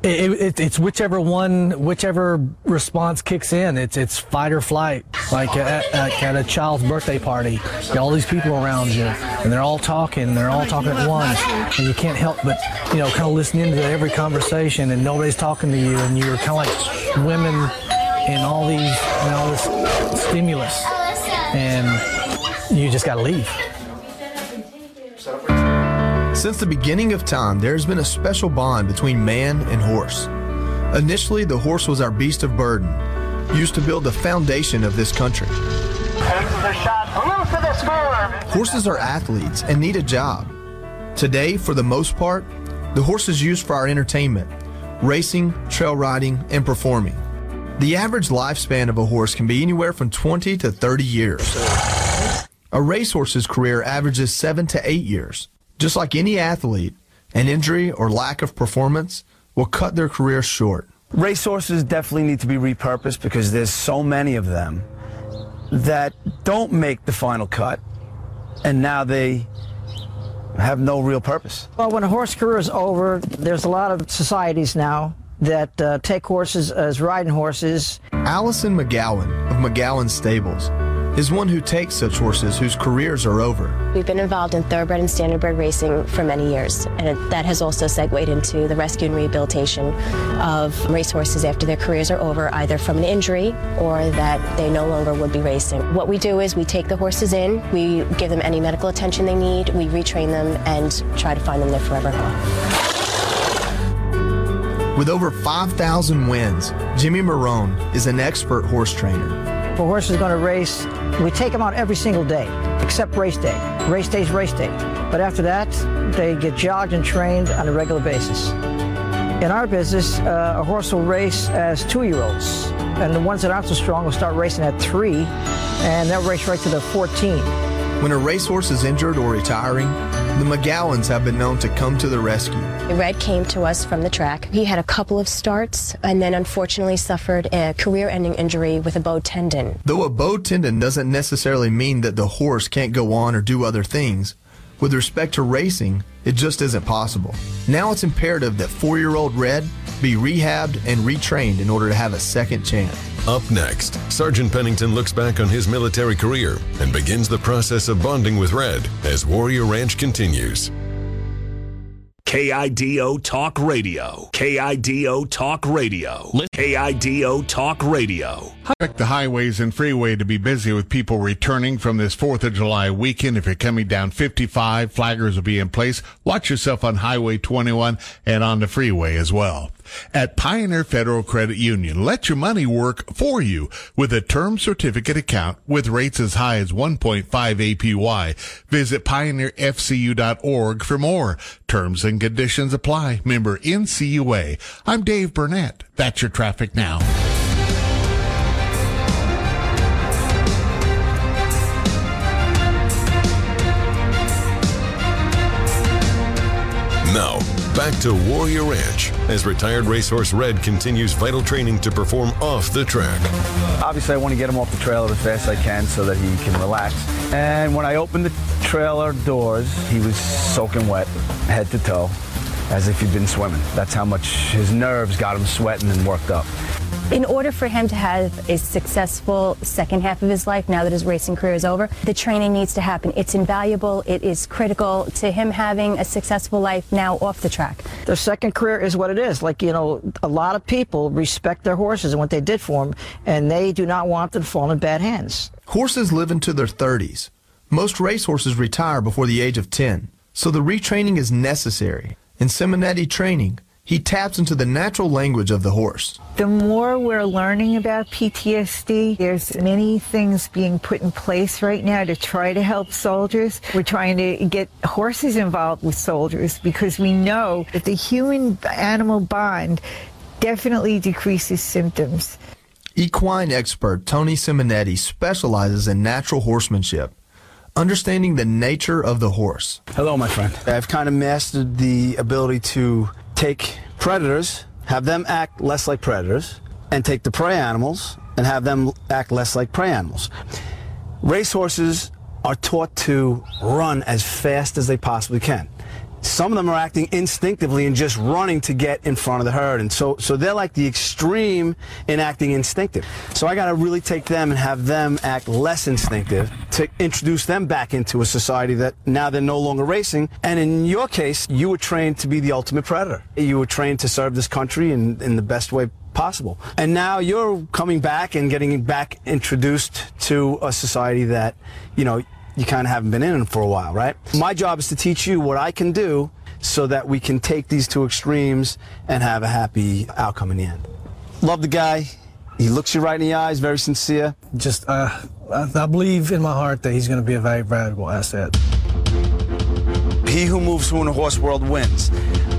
It, it, it's whichever one, whichever response kicks in. It's it's fight or flight. Like at, at, a child's birthday party, all these people around you, and they're all talking, they're all talking at once, and you can't help but you know kind of listen into every conversation, and nobody's talking to you, and you're kind of like women in all these, in all this stimulus, and you just got to leave. Since the beginning of time, there has been a special bond between man and horse. Initially, the horse was our beast of burden, used to build the foundation of this country. Horses are athletes and need a job. Today, for the most part, the horse is used for our entertainment, racing, trail riding, and performing. The average lifespan of a horse can be anywhere from 20 to 30 years. A racehorse's career averages 7 to 8 years. Just like any athlete, an injury or lack of performance will cut their career short. Racehorses definitely need to be repurposed because there's so many of them that don't make the final cut, and now they have no real purpose. Well, when a horse career is over, there's a lot of societies now that uh, take horses as riding horses. Allison McGowan of McGowan Stables is one who takes such horses whose careers are over We've been involved in thoroughbred and standardbred racing for many years, and that has also segued into the rescue and rehabilitation of racehorses after their careers are over, either from an injury or that they no longer would be racing. What we do is we take the horses in, we give them any medical attention they need, we retrain them, and try to find them their forever home. With over 5,000 wins, Jimmy Marone is an expert horse trainer. A horse is going to race, we take them out every single day, except race day. Race day is race day. But after that, they get jogged and trained on a regular basis. In our business, uh, a horse will race as two-year-olds, and the ones that aren't so strong will start racing at three, and they'll race right to the 14. When a racehorse is injured or retiring, the McGowans have been known to come to the rescue. Red came to us from the track. He had a couple of starts and then unfortunately suffered a career ending injury with a bow tendon. Though a bow tendon doesn't necessarily mean that the horse can't go on or do other things, with respect to racing, it just isn't possible. Now it's imperative that four year old Red be rehabbed and retrained in order to have a second chance. Up next, Sergeant Pennington looks back on his military career and begins the process of bonding with Red as Warrior Ranch continues. KIDO Talk Radio. KIDO Talk Radio. KIDO Talk Radio. Expect the highways and freeway to be busy with people returning from this 4th of July weekend. If you're coming down 55, flaggers will be in place. Watch yourself on Highway 21 and on the freeway as well. At Pioneer Federal Credit Union, let your money work for you with a term certificate account with rates as high as 1.5 APY. Visit pioneerfcu.org for more. Terms and conditions apply. Member NCUA. I'm Dave Burnett. That's your traffic now. Back to Warrior Ranch as retired racehorse Red continues vital training to perform off the track. Obviously, I want to get him off the trailer as fast as I can so that he can relax. And when I opened the trailer doors, he was soaking wet, head to toe, as if he'd been swimming. That's how much his nerves got him sweating and worked up. In order for him to have a successful second half of his life, now that his racing career is over, the training needs to happen. It's invaluable. It is critical to him having a successful life now off the track. Their second career is what it is. Like, you know, a lot of people respect their horses and what they did for them, and they do not want them to fall in bad hands. Horses live into their 30s. Most racehorses retire before the age of 10, so the retraining is necessary. In Simonetti training, he taps into the natural language of the horse. The more we're learning about PTSD, there's many things being put in place right now to try to help soldiers. We're trying to get horses involved with soldiers because we know that the human animal bond definitely decreases symptoms. Equine expert Tony Simonetti specializes in natural horsemanship, understanding the nature of the horse. Hello, my friend. I've kind of mastered the ability to take predators, have them act less like predators, and take the prey animals and have them act less like prey animals. Racehorses are taught to run as fast as they possibly can. Some of them are acting instinctively and just running to get in front of the herd. And so, so they're like the extreme in acting instinctive. So I got to really take them and have them act less instinctive to introduce them back into a society that now they're no longer racing. And in your case, you were trained to be the ultimate predator. You were trained to serve this country in, in the best way possible. And now you're coming back and getting back introduced to a society that, you know, you kind of haven't been in for a while, right? My job is to teach you what I can do so that we can take these two extremes and have a happy outcome in the end. Love the guy. He looks you right in the eyes, very sincere. Just, uh, I, I believe in my heart that he's going to be a very valuable asset. He who moves through in the horse world wins.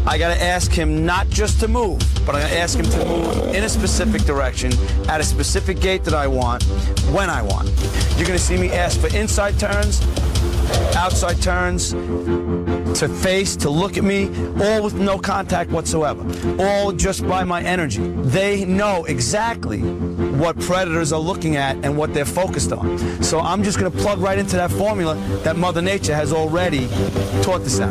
I got to ask him not just to move, but I got to ask him to move in a specific direction, at a specific gait that I want, when I want. You're going to see me ask for inside turns, outside turns, to face, to look at me, all with no contact whatsoever, all just by my energy. They know exactly what predators are looking at and what they're focused on. So I'm just going to plug right into that formula that Mother Nature has already taught this out.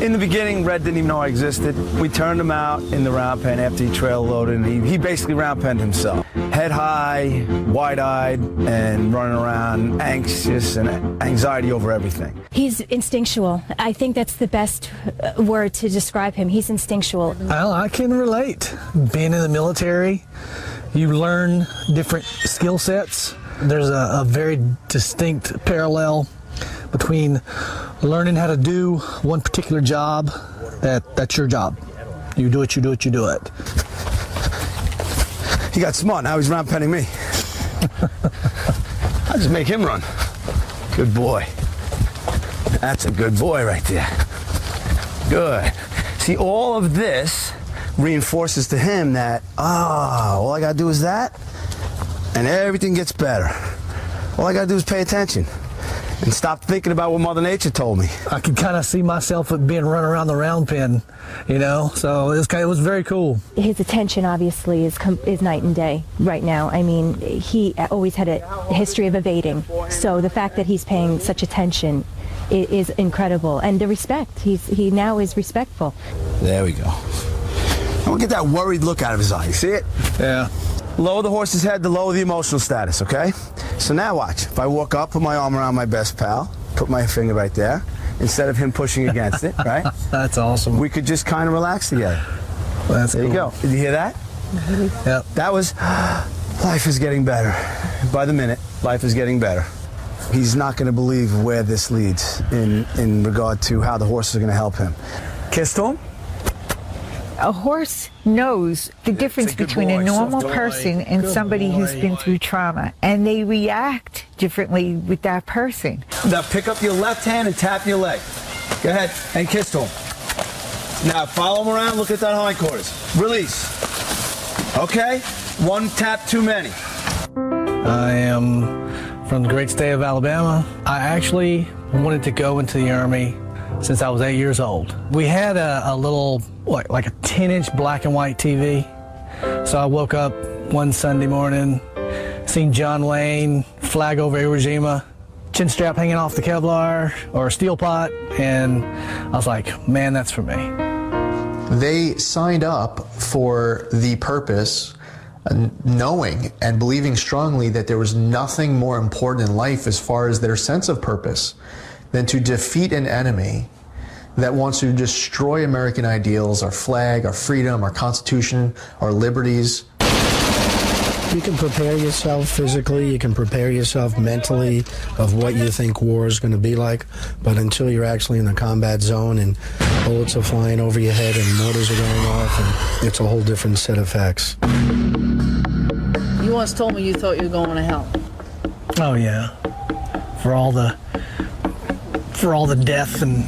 In the beginning, Red didn't even know I existed. We turned him out in the round pen after he trail loaded, and he, he basically round penned himself. head high, wide eyed, and running around anxious and anxiety over everything. He's instinctual. I think that's the best uh, word to describe him. He's instinctual. Well, I can relate. Being in the military, you learn different skill sets. There's a, a very distinct parallel between learning how to do one particular job that that's your job. You do it, you do it, you do it. He got smart. Now he's round penning me. I just make him run. Good boy. That's a good boy right there. Good. See, all of this reinforces to him that, ah, all I gotta do is that, and everything gets better. All I gotta do is pay attention and stop thinking about what Mother Nature told me. I could kind of see myself being run around the round pen, you know. So it was kind of, it was very cool. His attention obviously is com- is night and day right now. I mean, he always had a history of evading. So the fact that he's paying such attention is, is incredible, and the respect. He's he now is respectful. There we go. I want to get that worried look out of his eye. See it? Yeah. Lower the horse's head to lower the emotional status, okay? So now watch. If I walk up, put my arm around my best pal, put my finger right there, instead of him pushing against it, right? That's awesome. We could just kind of relax together. That's there you go. Did you hear that? Yep. That was life is getting better. By the minute, life is getting better. He's not going to believe where this leads in, in regard to how the horses are going to help him. Kiss to him? A horse knows the difference good between boy, a normal soft boy. person and Good somebody who's been through trauma, and they react differently with that person. Now pick up your left hand and tap your leg. Go ahead and kiss to him. Now follow him around. Look at that hindquarters. Release. Okay. One tap too many. I am from the great state of Alabama. I actually wanted to go into the Army since I was eight years old. We had a, a little, what, like a 10 inch black and white TV. So I woke up one Sunday morning, seen John Wayne, flag over Iwo Jima, chin strap hanging off the Kevlar or steel pot, and I was like, man, that's for me. They signed up for the purpose, uh, knowing and believing strongly that there was nothing more important in life as far as their sense of purpose than to defeat an enemy that wants to destroy American ideals, our flag, our freedom, our Constitution, our liberties. You can prepare yourself physically, you can prepare yourself mentally of what you think war is going to be like, but until you're actually in the combat zone and bullets are flying over your head and mortars are going off, and it's a whole different set of facts. You once told me you thought you were going to hell. Oh yeah, for all the for all the death and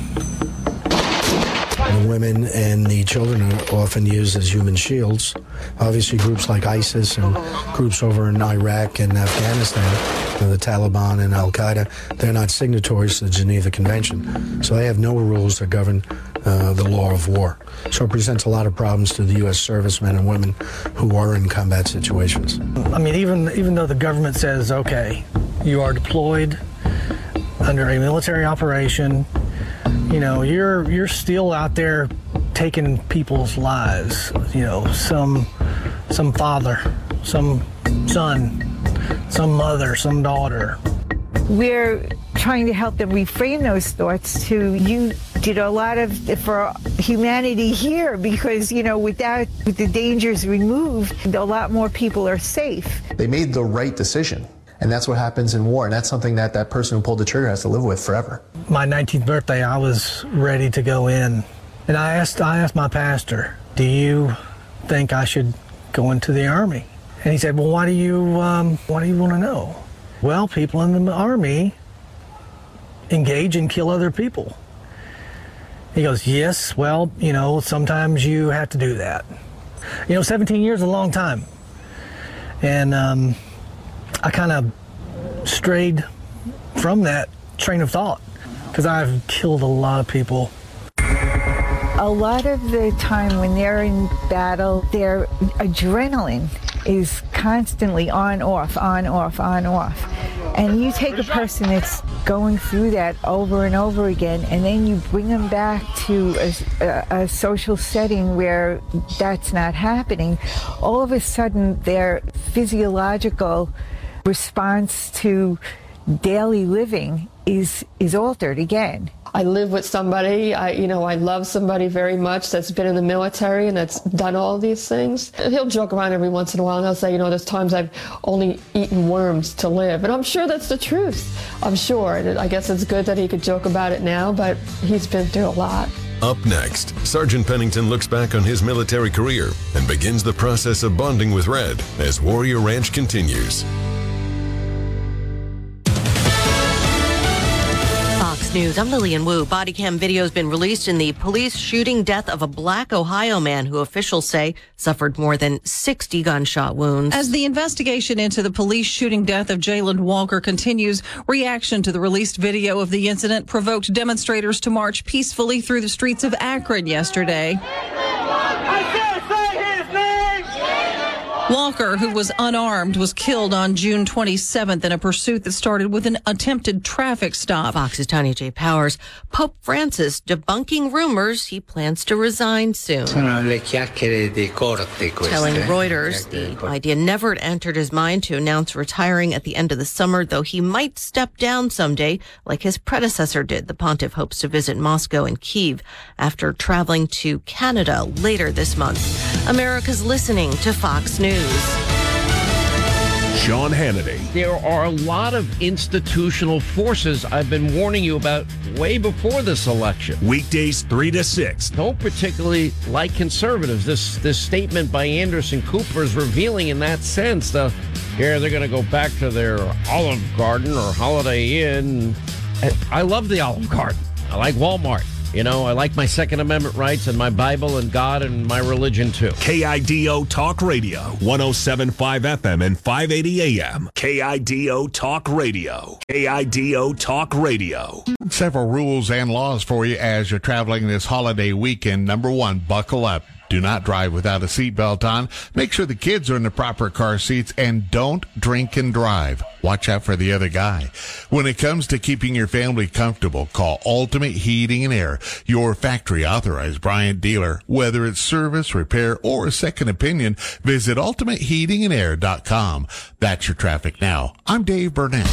The women and the children are often used as human shields. Obviously, groups like ISIS and groups over in Iraq and Afghanistan, the Taliban and Al Qaeda, they're not signatories to the Geneva Convention. So they have no rules that govern uh, the law of war. So it presents a lot of problems to the U.S. servicemen and women who are in combat situations. I mean, even even though the government says, okay, you are deployed under a military operation, you know, you're you're still out there taking people's lives. You know, some some father, some son, some mother, some daughter. We're trying to help them reframe those thoughts to you did a lot of for humanity here because you know without with the dangers removed a lot more people are safe They made the right decision. And that's what happens in war. And that's something that that person who pulled the trigger has to live with forever. My 19th birthday, I was ready to go in, and I asked I asked my pastor, "Do you think I should go into the army?" And he said, "Well, why do you um, why do you want to know?" Well, people in the army engage and kill other people. He goes, Yes, well, you know, sometimes you have to do that. You know, 17 years is a long time. And um, I kind of strayed from that train of thought because I've killed a lot of people. a lot of the time when they're in battle their adrenaline is constantly on off on off on off and you take a person that's going through that over and over again, and then you bring them back to a, a, a, social setting where that's not happening, all of a sudden their physiological response to daily living is is altered again. I live with somebody, I you know, I love somebody very much that's been in the military and that's done all these things. He'll joke around every once in a while and he'll say, you know, there's times I've only eaten worms to live. And I'm sure that's the truth. I'm sure. And I guess it's good that he could joke about it now, but he's been through a lot. Up next, Sergeant Pennington looks back on his military career and begins the process of bonding with Red as Warrior Ranch continues. News. I'm Lillian Wu. Body cam video has been released in the police shooting death of a black Ohio man who officials say suffered more than 60 gunshot wounds. As the investigation into the police shooting death of Jayland Walker continues, reaction to the released video of the incident provoked demonstrators to march peacefully through the streets of Akron yesterday. Walker, who was unarmed, was killed on June 27th in a pursuit that started with an attempted traffic stop. Fox's Tanya J. Powers. Pope Francis debunking rumors he plans to resign soon. Telling Reuters the idea never entered his mind to announce retiring at the end of the summer, though he might step down someday, like his predecessor did. The pontiff hopes to visit Moscow and Kiev after traveling to Canada later this month. America's listening to Fox News. Sean Hannity. There are a lot of institutional forces I've been warning you about way before this election. Weekdays 3 to 6. Don't particularly like conservatives. This this statement by Anderson Cooper is revealing in that sense. The here they're going to go back to their Olive Garden or Holiday Inn. I love the Olive Garden. I like Walmart. You know, I like my Second Amendment rights and my Bible and God and my religion too. KIDO Talk Radio, 1075 FM and 580 AM. KIDO Talk Radio. KIDO Talk Radio. Several rules and laws for you as you're traveling this holiday weekend. Number one, buckle up. Do not drive without a seatbelt on. Make sure the kids are in the proper car seats and don't drink and drive. Watch out for the other guy. When it comes to keeping your family comfortable, call Ultimate Heating and Air, your factory authorized Bryant dealer. Whether it's service, repair, or a second opinion, visit ultimateheatingandair.com. That's your traffic now. I'm Dave Burnett.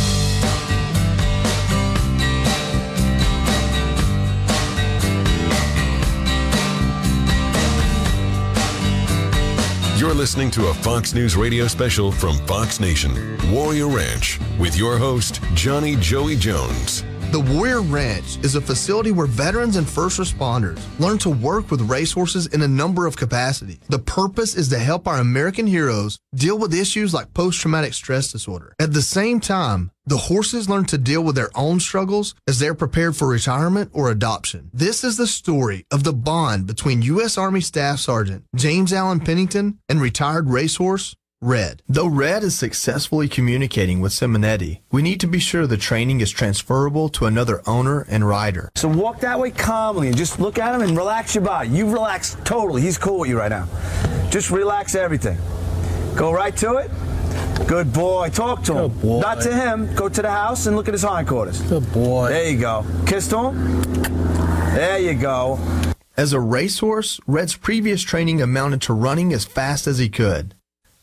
You're listening to a Fox News radio special from Fox Nation, Warrior Ranch, with your host, Johnny Joey Jones. The Warrior Ranch is a facility where veterans and first responders learn to work with racehorses in a number of capacities. The purpose is to help our American heroes deal with issues like post traumatic stress disorder. At the same time, the horses learn to deal with their own struggles as they're prepared for retirement or adoption. This is the story of the bond between U.S. Army Staff Sergeant James Allen Pennington and retired racehorse Red. Though Red is successfully communicating with Simonetti, we need to be sure the training is transferable to another owner and rider. So walk that way calmly and just look at him and relax your body. You relax totally. He's cool with you right now. Just relax everything. Go right to it. Good boy. Talk to him. boy. Not to him. Go to the house and look at his hindquarters. Good boy. There you go. Kiss to him. There you go. As a racehorse, Red's previous training amounted to running as fast as he could.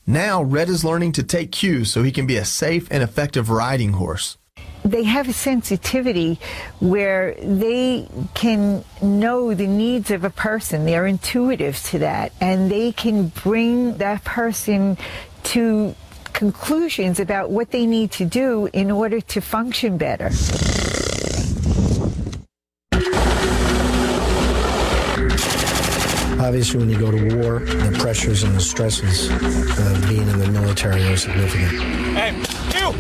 Now, Red is learning to take cues so he can be a safe and effective riding horse. They have a sensitivity where they can know the needs of a person. They're intuitive to that, and they can bring that person to conclusions about what they need to do in order to function better. Obviously, when you go to war, the pressures and the stresses of being in the military are significant. Hey, you!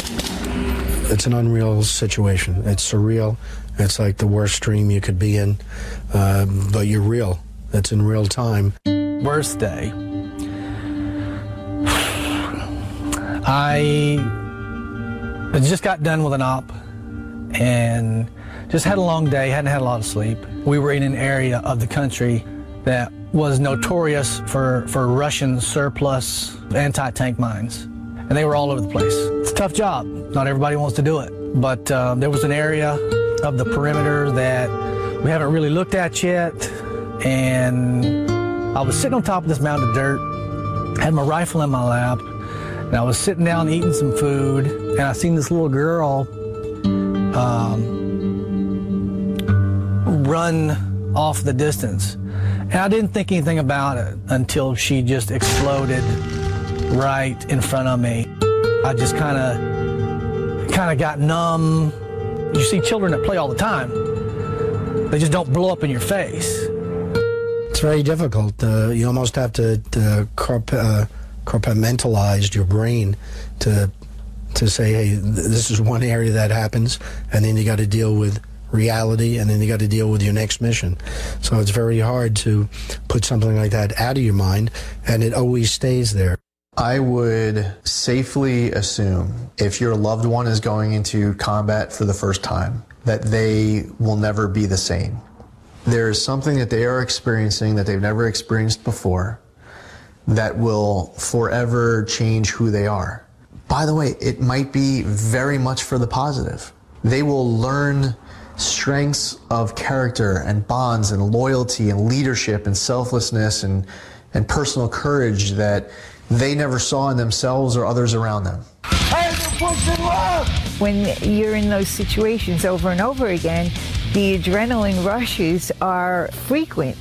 It's an unreal situation. It's surreal. It's like the worst dream you could be in, uh, but you're real. It's in real time. Worst day. I I just got done with an op and just had a long day, hadn't had a lot of sleep. We were in an area of the country that was notorious for, for Russian surplus anti tank mines. And they were all over the place. It's a tough job. Not everybody wants to do it. but uh, there was an area of the perimeter that we haven't really looked at yet. And I was sitting on top of this mound of dirt, had my rifle in my lap, and I was sitting down eating some food, and I seen this little girl um, run off the distance. And I didn't think anything about it until she just exploded right in front of me. I just kind of kind of got numb. You see children that play all the time. They just don't blow up in your face. It's very difficult. Uh, you almost have to, to corp- uh, compartmentalize your brain to to say, hey, th- this is one area that happens, and then you got to deal with reality, and then you got to deal with your next mission. So it's very hard to put something like that out of your mind, and it always stays there. I would safely assume if your loved one is going into combat for the first time, that they will never be the same. There is something that they are experiencing that they've never experienced before that will forever change who they are. By the way, it might be very much for the positive. They will learn strengths of character and bonds and loyalty and leadership and selflessness and, and personal courage that they never saw in themselves or others around them. When you're in those situations over and over again, the adrenaline rushes are frequent.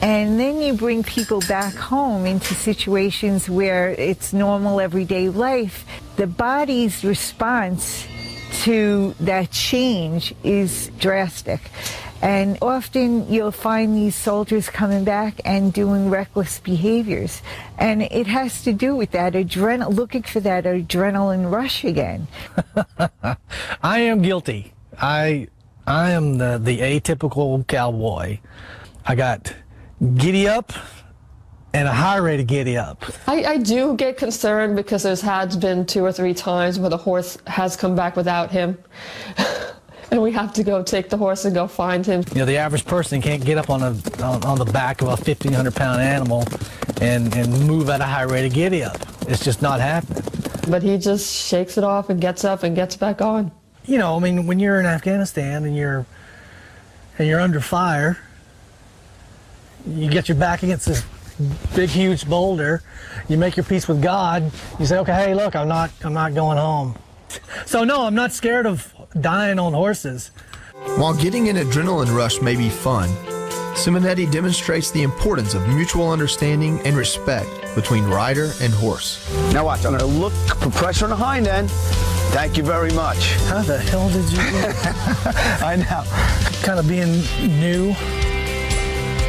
And then you bring people back home into situations where it's normal everyday life. The body's response to that change is drastic. And often you'll find these soldiers coming back and doing reckless behaviors. And it has to do with that adrenaline, looking for that adrenaline rush again. I am guilty. I I am the, the atypical cowboy. I got giddy up and a high rate of giddy up. I, I do get concerned because there's had been two or three times where the horse has come back without him. and we have to go take the horse and go find him. You know, the average person can't get up on, a, on, on the back of a 1,500 pound animal and, and move at a high rate of giddy up. It's just not happening. But he just shakes it off and gets up and gets back on. You know, I mean, when you're in Afghanistan and you're and you're under fire, you get your back against this big, huge boulder. You make your peace with God. You say, okay, hey, look, I'm not, I'm not going home. So no, I'm not scared of dying on horses. While getting an adrenaline rush may be fun, Simonetti demonstrates the importance of mutual understanding and respect between rider and horse. Now watch, I'm going to look for pressure on the hind end. Thank you very much. How the hell did you? I know. Kind of being new,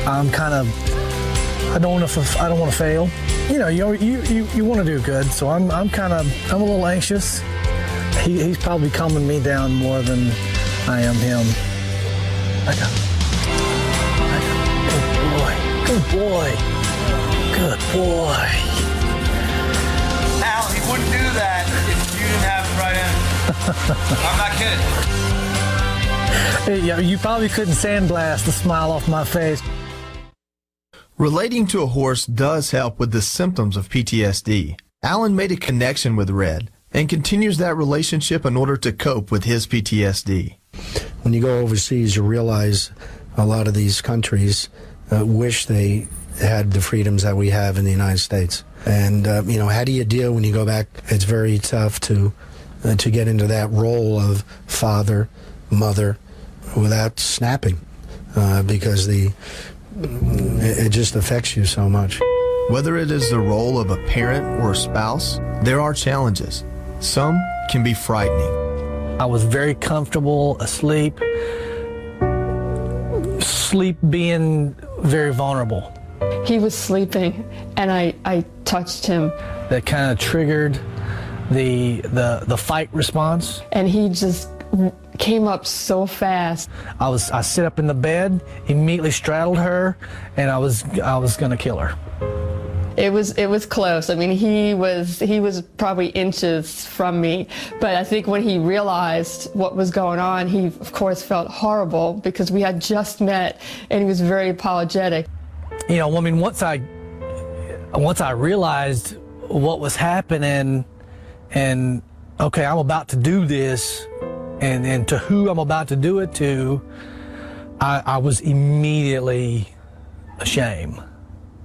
I'm kind of. I don't want to. I don't want to fail. You know, you you you, you want to do good. So I'm I'm kind of I'm a little anxious. He, he's probably calming me down more than I am him. I got. I got good boy. Good boy. Good boy. Al, he wouldn't do that if you didn't have the right end. I'm not kidding. Yeah, you probably couldn't sandblast the smile off my face. Relating to a horse does help with the symptoms of PTSD. Alan made a connection with Red and continues that relationship in order to cope with his PTSD. When you go overseas, you realize a lot of these countries uh, wish they had the freedoms that we have in the United States. And uh, you know, how do you deal when you go back? It's very tough to uh, to get into that role of father, mother, without snapping, uh, because the it, it just affects you so much. Whether it is the role of a parent or a spouse, there are challenges. Some can be frightening. I was very comfortable asleep. Sleep being very vulnerable. He was sleeping and I, I touched him. That kind of triggered the the the fight response. And he just came up so fast. I was I sit up in the bed, immediately straddled her, and I was I was gonna kill her. It was it was close. I mean, he was he was probably inches from me, but I think when he realized what was going on, he of course felt horrible because we had just met and he was very apologetic. You know, I mean, once I once I realized what was happening, and okay, I'm about to do this. And, and to who I'm about to do it to, I, I was immediately ashamed.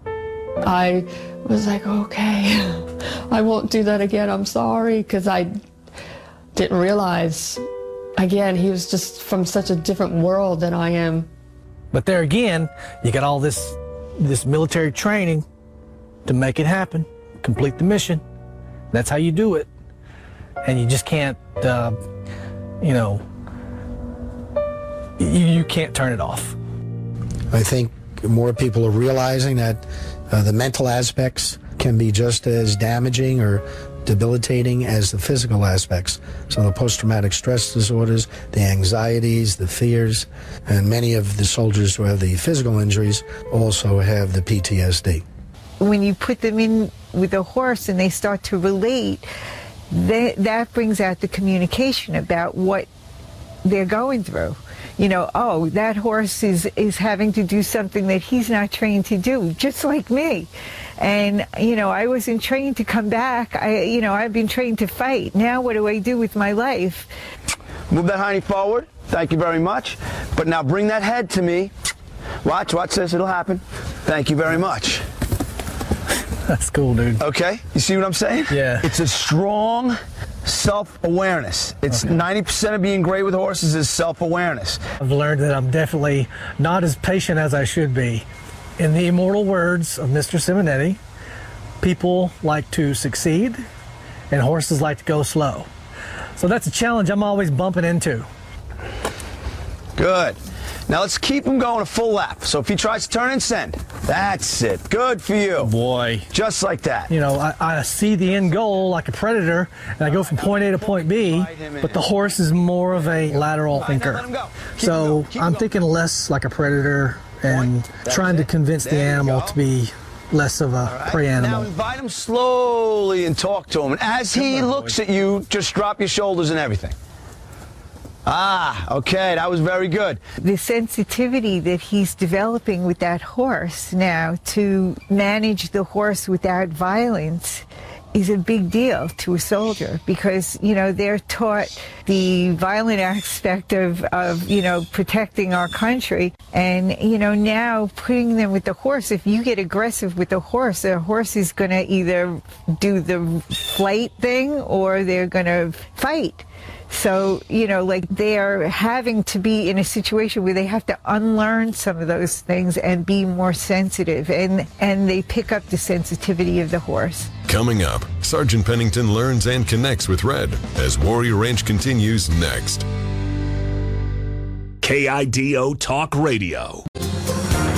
I was like, okay, I won't do that again. I'm sorry. Because I didn't realize, again, he was just from such a different world than I am. But there again, you got all this this military training to make it happen, complete the mission. That's how you do it, and you just can't, uh, you know, you, you can't turn it off. I think more people are realizing that uh, the mental aspects can be just as damaging or debilitating as the physical aspects. So the post-traumatic stress disorders, the anxieties, the fears, and many of the soldiers who have the physical injuries also have the PTSD. When you put them in with a horse and they start to relate, that, that brings out the communication about what they're going through. You know, oh, that horse is, is having to do something that he's not trained to do, just like me. And, you know, I wasn't trained to come back. I, you know, I've been trained to fight. Now what do I do with my life? Move that hiney forward. Thank you very much. But now bring that head to me. Watch, watch this. It'll happen. Thank you very much. That's cool, dude. Okay. You see what I'm saying? Yeah. It's a strong self-awareness. It's Okay. 90% of being great with horses is self-awareness. I've learned that I'm definitely not as patient as I should be. In the immortal words of Mr. Simonetti, people like to succeed and horses like to go slow. So that's a challenge I'm always bumping into. Good. Now let's keep him going a full lap. So if he tries to turn and send, that's it. Good for you. Boy. Just like that. You know, I, I see the end goal like a predator, and I go from point A to point B, but the horse is more of a lateral thinker. So I'm thinking less like a predator and trying to convince the animal to be less of a prey animal. Now invite him slowly and talk to him. And as he looks at you, just drop your shoulders and everything. Ah, okay, that was very good. the sensitivity that he's developing with that horse now to manage the horse without violence is a big deal to a soldier because you know they're taught the violent aspect of, of you know protecting our country. And you know now putting them with the horse if you get aggressive with the horse the horse is going to either do the flight thing or they're going to fight. So, you know, like they're having to be in a situation where they have to unlearn some of those things and be more sensitive. And and they pick up the sensitivity of the horse. Coming up, Sergeant Pennington learns and connects with Red as Warrior Ranch continues next. KIDO Talk Radio.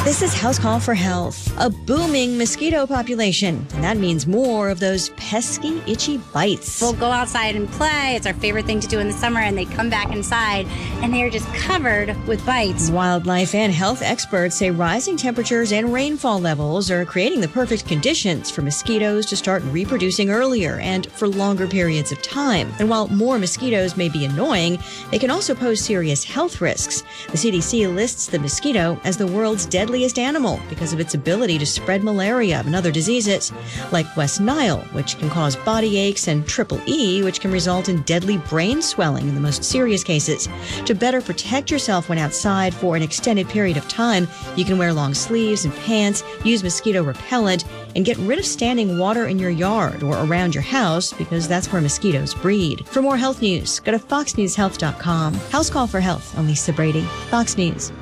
This is House Call for Health. A booming mosquito population, and that means more of those pesky, itchy bites. We'll go outside and play. It's our favorite thing to do in the summer, and they come back inside and they are just covered with bites. Wildlife and health experts say rising temperatures and rainfall levels are creating the perfect conditions for mosquitoes to start reproducing earlier and for longer periods of time. And while more mosquitoes may be annoying, they can also pose serious health risks. The CDC lists the mosquito as the world's deadliest animal because of its ability to spread malaria and other diseases, like West Nile, which can cause body aches, and Triple E, which can result in deadly brain swelling in the most serious cases. To better protect yourself when outside for an extended period of time, you can wear long sleeves and pants, use mosquito repellent, and get rid of standing water in your yard or around your house because that's where mosquitoes breed. For more health news, go to foxnewshealth.com. House Call for Health. I'm Lisa Brady, Fox News.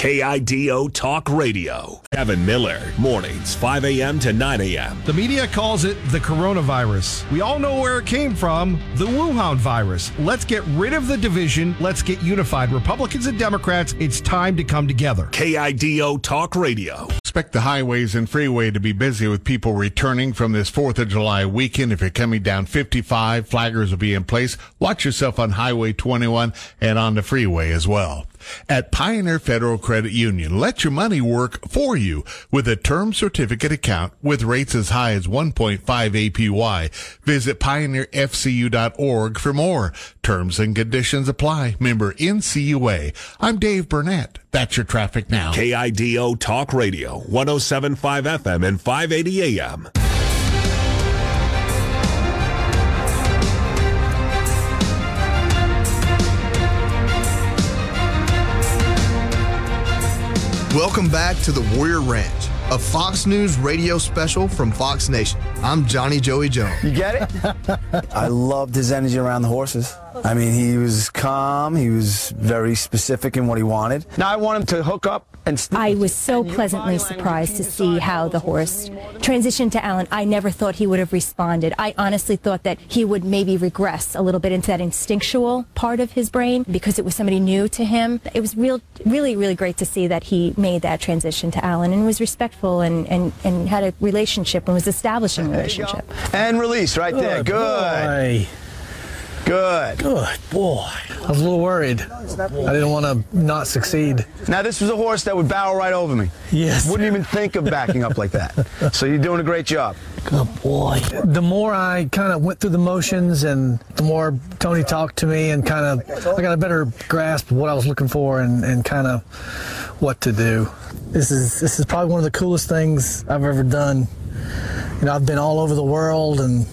KIDO Talk Radio. Kevin Miller, mornings, 5 a.m. to 9 a.m. The media calls it the coronavirus. We all know where it came from the Wuhan virus. Let's get rid of the division. Let's get unified. Republicans and Democrats, it's time to come together. KIDO Talk Radio. Expect the highways and freeway to be busy with people returning from this 4th of July weekend. If you're coming down 55, flaggers will be in place. Watch yourself on Highway 21 and on the freeway as well. At Pioneer Federal Credit Union, let your money work for you with a term certificate account with rates as high as 1.5 APY. Visit pioneerfcu.org for more. Terms and conditions apply. Member NCUA. I'm Dave Burnett. That's your traffic now. KIDO Talk Radio, 1075 FM and 580 AM. Welcome back to the Warrior Ranch, a Fox News radio special from Fox Nation. I'm Johnny Joey Jones. You get it? I loved his energy around the horses. I mean, he was calm. He was very specific in what he wanted. Now I want him to hook up and. I was so pleasantly surprised to see how the horse transitioned to Alan. I never thought he would have responded. I honestly thought that he would maybe regress a little bit into that instinctual part of his brain because it was somebody new to him. It was real, really, really great to see that he made that transition to Alan and was respectful and, and, and had a relationship and was establishing a relationship. And release right there. Good. Good. Good Good boy. I was a little worried. I didn't want to not succeed. Now, this was a horse that would barrel right over me. Yes. Wouldn't even think of backing up like that. So you're doing a great job. Good boy. The more I kind of went through the motions and the more Tony talked to me and kind of, I got a better grasp of what I was looking for and, and kind of what to do. This is, this is probably one of the coolest things I've ever done. You know, I've been all over the world and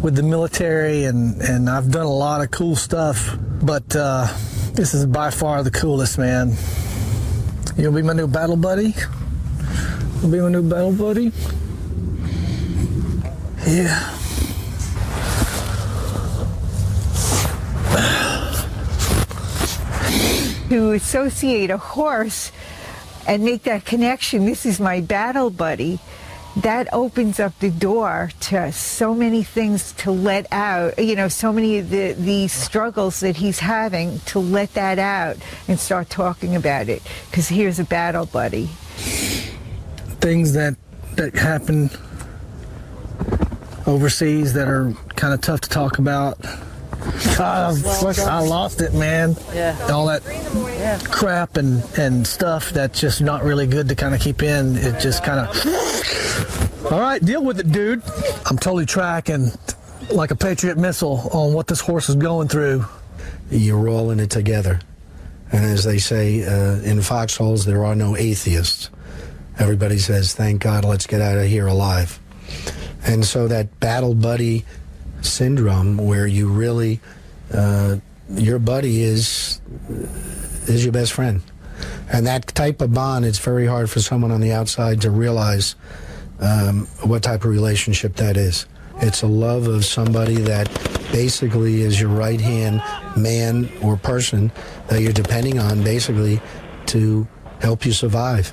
with the military and, and I've done a lot of cool stuff, but uh, this is by far the coolest, man. You'll be my new battle buddy? You'll be my new battle buddy? Yeah. to associate a horse and make that connection, this is my battle buddy, that opens up the door to so many things to let out, you know, so many of the, the struggles that he's having to let that out and start talking about it. Because here's a battle buddy. Things that, that happen overseas that are kind of tough to talk about. God, I lost it, man. Yeah. All that crap and, and stuff that's just not really good to kind of keep in. It just kind of. All right, deal with it, dude. I'm totally tracking like a Patriot missile on what this horse is going through. You're all in it together. And as they say uh, in foxholes, there are no atheists. Everybody says, thank God, let's get out of here alive. And so that battle buddy syndrome where you really, uh, your buddy is, is your best friend. And that type of bond, it's very hard for someone on the outside to realize um, what type of relationship that is. It's a love of somebody that basically is your right hand man or person that you're depending on basically to help you survive.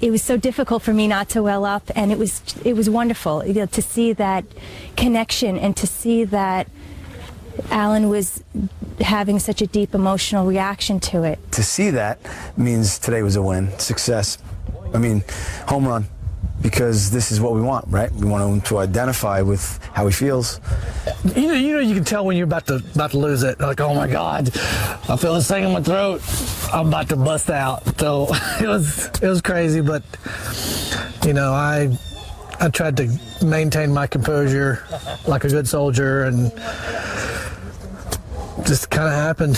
It was so difficult for me not to well up and it was it was wonderful you know, to see that connection and to see that Alan was having such a deep emotional reaction to it. To see that means today was a win, success. I mean, home run, because this is what we want, right? We want him to identify with how he feels. You know, you know, you can tell when you're about to about to lose it. Like, oh my God, I feel this thing in my throat. I'm about to bust out. So it was it was crazy, but you know, I I tried to maintain my composure like a good soldier, and just kind of happened.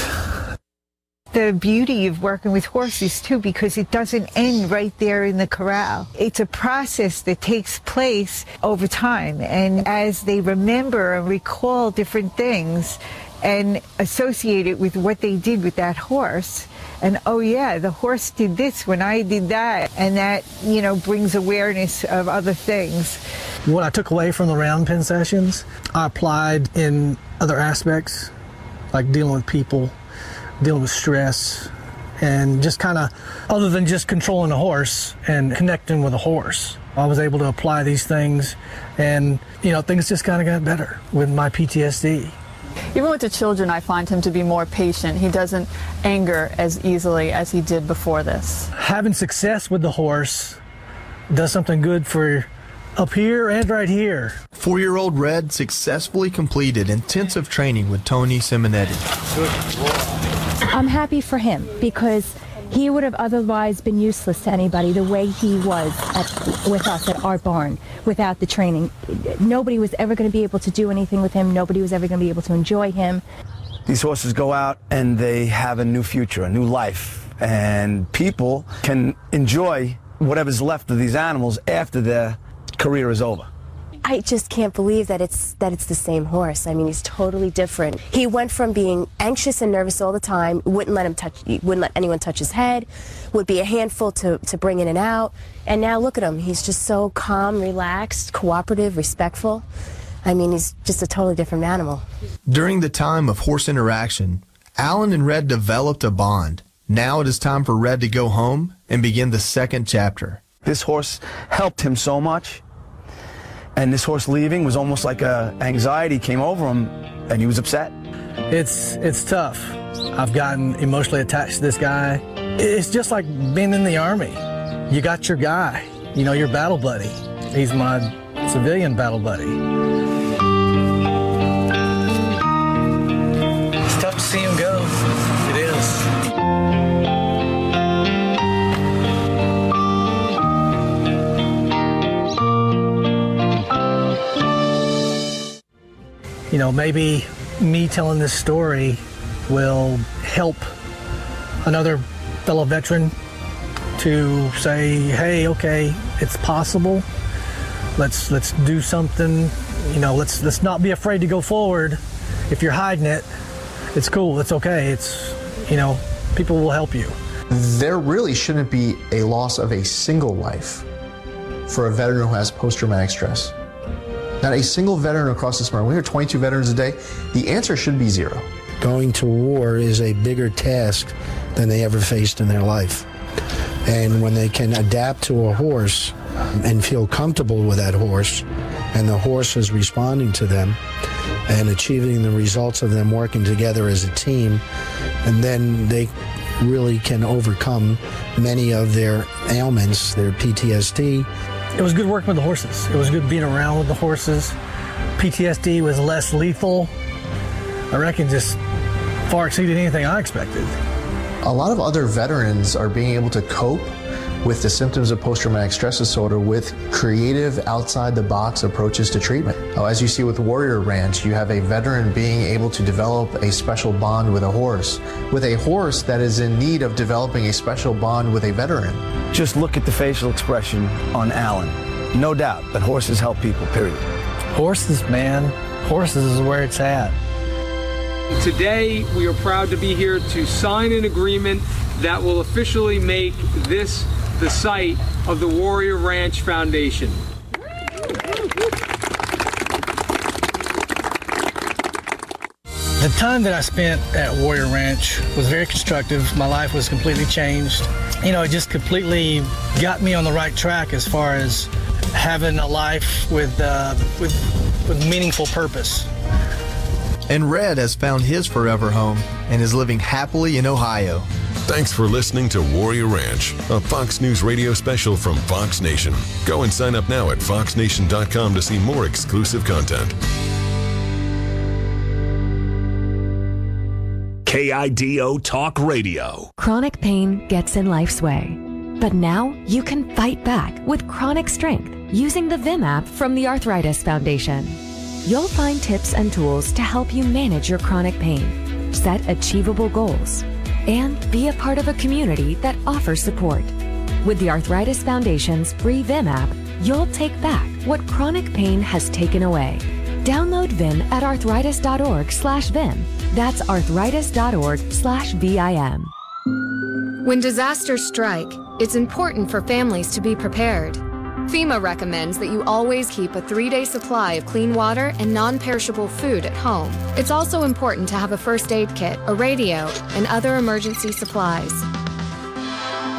The beauty of working with horses too because it doesn't end right there in the corral. It's a process that takes place over time and as they remember and recall different things and associate it with what they did with that horse and oh yeah the horse did this when I did that and that you know brings awareness of other things. What I took away from the round pen sessions, I applied in other aspects, like dealing with people, dealing with stress, and just kind of, other than just controlling a horse and connecting with a horse, I was able to apply these things, and you know things just kind of got better with my PTSD. Even with the children, I find him to be more patient. He doesn't anger as easily as he did before this. Having success with the horse does something good for up here and right here. Four year old Red successfully completed intensive training with Tony Simonetti. I'm happy for him because he would have otherwise been useless to anybody the way he was at, with us at our barn without the training. Nobody was ever going to be able to do anything with him. Nobody was ever going to be able to enjoy him. These horses go out and they have a new future, a new life, and people can enjoy whatever's left of these animals after their career is over. I just can't believe that it's that it's the same horse. I mean, he's totally different. He went from being anxious and nervous all the time, wouldn't let him touch, wouldn't let anyone touch his head, would be a handful to, to bring in and out, and now look at him. He's just so calm, relaxed, cooperative, respectful. I mean, he's just a totally different animal. During the time of horse interaction, Alan and Red developed a bond. Now it is time for Red to go home and begin the second chapter. This horse helped him so much. And this horse leaving was almost like a anxiety came over him and he was upset. It's it's tough. I've gotten emotionally attached to this guy. It's just like being in the army. You got your guy, you know, your battle buddy. He's my civilian battle buddy. You know, maybe me telling this story will help another fellow veteran to say, "Hey, okay, it's possible. Let's let's do something. You know, let's let's not be afraid to go forward. If you're hiding it, it's cool. It's okay. It's you know, people will help you." There really shouldn't be a loss of a single life for a veteran who has post-traumatic stress. Not a single veteran across this market. We hear 22 veterans a day. The answer should be zero. Going to war is a bigger task than they ever faced in their life. And when they can adapt to a horse and feel comfortable with that horse, and the horse is responding to them and achieving the results of them working together as a team, and then they really can overcome many of their ailments, their PTSD. It was good working with the horses. It was good being around with the horses. PTSD was less lethal. I reckon just far exceeded anything I expected. A lot of other veterans are being able to cope with the symptoms of post-traumatic stress disorder with creative outside-the-box approaches to treatment. Oh, as you see with Warrior Ranch, you have a veteran being able to develop a special bond with a horse, with a horse that is in need of developing a special bond with a veteran. Just look at the facial expression on Alan. No doubt that horses help people, period. Horses, man. Horses is where it's at. Today, we are proud to be here to sign an agreement that will officially make this the site of the Warrior Ranch Foundation. The time that I spent at Warrior Ranch was very constructive. My life was completely changed. You know, it just completely got me on the right track as far as having a life with uh, with with meaningful purpose. And Red has found his forever home and is living happily in Ohio. Thanks for listening to Warrior Ranch, a Fox News radio special from Fox Nation. Go and sign up now at foxnation.com to see more exclusive content. KIDO Talk Radio. Chronic pain gets in life's way. But now you can fight back with chronic strength using the Vim app from the Arthritis Foundation. You'll find tips and tools to help you manage your chronic pain, set achievable goals, and be a part of a community that offers support. With the Arthritis Foundation's free Vim app, you'll take back what chronic pain has taken away. Download Vim at arthritis.org slash Vim. That's arthritis.org slash VIM. When disasters strike, it's important for families to be prepared. FEMA recommends that you always keep a three day supply of clean water and non perishable food at home. It's also important to have a first aid kit, a radio, and other emergency supplies.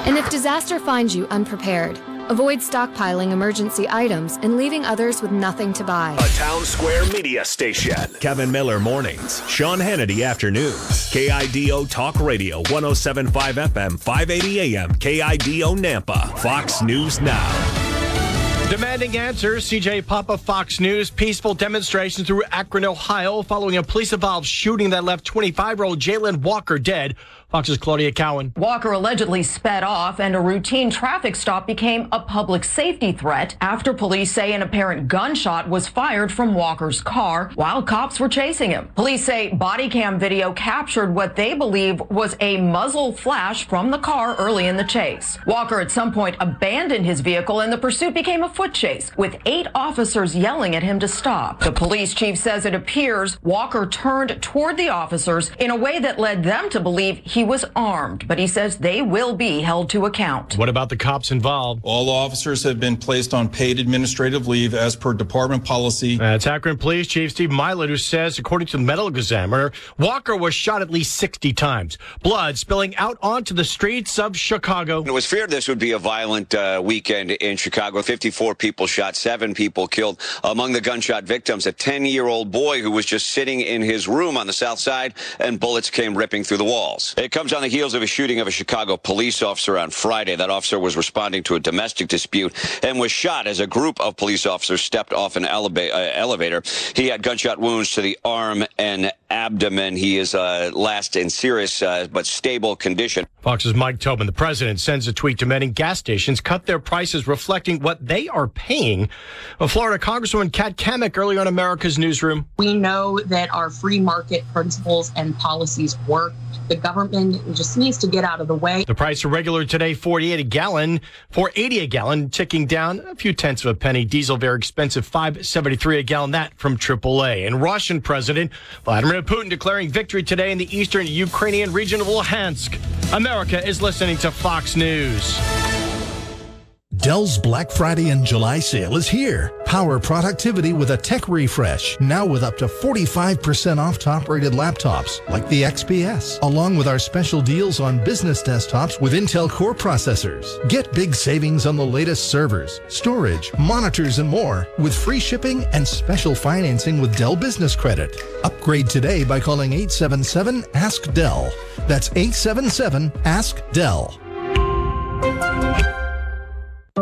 And if disaster finds you unprepared, avoid stockpiling emergency items and leaving others with nothing to buy. A town square media station. Kevin Miller mornings. Sean Hannity afternoons. KIDO Talk Radio 1075 FM 580 AM. KIDO Nampa. Fox News Now. Demanding answers, CJ Papa, Fox News. Peaceful demonstration through Akron, Ohio, following a police involved shooting that left 25 year old Jayland Walker dead. Fox's Claudia Cowan. Walker allegedly sped off, and a routine traffic stop became a public safety threat after police say an apparent gunshot was fired from Walker's car while cops were chasing him. Police say body cam video captured what they believe was a muzzle flash from the car early in the chase. Walker at some point abandoned his vehicle, and the pursuit became a foot chase with eight officers yelling at him to stop. The police chief says it appears Walker turned toward the officers in a way that led them to believe he was armed, but he says they will be held to account. What about the cops involved? All officers have been placed on paid administrative leave as per department policy. That's Akron Police Chief Steve Mylett, who says, according to the medical examiner, Walker was shot at least 60 times, blood spilling out onto the streets of Chicago. It was feared this would be a violent uh, weekend in Chicago. 54 people shot, seven people killed. Among the gunshot victims, a 10 year old boy who was just sitting in his room on the south side, and bullets came ripping through the walls. It comes on the heels of a shooting of a Chicago police officer on Friday. That officer was responding to a domestic dispute and was shot as a group of police officers stepped off an eleva- uh, elevator. He had gunshot wounds to the arm and abdomen. He is uh, last in serious uh, but stable condition. Fox's Mike Tobin, the president, sends a tweet to many gas stations, cut their prices reflecting what they are paying. A Florida Congresswoman Kat Cammack earlier on America's Newsroom. We know that our free market principles and policies work. The government just needs to get out of the way. The price of regular today, 48 a gallon, 480 a gallon, ticking down a few tenths of a penny. Diesel very expensive, 573 a gallon. That from AAA. And Russian President Vladimir Putin declaring victory today in the eastern Ukrainian region of Luhansk. America is listening to Fox News. Dell's Black Friday and July sale is here. Power productivity with a tech refresh. Now with up to 45% off top rated laptops like the XPS, along with our special deals on business desktops with Intel Core processors. Get big savings on the latest servers, storage, monitors, and more with free shipping and special financing with Dell Business Credit. Upgrade today by calling 877 Ask Dell. That's 877 Ask Dell.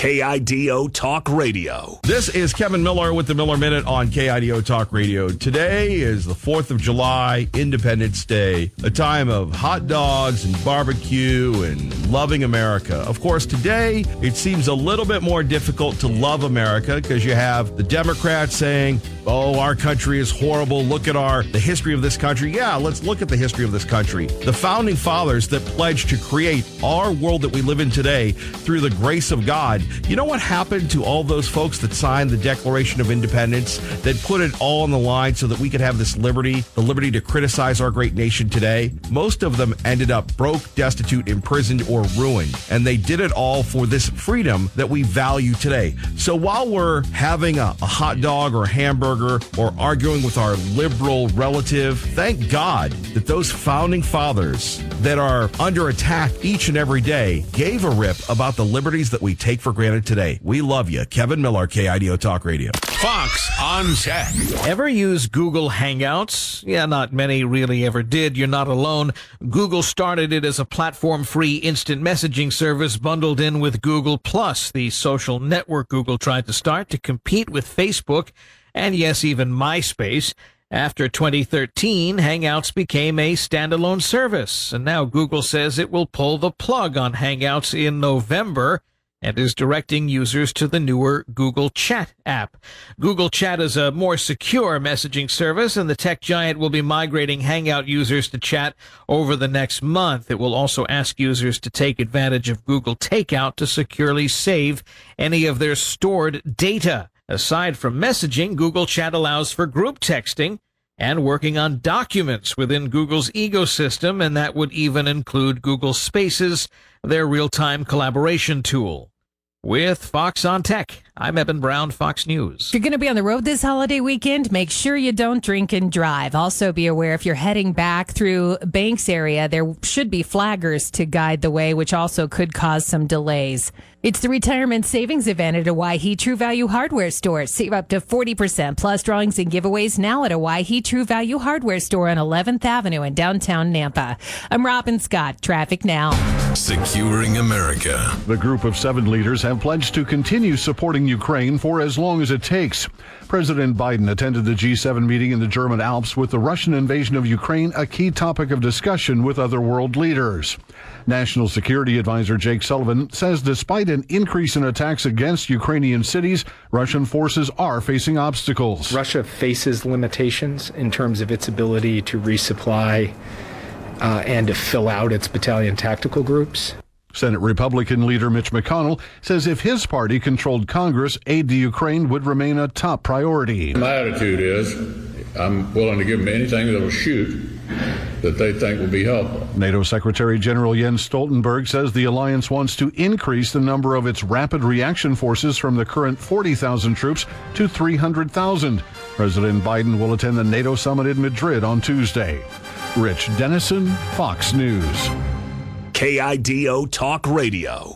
KIDO Talk Radio. This is Kevin Miller with the Miller Minute on KIDO Talk Radio. Today is the 4th of July, Independence Day, a time of hot dogs and barbecue and loving America. Of course, today it seems a little bit more difficult to love America because you have the Democrats saying, "Oh, our country is horrible. Look at our the history of this country." Yeah, let's look at the history of this country. The founding fathers that pledged to create our world that we live in today through the grace of God you know what happened to all those folks that signed the Declaration of Independence, that put it all on the line so that we could have this liberty, the liberty to criticize our great nation today? Most of them ended up broke, destitute, imprisoned, or ruined. And they did it all for this freedom that we value today. So while we're having a, a hot dog or a hamburger or arguing with our liberal relative, thank God that those founding fathers that are under attack each and every day gave a rip about the liberties that we take for granted today. We love you. Kevin Miller, KIDO Talk Radio. Fox on Tech. Ever use Google Hangouts? Yeah, not many really ever did. You're not alone. Google started it as a platform free instant messaging service bundled in with Google Plus, the social network Google tried to start to compete with Facebook and yes, even MySpace. After 2013, Hangouts became a standalone service, and now Google says it will pull the plug on Hangouts in November and is directing users to the newer Google Chat app. Google Chat is a more secure messaging service, and the tech giant will be migrating Hangout users to Chat over the next month. It will also ask users to take advantage of Google Takeout to securely save any of their stored data. Aside from messaging, Google Chat allows for group texting and working on documents within Google's ecosystem, and that would even include Google Spaces, their real-time collaboration tool. With Fox on Tech. I'm Eben Brown, Fox News. If you're going to be on the road this holiday weekend, make sure you don't drink and drive. Also, be aware if you're heading back through Banks area, there should be flaggers to guide the way, which also could cause some delays. It's the retirement savings event at a Owyhee True Value Hardware Store. Save up to 40% plus drawings and giveaways now at a Owyhee True Value Hardware Store on 11th Avenue in downtown Nampa. I'm Robin Scott. Traffic now. Securing America. The group of seven leaders have pledged to continue supporting Ukraine for as long as it takes. President Biden attended the G7 meeting in the German Alps with the Russian invasion of Ukraine a key topic of discussion with other world leaders. National Security Advisor Jake Sullivan says despite an increase in attacks against Ukrainian cities, Russian forces are facing obstacles. Russia faces limitations in terms of its ability to resupply uh, and to fill out its battalion tactical groups. Senate Republican leader Mitch McConnell says if his party controlled Congress, aid to Ukraine would remain a top priority. My attitude is I'm willing to give them anything that'll shoot that they think will be helpful. NATO Secretary General Jens Stoltenberg says the alliance wants to increase the number of its rapid reaction forces from the current 40,000 troops to 300,000. President Biden will attend the NATO summit in Madrid on Tuesday. Rich Denison, Fox News. KIDO Talk Radio.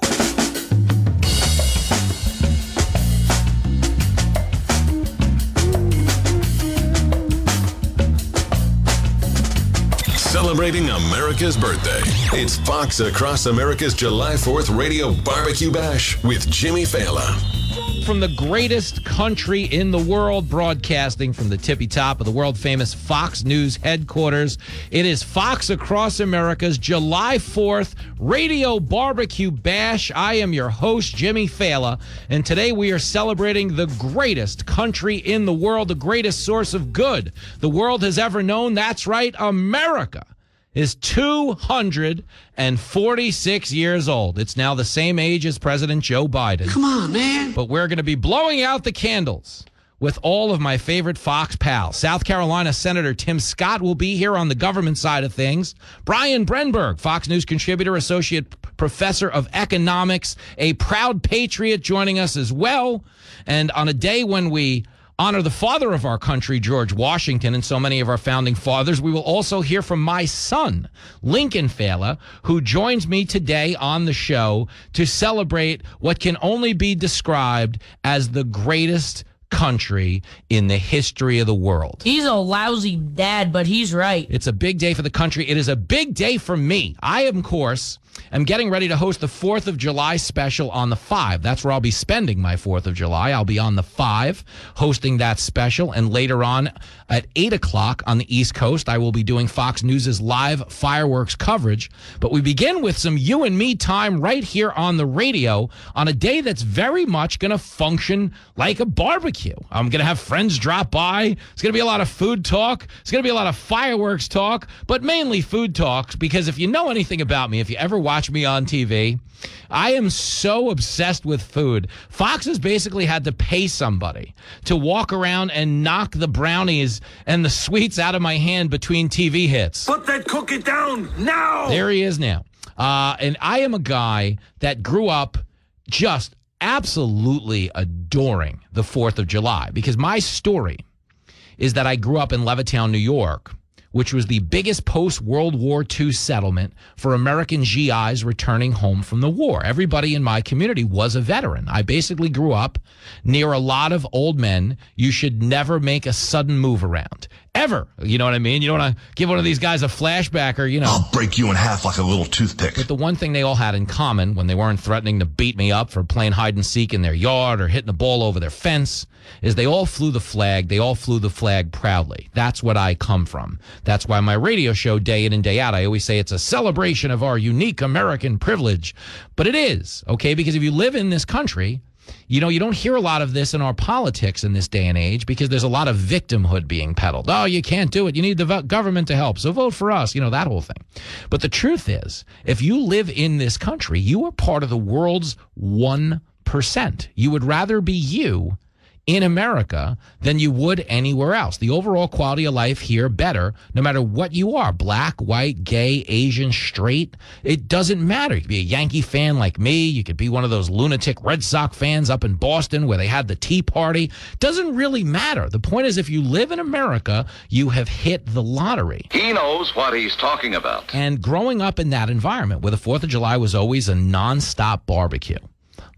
Celebrating America's birthday. It's Fox Across America's July 4th Radio Barbecue Bash with Jimmy Failla from the greatest country in the world, broadcasting from the tippy top of the world famous Fox News headquarters. It is Fox Across America's July 4th Radio Barbecue Bash. I am your host, Jimmy Failla, and today we are celebrating the greatest country in the world, the greatest source of good the world has ever known. That's right, America is 246 years old. It's now the same age as President Joe Biden. Come on, man. But we're going to be blowing out the candles with all of my favorite Fox pals. South Carolina Senator Tim Scott will be here on the government side of things. Brian Brenberg, Fox News contributor, associate professor of economics, a proud patriot, joining us as well. And on a day when we honor the father of our country, George Washington, and so many of our founding fathers. We will also hear from my son, Lincoln Failla, who joins me today on the show to celebrate what can only be described as the greatest country in the history of the world. He's a lousy dad, but he's right. It's a big day for the country. It is a big day for me. I, am, of course, am getting ready to host the 4th of July special on the 5. That's where I'll be spending my 4th of July. I'll be on the 5 hosting that special. And later on at 8 o'clock on the East Coast, I will be doing Fox News' live fireworks coverage. But we begin with some you and me time right here on the radio on a day that's very much going to function like a barbecue. I'm going to have friends drop by. It's going to be a lot of food talk. It's going to be a lot of fireworks talk, but mainly food talks because if you know anything about me, if you ever watch me on TV, I am so obsessed with food. Fox has basically had to pay somebody to walk around and knock the brownies and the sweets out of my hand between TV hits. Put that cookie down now. There he is now. Uh, and I am a guy that grew up just absolutely adoring the 4th of July because my story is that I grew up in Levittown, New York which was the biggest post World War II settlement for American GIs returning home from the war. Everybody in my community was a veteran. I basically grew up near a lot of old men you should never make a sudden move around ever. You know what I mean? You don't want to give one of these guys a flashback or, you know. I'll break you in half like a little toothpick. But the one thing they all had in common when they weren't threatening to beat me up for playing hide and seek in their yard or hitting the ball over their fence is they all flew the flag. They all flew the flag proudly. That's what I come from. That's why my radio show, day in and day out, I always say it's a celebration of our unique American privilege. But it is, okay? Because if you live in this country, you know, you don't hear a lot of this in our politics in this day and age because there's a lot of victimhood being peddled. Oh, you can't do it. You need the government to help. So vote for us, you know, that whole thing. But the truth is, if you live in this country, you are part of the world's 1%. You would rather be you in America than you would anywhere else. The overall quality of life here better, no matter what you are black, white, gay, Asian, straight. It doesn't matter. You could be a Yankee fan like me. You could be one of those lunatic Red Sox fans up in Boston where they had the Tea Party. Doesn't really matter. The point is, if you live in America, you have hit the lottery. He knows what he's talking about. And growing up in that environment where the 4th of July was always a nonstop barbecue,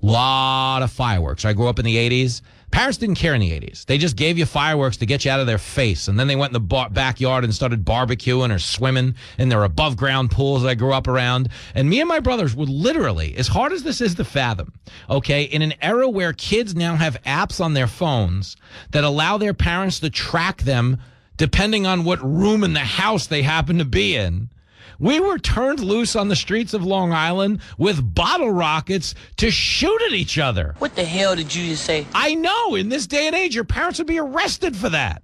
lot of fireworks. I grew up in the 80s. Parents didn't care in the 80s. They just gave you fireworks to get you out of their face. And then they went in the bar- backyard and started barbecuing or swimming in their above ground pools I grew up around. And me and my brothers would literally, as hard as this is to fathom, okay, in an era where kids now have apps on their phones that allow their parents to track them depending on what room in the house they happen to be in. We were turned loose on the streets of Long Island with bottle rockets to shoot at each other. What the hell did you just say? I know. In this day and age, your parents would be arrested for that.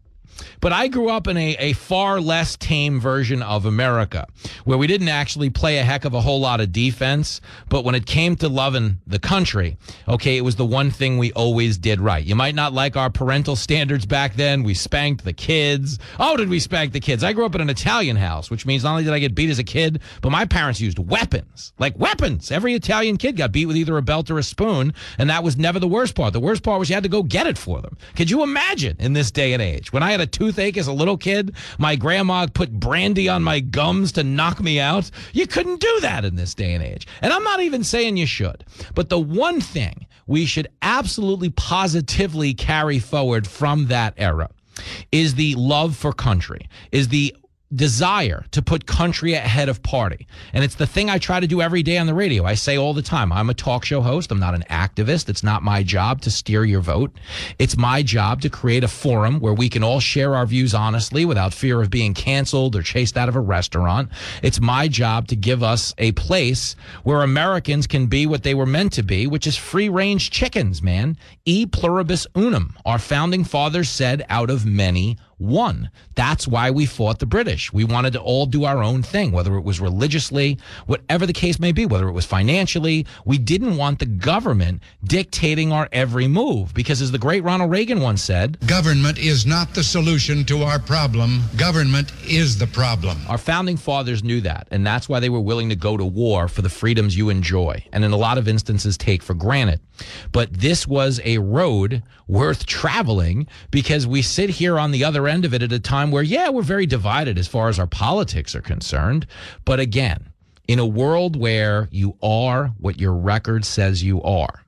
But I grew up in a, a far less tame version of America where we didn't actually play a heck of a whole lot of defense. But when it came to loving the country, okay, it was the one thing we always did right. You might not like our parental standards back then. We spanked the kids. Oh, did we spank the kids? I grew up in an Italian house, which means not only did I get beat as a kid, but my parents used weapons like weapons. Every Italian kid got beat with either a belt or a spoon. And that was never the worst part. The worst part was you had to go get it for them. Could you imagine in this day and age when I had a toothache as a little kid, my grandma put brandy on my gums to knock me out. You couldn't do that in this day and age. And I'm not even saying you should. But the one thing we should absolutely positively carry forward from that era is the love for country, is the desire to put country ahead of party. And it's the thing I try to do every day on the radio. I say all the time, I'm a talk show host. I'm not an activist. It's not my job to steer your vote. It's my job to create a forum where we can all share our views honestly without fear of being canceled or chased out of a restaurant. It's my job to give us a place where Americans can be what they were meant to be, which is free range chickens, man. E pluribus unum. Our founding fathers said out of many one. That's why we fought the British. We wanted to all do our own thing, whether it was religiously, whatever the case may be, whether it was financially. We didn't want the government dictating our every move because, as the great Ronald Reagan once said, Government is not the solution to our problem. Government is the problem. Our founding fathers knew that, and that's why they were willing to go to war for the freedoms you enjoy, and in a lot of instances take for granted. But this was a road worth traveling because we sit here on the other end of it at a time where, yeah, we're very divided as far as our politics are concerned. But again, in a world where you are what your record says you are,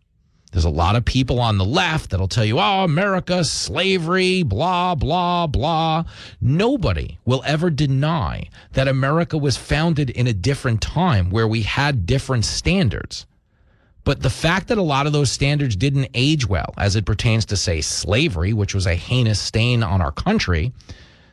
there's a lot of people on the left that'll tell you, oh, America, slavery, blah, blah, blah. Nobody will ever deny that America was founded in a different time where we had different standards. But the fact that a lot of those standards didn't age well as it pertains to, say, slavery, which was a heinous stain on our country,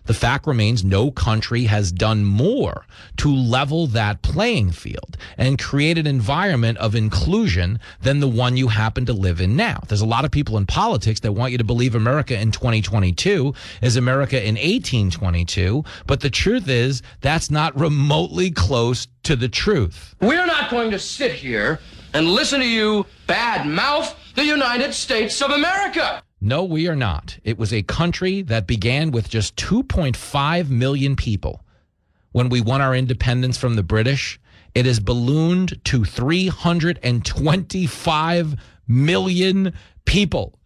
the fact remains no country has done more to level that playing field and create an environment of inclusion than the one you happen to live in now. There's a lot of people in politics that want you to believe America in 2022 is America in 1822, but the truth is that's not remotely close to the truth. We're not going to sit here and listen to you bad mouth the United States of America. No, we are not. It was a country that began with just 2.5 million people. When we won our independence from the British, it has ballooned to 325 million people.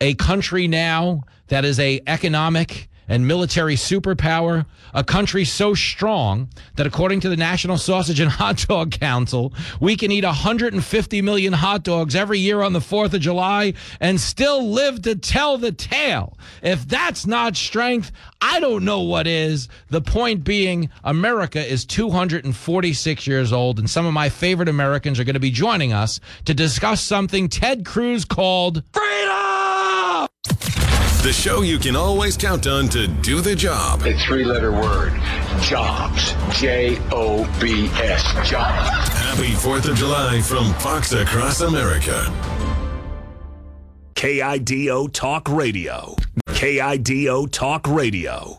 A country now that is a economic and military superpower, a country so strong that according to the National Sausage and Hot Dog Council, we can eat 150 million hot dogs every year on the 4th of July and still live to tell the tale. If that's not strength, I don't know what is. The point being, America is 246 years old, and some of my favorite Americans are going to be joining us to discuss something Ted Cruz called freedom. The show you can always count on to do the job. A three letter word jobs. J O B S. Jobs. Happy 4th of July from Fox Across America. KIDO Talk Radio. KIDO Talk Radio.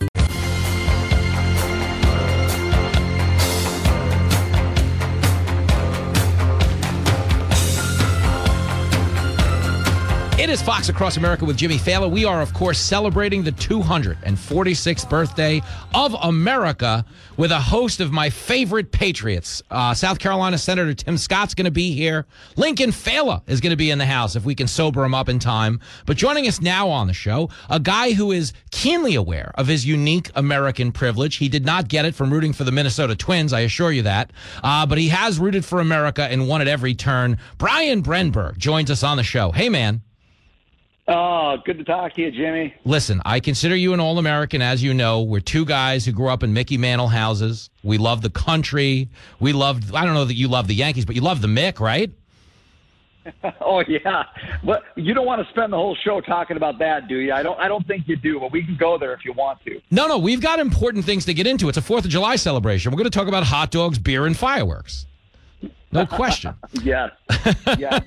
It is Fox Across America with Jimmy Failla. We are, of course, celebrating the 246th birthday of America with a host of my favorite Patriots. Uh, South Carolina Senator Tim Scott's going to be here. Lincoln Failla is going to be in the house if we can sober him up in time. But joining us now on the show, a guy who is keenly aware of his unique American privilege. He did not get it from rooting for the Minnesota Twins, I assure you that. Uh, but he has rooted for America and won at every turn. Brian Brenberg joins us on the show. Hey, man. Oh, good to talk to you, Jimmy. Listen, I consider you an All American, as you know. We're two guys who grew up in Mickey Mantle houses. We love the country. We loved, I don't know that you love the Yankees, but you love the Mick, right? oh yeah, but you don't want to spend the whole show talking about that, do you? I don't. I don't think you do, but we can go there if you want to. No, no, we've got important things to get into. It's a Fourth of July celebration. We're going to talk about hot dogs, beer, and fireworks. No question. yes. Yes.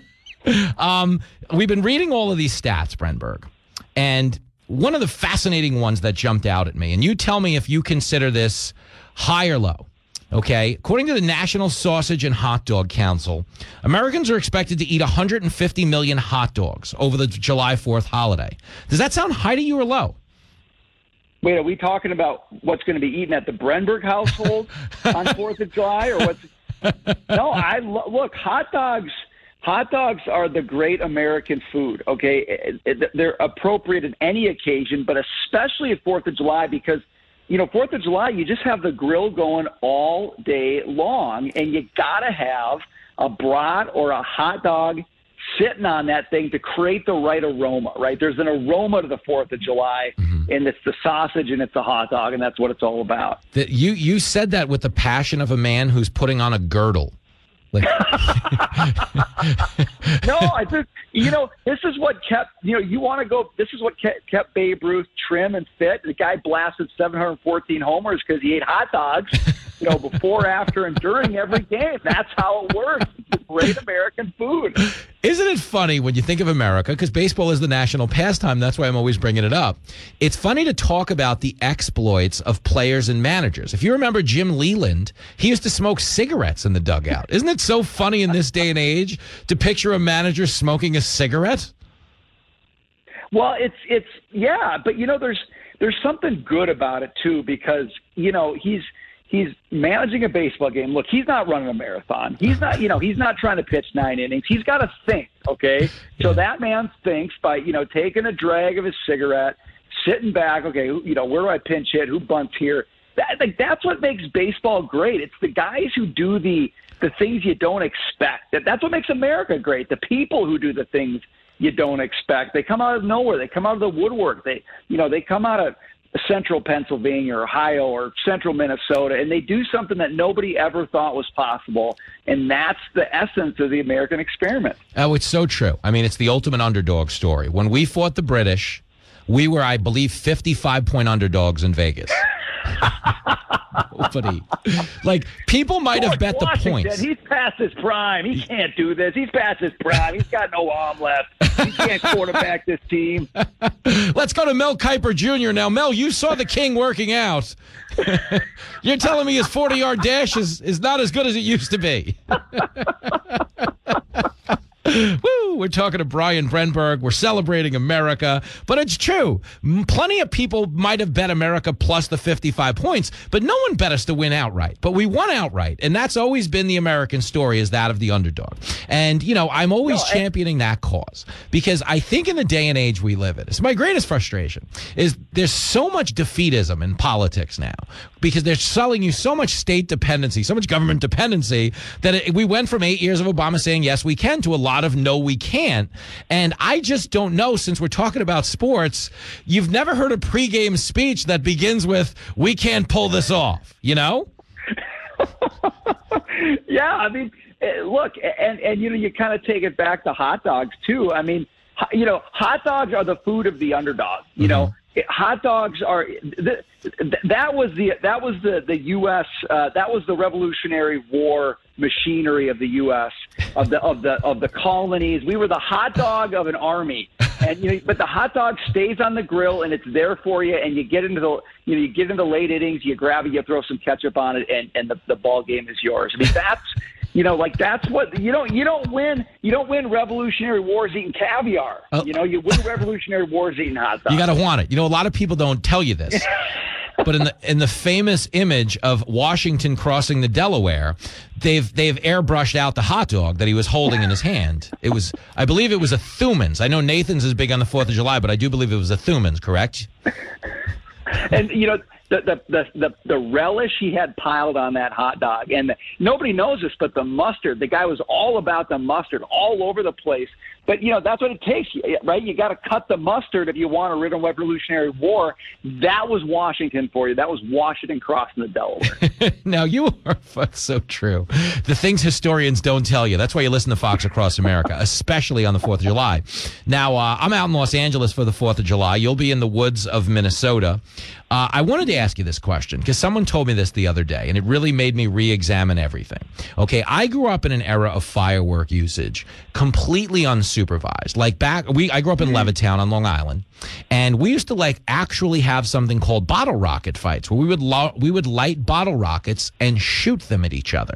Um, we've been reading all of these stats, Brenberg, and one of the fascinating ones that jumped out at me, and you tell me if you consider this high or low. Okay, according to the National Sausage and Hot Dog Council, Americans are expected to eat 150 million hot dogs over the July 4th holiday. Does that sound high to you or low? Wait, are we talking about what's going to be eaten at the Brenberg household on Fourth of July, or what's? No, I lo- look hot dogs. Hot dogs are the great American food. Okay, they're appropriate at any occasion, but especially at Fourth of July because you know, Fourth of July, you just have the grill going all day long, and you gotta have a brat or a hot dog sitting on that thing to create the right aroma. Right? There's an aroma to the Fourth of July, mm-hmm. and it's the sausage and it's the hot dog, and that's what it's all about. That you you said that with the passion of a man who's putting on a girdle. Like, no, I think you know this is what kept you know you want to go. This is what kept, kept Babe Ruth trim and fit. The guy blasted 714 homers because he ate hot dogs. You know, before, after, and during every game. That's how it works. It's great American food. Isn't it funny when you think of America? Because baseball is the national pastime. That's why I'm always bringing it up. It's funny to talk about the exploits of players and managers. If you remember Jim Leyland, he used to smoke cigarettes in the dugout. Isn't it so funny in this day and age to picture a manager smoking a cigarette? Well, it's it's yeah, but you know, there's there's something good about it too because you know he's he's managing a baseball game. Look, he's not running a marathon. He's not, you know, he's not trying to pitch nine innings. He's got to think, okay? So that man thinks by, you know, taking a drag of his cigarette, sitting back, okay, you know, where do I pinch hit? Who bunts here? That, like, that's what makes baseball great. It's the guys who do the the things you don't expect. That that's what makes America great. The people who do the things you don't expect. They come out of nowhere. They come out of the woodwork. They, you know, they come out of central Pennsylvania, or Ohio, or central Minnesota, and they do something that nobody ever thought was possible. And that's the essence of the American experiment. Oh, it's so true. I mean, it's the ultimate underdog story. When we fought the British, we were, I believe, 55 point underdogs in Vegas. Nobody. Like people might have bet the points. He's past his prime. He can't do this. He's past his prime. He's got no arm left. He can't quarterback this team. Let's go to Mel Kiper Jr. now. Mel, you saw the King working out. You're telling me his 40 yard dash is, is not as good as it used to be. Woo! We're talking to Brian Brenberg. We're celebrating America, but it's true. Plenty of people might have bet America plus the 55 points, but no one bet us to win outright. But we won outright, and that's always been the American story is that of the underdog. And you know, I'm always no, championing that cause because I think in the day and age we live in, it's my greatest frustration is there's so much defeatism in politics now because they're selling you so much state dependency, so much government dependency that it, we went from eight years of Obama saying yes we can to a lot of no we can't. And I just don't know since we're talking about sports, you've never heard a pregame speech that begins with we can't pull this off, you know? yeah, I mean, eh, look, and and you know, you kind of take it back to hot dogs too. I mean, you know, hot dogs are the food of the underdog. You mm-hmm. know, hot dogs are th- that was the that was the the U.S. Uh, that was the Revolutionary War machinery of the U.S. of the of the of the colonies. We were the hot dog of an army, and you know, but the hot dog stays on the grill and it's there for you. And you get into the you know you get into late innings, you grab it, you throw some ketchup on it, and and the the ball game is yours. I mean that's You know, like that's what you don't you don't win you don't win Revolutionary Wars eating caviar. Oh. You know, you win Revolutionary Wars eating hot dogs. You got to want it. You know, a lot of people don't tell you this. but in the in the famous image of Washington crossing the Delaware, they've they've airbrushed out the hot dog that he was holding in his hand. It was, I believe, it was a Thumann's. I know Nathan's is big on the Fourth of July, but I do believe it was a Thumann's. Correct? and you know the, the the the the relish he had piled on that hot dog, and the, nobody knows this, but the mustard. The guy was all about the mustard, all over the place. But you know that's what it takes, right? You got to cut the mustard if you want to rid a Revolutionary War. That was Washington for you. That was Washington crossing the Delaware. now you are so true. The things historians don't tell you. That's why you listen to Fox Across America, especially on the Fourth of July. Now uh, I'm out in Los Angeles for the Fourth of July. You'll be in the woods of Minnesota. Uh, I wanted to you this question because someone told me this the other day, and it really made me re-examine everything. Okay, I grew up in an era of firework usage, completely unsupervised. Like back, we I grew up in mm-hmm. Levittown on Long Island, and we used to like actually have something called bottle rocket fights, where we would lo- we would light bottle rockets and shoot them at each other.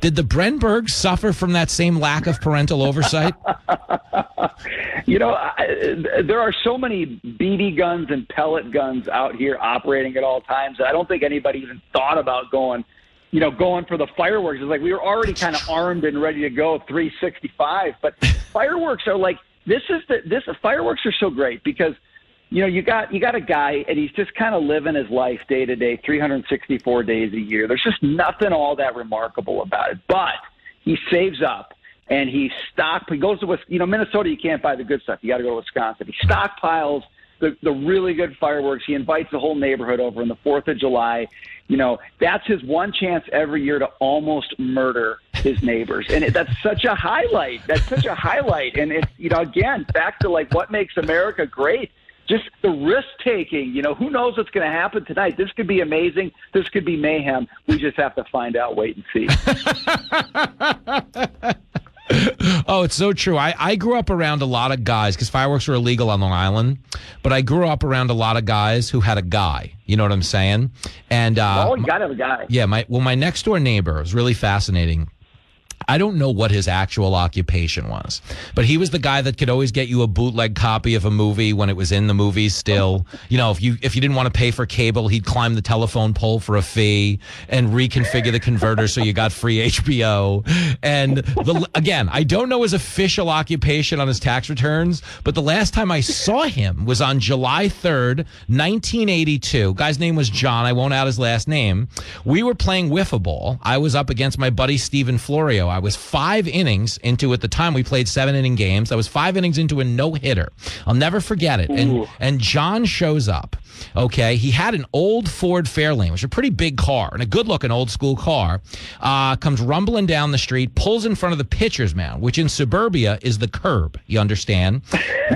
Did the Brenbergs suffer from that same lack of parental oversight? You know, I, there are so many BB guns and pellet guns out here operating at all times. that I don't think anybody even thought about going, you know, going for the fireworks. It's like we were already kind of armed and ready to go 365. But fireworks are like this is the this fireworks are so great because you know you got you got a guy and he's just kind of living his life day to day, 364 days a year. There's just nothing all that remarkable about it, but he saves up and he stock he goes to you know Minnesota you can't buy the good stuff. You got to go to Wisconsin. He stockpiles the the really good fireworks. He invites the whole neighborhood over on the 4th of July. You know that's his one chance every year to almost murder his neighbors. And it, that's such a highlight. That's such a highlight. And it's you know again back to like what makes America great just the risk taking. You know, who knows what's going to happen tonight? This could be amazing. This could be mayhem. We just have to find out, wait and see. oh, it's so true. I, I grew up around a lot of guys because fireworks were illegal on Long Island, but I grew up around a lot of guys who had a guy. You know what I'm saying? And uh, oh, you got to have a guy. yeah, my well, my next door neighbor was really fascinating. I don't know what his actual occupation was, but he was the guy that could always get you a bootleg copy of a movie when it was in the movies still. You know, if you if you didn't want to pay for cable, he'd climb the telephone pole for a fee and reconfigure the converter so you got free HBO. And the, again, I don't know his official occupation on his tax returns, but the last time I saw him was on July 3rd, 1982. Guy's name was John. I won't out his last name. We were playing wiffle ball. I was up against my buddy Steven Florio. I was five innings into at the time we played seven inning games. I was five innings into a no hitter. I'll never forget it. And and John shows up. Okay, he had an old Ford Fairlane, which is a pretty big car and a good looking old school car. Uh, comes rumbling down the street, pulls in front of the pitcher's mound, which in suburbia is the curb. You understand?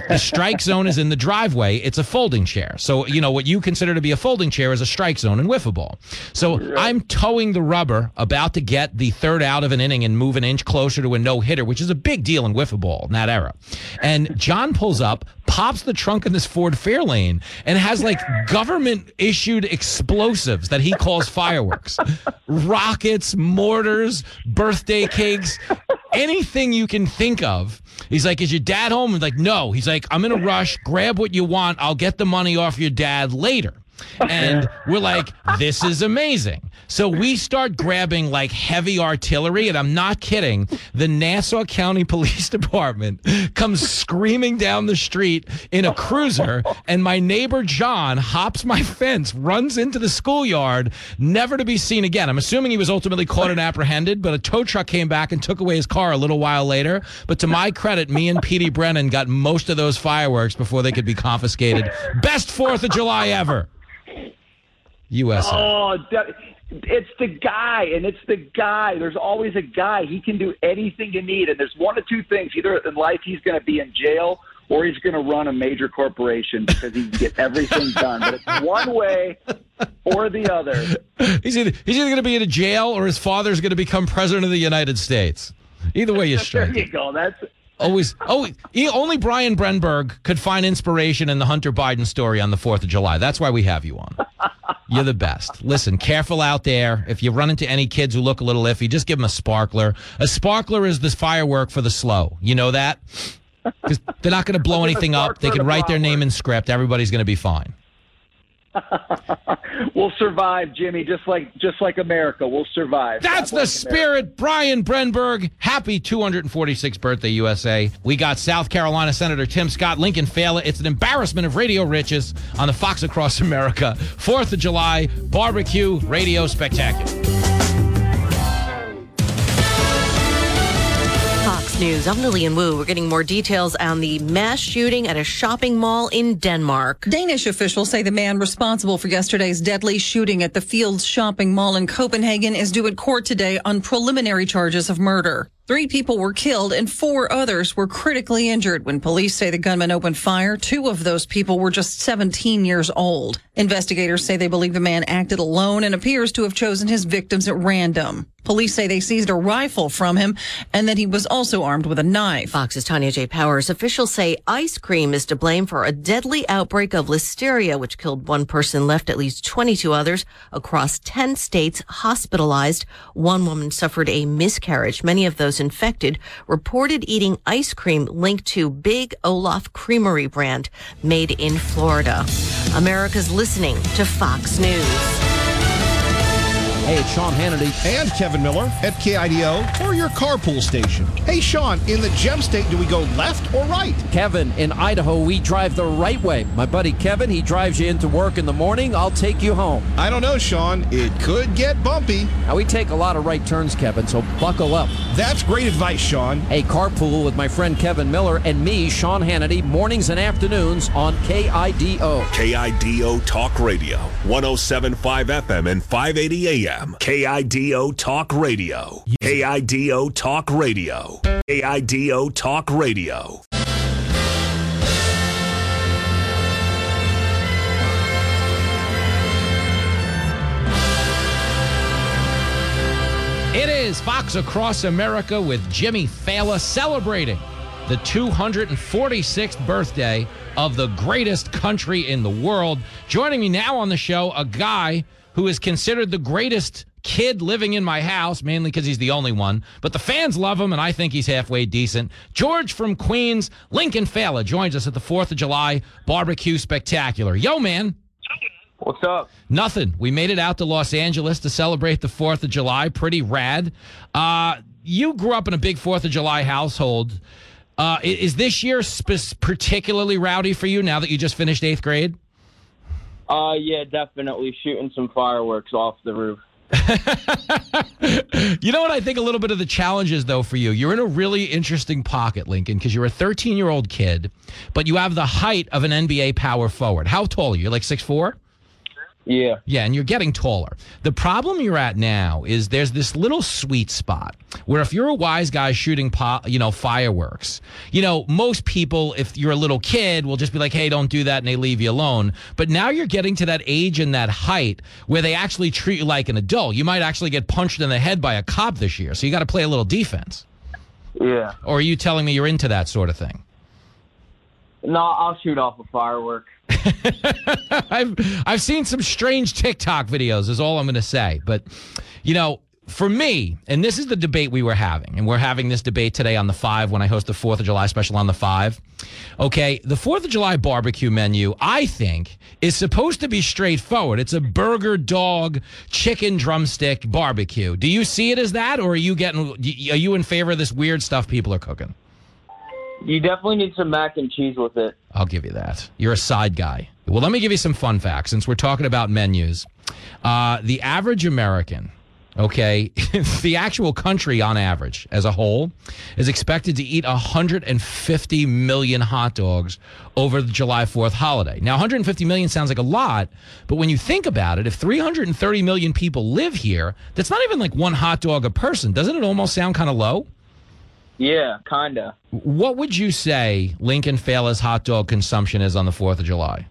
The strike zone is in the driveway. It's a folding chair. So you know what you consider to be a folding chair is a strike zone in wiffle ball. So I'm towing the rubber, about to get the third out of an inning and move an inch closer to a no hitter, which is a big deal in wiffle ball in that era. And John pulls up, pops the trunk in this Ford Fairlane, and has like government issued explosives that he calls fireworks, rockets, mortars, birthday cakes, anything you can think of. He's like, "Is your dad home?" I'm like, "No." He's like, "I'm in a rush. Grab what you want. I'll get the money off your dad later." And we're like, this is amazing. So we start grabbing like heavy artillery, and I'm not kidding. The Nassau County Police Department comes screaming down the street in a cruiser, and my neighbor John hops my fence, runs into the schoolyard, never to be seen again. I'm assuming he was ultimately caught and apprehended, but a tow truck came back and took away his car a little while later. But to my credit, me and Petey Brennan got most of those fireworks before they could be confiscated. Best 4th of July ever. USA. Oh, that, it's the guy, and it's the guy. There's always a guy. He can do anything you need, and there's one of two things: either in life he's going to be in jail, or he's going to run a major corporation because he can get everything done. But it's one way or the other. He's either he's either going to be in a jail or his father's going to become president of the United States. Either way, you strike. There you go. That's Always, oh, he- only Brian Brenberg could find inspiration in the Hunter Biden story on the 4th of July. That's why we have you on. You're the best. Listen, careful out there. If you run into any kids who look a little iffy, just give them a sparkler. A sparkler is this firework for the slow. You know that? Because they're not going to blow anything up. They can write their name in script. Everybody's going to be fine. we'll survive, Jimmy. Just like just like America, we'll survive. That's the spirit. Brian Brenberg. Happy 246th birthday, USA. We got South Carolina Senator Tim Scott, Lincoln Failla. It's an embarrassment of radio riches on the Fox Across America. 4th of July barbecue radio spectacular. News. I'm Lillian Wu. We're getting more details on the mass shooting at a shopping mall in Denmark. Danish officials say the man responsible for yesterday's deadly shooting at the Fields shopping mall in Copenhagen is due at court today on preliminary charges of murder. Three people were killed and four others were critically injured when police say the gunman opened fire. Two of those people were just 17 years old. Investigators say they believe the man acted alone and appears to have chosen his victims at random. Police say they seized a rifle from him and that he was also armed with a knife. Fox's Tanya J. Powers. Officials say ice cream is to blame for a deadly outbreak of listeria, which killed one person, left at least 22 others across 10 states hospitalized. One woman suffered a miscarriage. Many of those infected reported eating ice cream linked to Big Olaf Creamery brand made in Florida. America's listening to Fox News. Hey, it's Sean Hannity and Kevin Miller at KIDO or your carpool station. Hey, Sean, in the gem state, do we go left or right? Kevin, in Idaho, we drive the right way. My buddy Kevin, he drives you into work in the morning. I'll take you home. I don't know, Sean. It could get bumpy. Now, we take a lot of right turns, Kevin, so buckle up. That's great advice, Sean. Hey, carpool with my friend Kevin Miller and me, Sean Hannity, mornings and afternoons on KIDO. KIDO Talk Radio, 1075 FM and 580 AM. KIDO Talk Radio. KIDO Talk Radio. KIDO Talk Radio. It is Fox Across America with Jimmy Failla celebrating the 246th birthday of the greatest country in the world. Joining me now on the show, a guy who is considered the greatest kid living in my house, mainly because he's the only one. But the fans love him, and I think he's halfway decent. George from Queens, Lincoln Failla, joins us at the 4th of July barbecue spectacular. Yo, man. What's up? Nothing. We made it out to Los Angeles to celebrate the 4th of July. Pretty rad. Uh, you grew up in a big 4th of July household. Uh, is this year sp- particularly rowdy for you now that you just finished eighth grade? Uh, yeah, definitely shooting some fireworks off the roof. You know what I think a little bit of the challenge is, though, for you? You're in a really interesting pocket, Lincoln, because you're a 13 year old kid, but you have the height of an NBA power forward. How tall are you? Like 6'4? Yeah. Yeah, and you're getting taller. The problem you're at now is there's this little sweet spot where if you're a wise guy shooting, po- you know, fireworks, you know, most people, if you're a little kid, will just be like, hey, don't do that, and they leave you alone. But now you're getting to that age and that height where they actually treat you like an adult. You might actually get punched in the head by a cop this year, so you got to play a little defense. Yeah. Or are you telling me you're into that sort of thing? No, I'll shoot off a firework. I've I've seen some strange TikTok videos. Is all I'm going to say. But you know, for me, and this is the debate we were having, and we're having this debate today on the five when I host the Fourth of July special on the five. Okay, the Fourth of July barbecue menu, I think, is supposed to be straightforward. It's a burger, dog, chicken drumstick barbecue. Do you see it as that, or are you getting? Are you in favor of this weird stuff people are cooking? You definitely need some mac and cheese with it. I'll give you that. You're a side guy. Well, let me give you some fun facts since we're talking about menus. Uh, the average American, okay, the actual country on average as a whole is expected to eat 150 million hot dogs over the July 4th holiday. Now, 150 million sounds like a lot, but when you think about it, if 330 million people live here, that's not even like one hot dog a person. Doesn't it almost sound kind of low? Yeah, kinda. What would you say Lincoln Failla's hot dog consumption is on the 4th of July?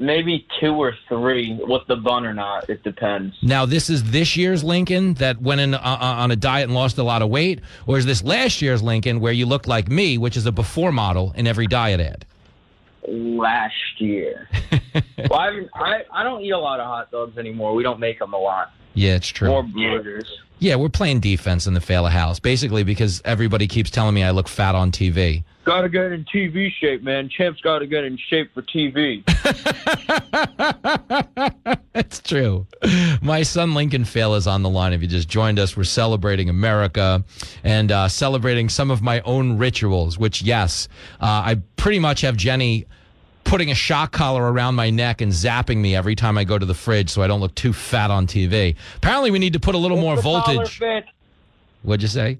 maybe two or three with the bun or not. It depends. Now, this is this year's Lincoln that went in uh, uh, on a diet and lost a lot of weight, or is this last year's Lincoln where you look like me, which is a before model in every diet ad? Last year. well, I, I I don't eat a lot of hot dogs anymore. We don't make them a lot. Yeah, it's true. More burgers. Yeah, we're playing defense in the Failla house, basically because everybody keeps telling me I look fat on TV. Got to get in TV shape, man. Champ's got to get in shape for TV. It's true. My son Lincoln Failla is on the line. If you just joined us, we're celebrating America and uh, celebrating some of my own rituals, which, yes, uh, I pretty much have Jenny putting a shock collar around my neck and zapping me every time I go to the fridge so I don't look too fat on TV. Apparently, we need to put a little more If the collar voltage. fits, What'd you say?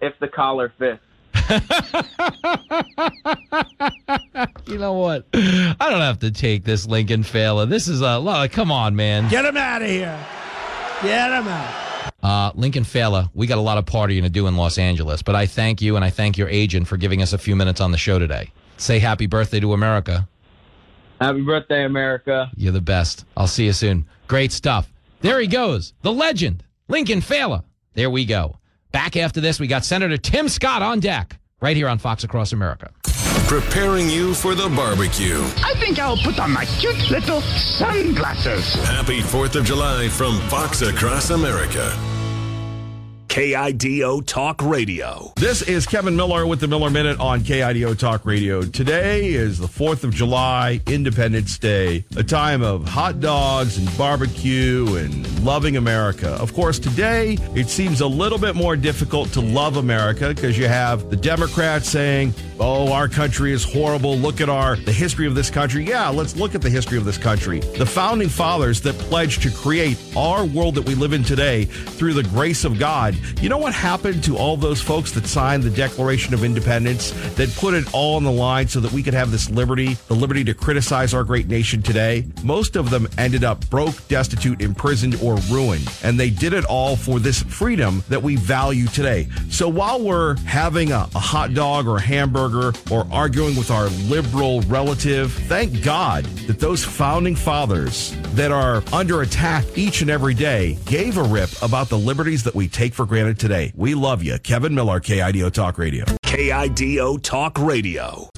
if the collar fits. You know what? I don't have to take this Lincoln Failla. This is a lo- come on, man. Get him out of here. Get him out. Uh, Lincoln Failla, we got a lot of partying to do in Los Angeles, but I thank you and I thank your agent for giving us a few minutes on the show today. Say happy birthday to America. Happy birthday, America. You're the best. I'll see you soon. Great stuff. There he goes, the legend, Lincoln Failla. There we go. Back after this, we got Senator Tim Scott on deck, right here on Fox Across America. Preparing you for the barbecue. I think I'll put on my cute little sunglasses. Happy 4th of July from Fox Across America. KIDO Talk Radio. This is Kevin Miller with the Miller Minute on KIDO Talk Radio. Today is the 4th of July, Independence Day, a time of hot dogs and barbecue and loving America. Of course, today it seems a little bit more difficult to love America because you have the Democrats saying, "Oh, our country is horrible. Look at our the history of this country." Yeah, let's look at the history of this country. The founding fathers that pledged to create our world that we live in today through the grace of God. You know what happened to all those folks that signed the Declaration of Independence, that put it all on the line so that we could have this liberty, the liberty to criticize our great nation today? Most of them ended up broke, destitute, imprisoned, or ruined. And they did it all for this freedom that we value today. So while we're having a, a hot dog or a hamburger or arguing with our liberal relative, thank God that those founding fathers that are under attack each and every day gave a rip about the liberties that we take for granted today. We love you. Kevin Miller, KIDO Talk Radio. KIDO Talk Radio.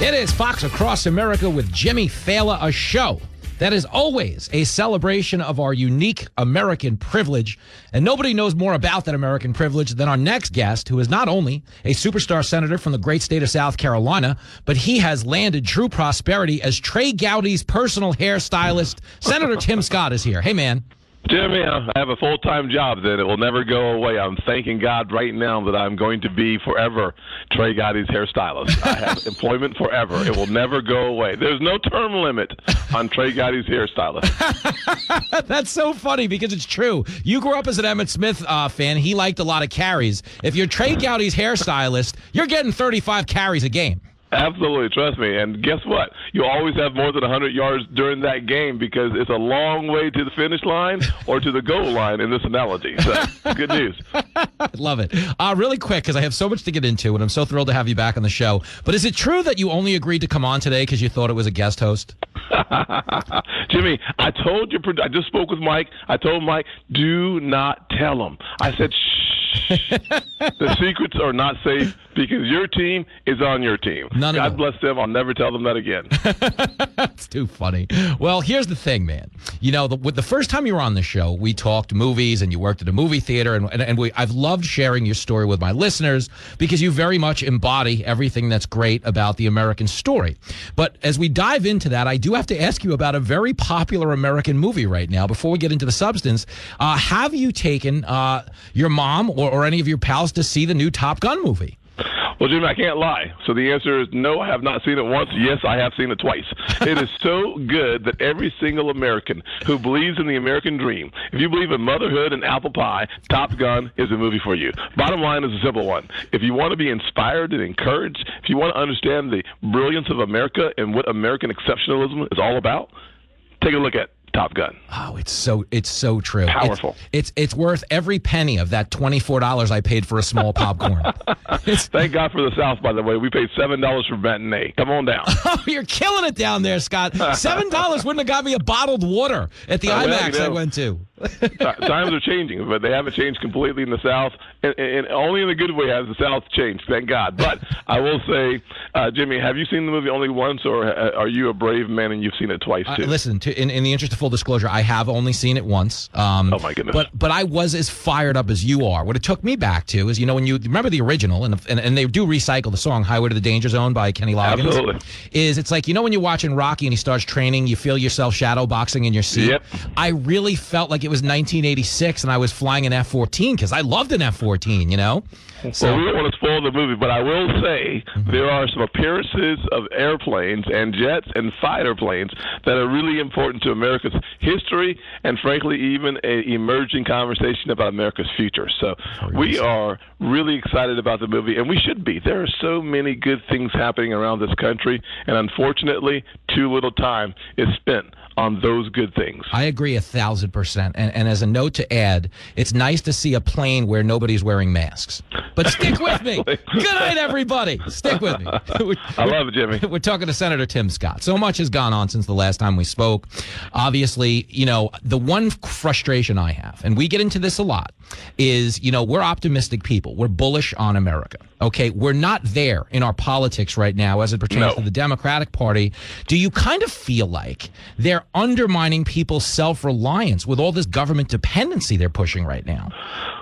It is Fox Across America with Jimmy Failla, a show that is always a celebration of our unique American privilege. And nobody knows more about that American privilege than our next guest, who is not only a superstar senator from the great state of South Carolina, but he has landed true prosperity as Trey Gowdy's personal hairstylist. Senator Tim Scott is here. Hey, man. Jimmy, I have a full time job that it will never go away. I'm thanking God right now that I'm going to be forever Trey Gowdy's hairstylist. I have employment forever. It will never go away. There's no term limit on Trey Gowdy's hairstylist. That's so funny because it's true. You grew up as an Emmitt Smith uh, fan. He liked a lot of carries. If you're Trey Gowdy's hairstylist, you're getting 35 carries a game. Absolutely, trust me. And guess what? You always have more than 100 yards during that game because it's a long way to the finish line or to the goal line in this analogy. So, good news. Love it. Uh, really quick, because I have so much to get into, and I'm so thrilled to have you back on the show. But is it true that you only agreed to come on today because you thought it was a guest host? Jimmy, I told you, I just spoke with Mike. I told Mike, do not tell him. I said, shh. the secrets are not safe because your team is on your team. None God bless them. I'll never tell them that again. That's too funny. Well, here's the thing, man. You know, the, with the first time you were on the show, we talked movies and you worked at a movie theater, and, and, and we, I've loved sharing your story with my listeners because you very much embody everything that's great about the American story. But as we dive into that, I do have to ask you about a very popular American movie right now. Before we get into the substance, uh, have you taken uh, your mom or, or any of your pals to see the new Top Gun movie? Well, Jimmy, I can't lie. So the answer is no, I have not seen it once. Yes, I have seen it twice. It is so good that every single American who believes in the American dream, if you believe in motherhood and apple pie, Top Gun is a movie for you. Bottom line is a simple one. If you want to be inspired and encouraged, if you want to understand the brilliance of America and what American exceptionalism is all about, take a look at Top Gun. Oh, it's so it's so true. Powerful. It's, it's it's worth every penny of that twenty four dollars I paid for a small popcorn. Thank God for the South, by the way. We paid seven dollars for matinee. Come on down. oh, you're killing it down there, Scott. Seven dollars wouldn't have got me a bottled water at the Uh, well, IMAX know. I went to. Times are changing, but they haven't changed completely in the South, and, and only in the good way has the South changed. Thank God. But I will say, uh, Jimmy, have you seen the movie only once, or uh, are you a brave man and you've seen it twice Uh, too? listen, to, in, in the interest of full disclosure, I have only seen it once. Um, Oh, my goodness. But but I was as fired up as you are. What it took me back to is, you know, when you remember the original, and and, and they do recycle the song "Highway to the Danger Zone" by Kenny Loggins. Absolutely. Is it's like you know when you're watching Rocky and he starts training, you feel yourself shadow boxing in your seat. Yep. I really felt like it was 1986 and I was flying an F-14 because I loved an F-14. You know. Well, we don't want to spoil the movie, but I will say mm-hmm. there are some appearances of airplanes and jets and fighter planes that are really important to America's history and, frankly, even a emerging conversation about America's future. So oh, we are really excited about the movie, and we should be. There are so many good things happening around this country, and unfortunately, too little time is spent on those good things. I agree a thousand percent. And, and as a note to add, it's nice to see a plane where nobody's wearing masks. But stick with me. Good night, everybody. Stick with me. I love it, Jimmy. We're talking to Senator Tim Scott. So much has gone on since the last time we spoke. Obviously, you know, the one frustration I have, and we get into this a lot, is, you know, we're optimistic people. We're bullish on America. Okay. We're not there in our politics right now as it pertains No. to the Democratic Party. Do you kind of feel like they're undermining people's self reliance with all this government dependency they're pushing right now?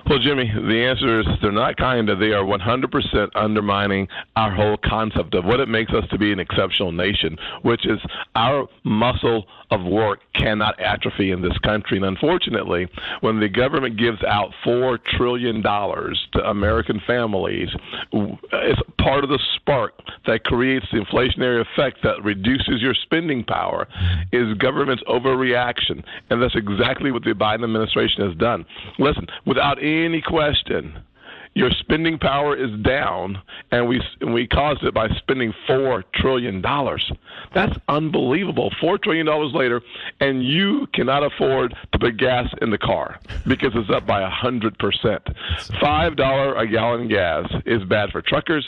Well, Jimmy, the answer is they're not kind of. They are 100% undermining our whole concept of what it makes us to be an exceptional nation, which is our muscle of work cannot atrophy in this country. And unfortunately, when the government gives out $4 trillion to American families, it's part of the spark that creates the inflationary effect that reduces your spending power is government's overreaction. And that's exactly what the Biden administration has done. Listen, without any question, your spending power is down, and we and we caused it by spending four trillion dollars. That's unbelievable. Four trillion dollars later, and you cannot afford to put gas in the car because it's up by a hundred percent. Five dollar a gallon gas is bad for truckers.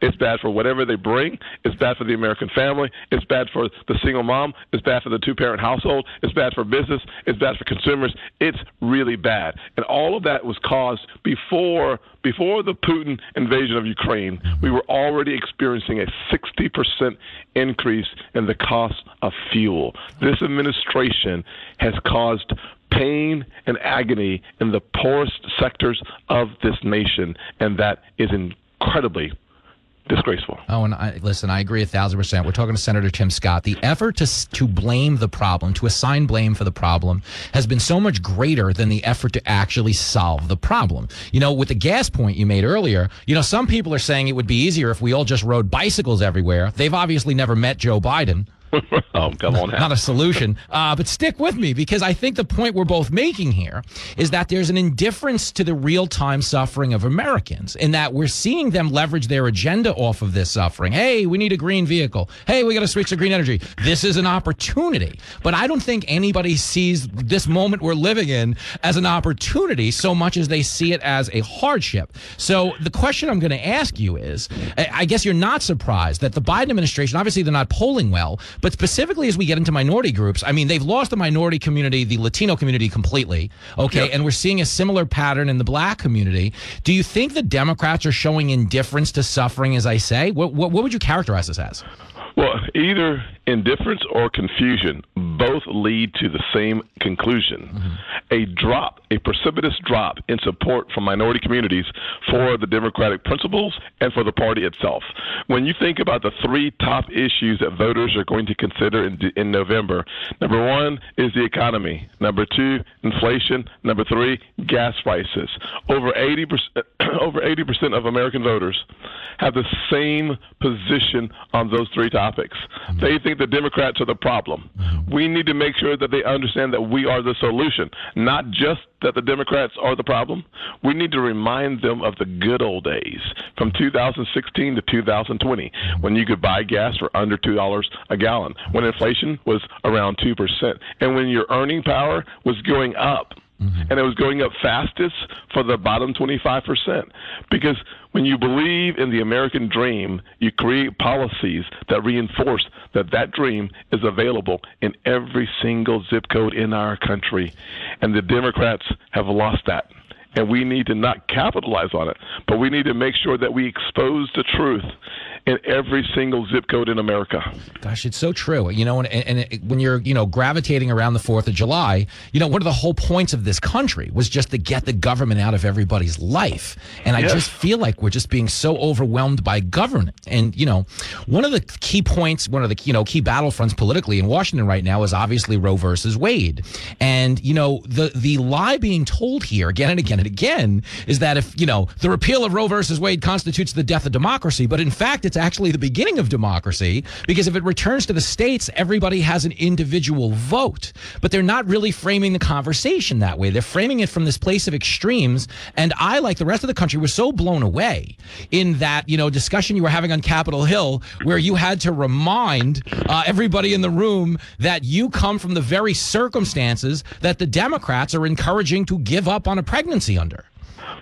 It's bad for whatever they bring. It's bad for the American family. It's bad for the single mom. It's bad for the two parent household. It's bad for business. It's bad for consumers. It's really bad. And all of that was caused before before the Putin invasion of Ukraine. We were already experiencing a 60% increase in the cost of fuel. This administration has caused pain and agony in the poorest sectors of this nation, and that is incredibly disgraceful. Oh, and I, listen, I agree a thousand percent. We're talking to Senator Tim Scott. The effort to to blame the problem, to assign blame for the problem, has been so much greater than the effort to actually solve the problem. You know, with the gas point you made earlier, you know, some people are saying it would be easier if we all just rode bicycles everywhere. They've obviously never met Joe Biden. oh, come on now. Not a solution. Uh, but stick with me because I think the point we're both making here is that there's an indifference to the real time suffering of Americans in that we're seeing them leverage their agenda off of this suffering. Hey, we need a green vehicle. Hey, we got to switch to green energy. This is an opportunity. But I don't think anybody sees this moment we're living in as an opportunity so much as they see it as a hardship. So the question I'm going to ask you is I I guess you're not surprised that the Biden administration, obviously they're not polling well, but specifically as we get into minority groups, I mean, they've lost the minority community, the Latino community completely. Okay. And we're seeing a similar pattern in the black community. Do you think the Democrats are showing indifference to suffering, as I say? What, what, what would you characterize this as? Well, either indifference or confusion both lead to the same conclusion mm-hmm. a drop, a precipitous drop in support from minority communities for the Democratic principles and for the party itself. When you think about the three top issues that voters are going to consider in, in November, number one is the economy, number two, inflation, number three, gas prices. Over 80%, over 80% of American voters have the same position on those three topics. Mm-hmm. They think the Democrats are the problem. We need to make sure that they understand that we are the solution, not just that the Democrats are the problem. We need to remind them of the good old days from 2016 to 2020 when you could buy gas for under $2 a gallon, when inflation was around 2%, and when your earning power was going up. Mm-hmm. And it was going up fastest for the bottom 25%. Because when you believe in the American dream, you create policies that reinforce that that dream is available in every single zip code in our country. And the Democrats have lost that. And we need to not capitalize on it, but we need to make sure that we expose the truth in every single zip code in America. Gosh, it's so true. You know, and, and it, when you're, you know, gravitating around the 4th of July, you know, one of the whole points of this country was just to get the government out of everybody's life. And yes. I just feel like we're just being so overwhelmed by government. And, you know, one of the key points, one of the, you know, key battlefronts politically in Washington right now is obviously Roe versus Wade. And, you know, the, the lie being told here again and again and again is that if, you know, the repeal of Roe versus Wade constitutes the death of democracy, but in fact, it's it's actually the beginning of democracy because if it returns to the states, everybody has an individual vote. But they're not really framing the conversation that way. They're framing it from this place of extremes. And I, like the rest of the country, was so blown away in that, you know, discussion you were having on Capitol Hill where you had to remind uh, everybody in the room that you come from the very circumstances that the Democrats are encouraging to give up on a pregnancy under.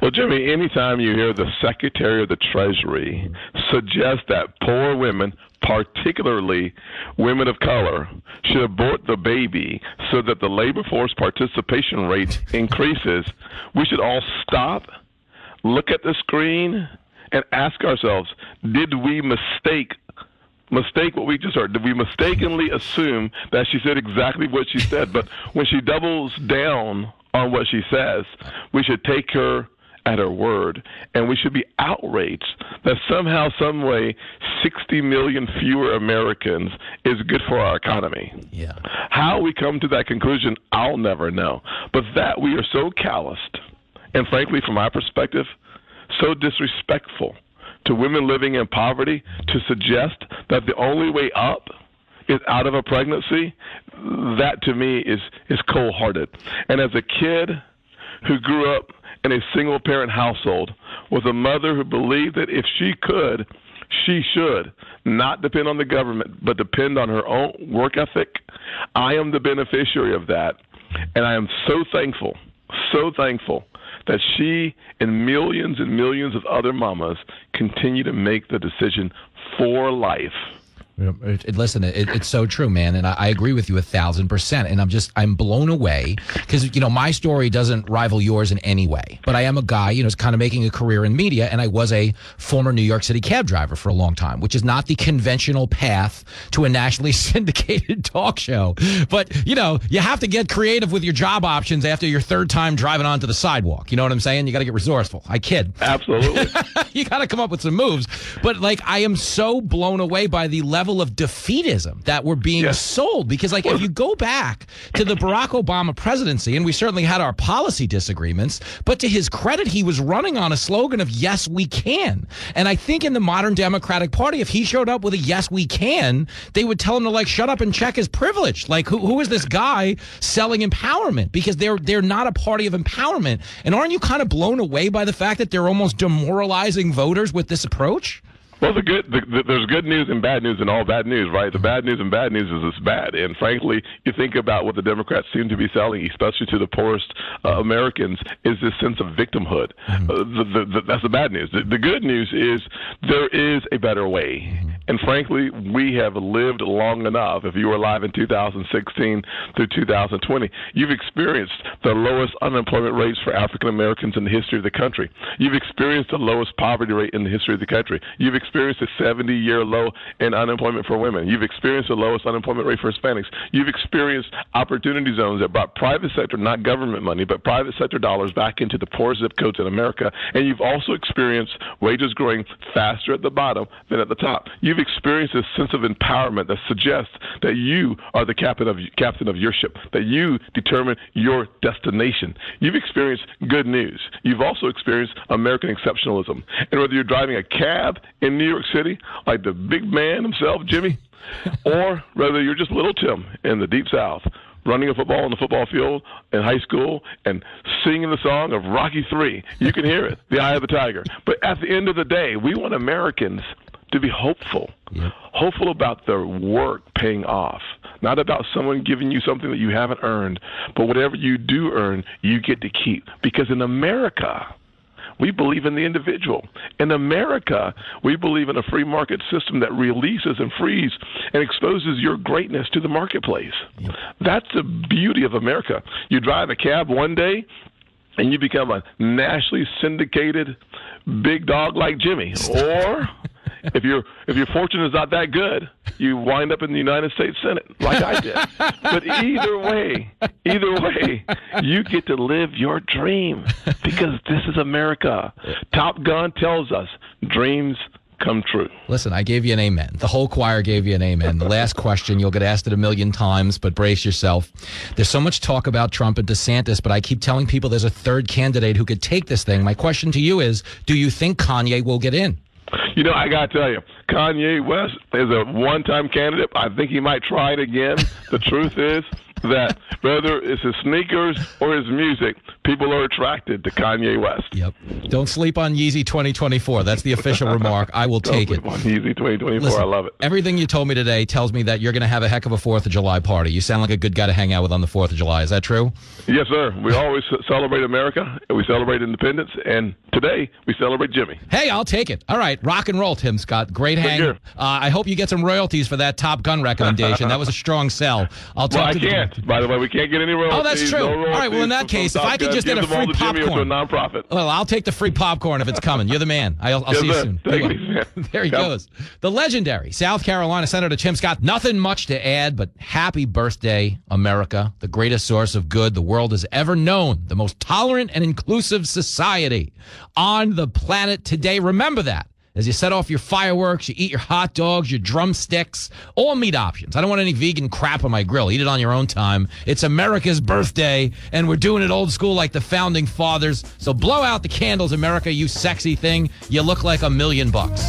Well, Jimmy, anytime you hear the Secretary of the Treasury suggest that poor women, particularly women of color, should abort the baby so that the labor force participation rate increases, we should all stop, look at the screen, and ask ourselves, did we mistake mistake what we just heard? Did we mistakenly assume that she said exactly what she said? But when she doubles down on what she says, we should take her at her word. And we should be outraged that somehow, some way, 60 million fewer Americans is good for our economy. Yeah. How we come to that conclusion, I'll never know. But that we are so calloused, and frankly, from my perspective, so disrespectful to women living in poverty to suggest that the only way up is out of a pregnancy, that to me is is cold hearted. And as a kid who grew up in a single parent household with a mother who believed that if she could, she should not depend on the government, but depend on her own work ethic. I am the beneficiary of that. And I am so thankful, so thankful that she and millions and millions of other mamas continue to make the decision for life it, it, listen, it, it's so true, man, and I, I, agree with you a thousand percent. And I'm just I'm blown away because you know my story doesn't rival yours in any way. But I am a guy, you know, is kind of making a career in media, and I was a former New York City cab driver for a long time, which is not the conventional path to a nationally syndicated talk show. But you know, you have to get creative with your job options after your third time driving onto the sidewalk. You know what I'm saying? You got to get resourceful. I kid. Absolutely. you got to come up with some moves. But like, I am so blown away by the level level of defeatism that we're being yes. sold. Because, like, if you go back to the Barack Obama presidency, and we certainly had our policy disagreements, but to his credit, he was running on a slogan of "Yes, we can." And I think in the modern Democratic Party, if he showed up with a "Yes, we can," they would tell him to like shut up and check his privilege. Like, who who is this guy selling empowerment? Because they're they're not a party of empowerment. And aren't you kind of blown away by the fact that they're almost demoralizing voters with this approach? Well, the good the, the, there's good news and bad news and all bad news, right? The bad news and bad news is it's bad. And frankly, you think about what the Democrats seem to be selling, especially to the poorest uh, Americans, is this sense of victimhood. Mm-hmm. Uh, the, the, that's the bad news. The, good news is there is a better way. Mm-hmm. And frankly, we have lived long enough. If you were alive in 2016 through 2020, you've experienced the lowest unemployment rates for African Americans in the history of the country. You've experienced the lowest poverty rate in the history of the country. You've experienced a 70 year low in unemployment for women. You've experienced the lowest unemployment rate for Hispanics. You've experienced opportunity zones that brought private sector, not government money, but private sector dollars back into the poor zip codes in America. And you've also experienced wages growing faster at the bottom than at the top. You've experienced a sense of empowerment that suggests that you are the captain of captain of your ship, that you determine your destination. You've experienced good news. You've also experienced American exceptionalism. And whether you're driving a cab in New York City, like the big man himself, Jimmy, or whether you're just little Tim in the deep south running a football on the football field in high school and singing the song of Rocky 3. You can hear it, The Eye of the Tiger. But at the end of the day, we want Americans to be hopeful, hopeful about their work paying off, not about someone giving you something that you haven't earned, but whatever you do earn, you get to keep. Because in America, we believe in the individual. In America, we believe in a free market system that releases and frees and exposes your greatness to the marketplace. That's the beauty of America. You drive a cab one day and you become a nationally syndicated big dog like Jimmy. Or if your if your fortune is not that good, you wind up in the United States Senate like I did. but either way, either way, you get to live your dream because this is America. Top Gun tells us dreams come true. Listen, I gave you an amen. The whole choir gave you an amen. The last question, you'll get asked it a million times, but brace yourself. There's so much talk about Trump and DeSantis, but I keep telling people there's a third candidate who could take this thing. My question to you is do you think Kanye will get in? You know, I got to tell you, Kanye West is a one time candidate. I think he might try it again. the truth is that whether it's his sneakers or his music, people are attracted to Kanye West. Yep. Don't sleep on Yeezy 2024. That's the official remark. I will take it. On Yeezy 2024, Listen, I love it. Everything you told me today tells me that you're going to have a heck of a 4th of July party. You sound like a good guy to hang out with on the 4th of July. Is that true? Yes, sir. We always celebrate America, and we celebrate independence, and today we celebrate Jimmy. Hey, I'll take it. All right, rock and roll, Tim Scott. Great hang. Uh, I hope you get some royalties for that Top Gun recommendation. that was a strong sell. I'll talk well, I to can't. By the way, we can't get any royalties. Oh, that's true. No all right, well, in that case, if I could just get a free popcorn. A nonprofit. Well, I'll take the free popcorn if it's coming. You're the man. I'll, I'll see you soon. There he goes. The legendary South Carolina Senator Tim Scott. Nothing much to add, but happy birthday, America, the greatest source of good the world has ever known, the most tolerant and inclusive society on the planet today. Remember that as you set off your fireworks, you eat your hot dogs, your drumsticks, all meat options. I don't want any vegan crap on my grill. Eat it on your own time. It's America's birthday, and we're doing it old school like the founding fathers. So blow out the candles, America, you sexy thing. You look like a million bucks.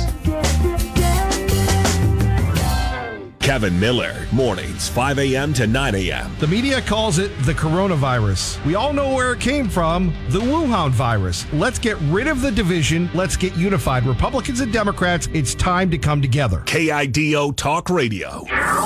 Kevin Miller, mornings, 5 a.m. to 9 a.m. The media calls it the coronavirus. We all know where it came from the Wuhan virus. Let's get rid of the division. Let's get unified. Republicans and Democrats, it's time to come together. KIDO Talk Radio.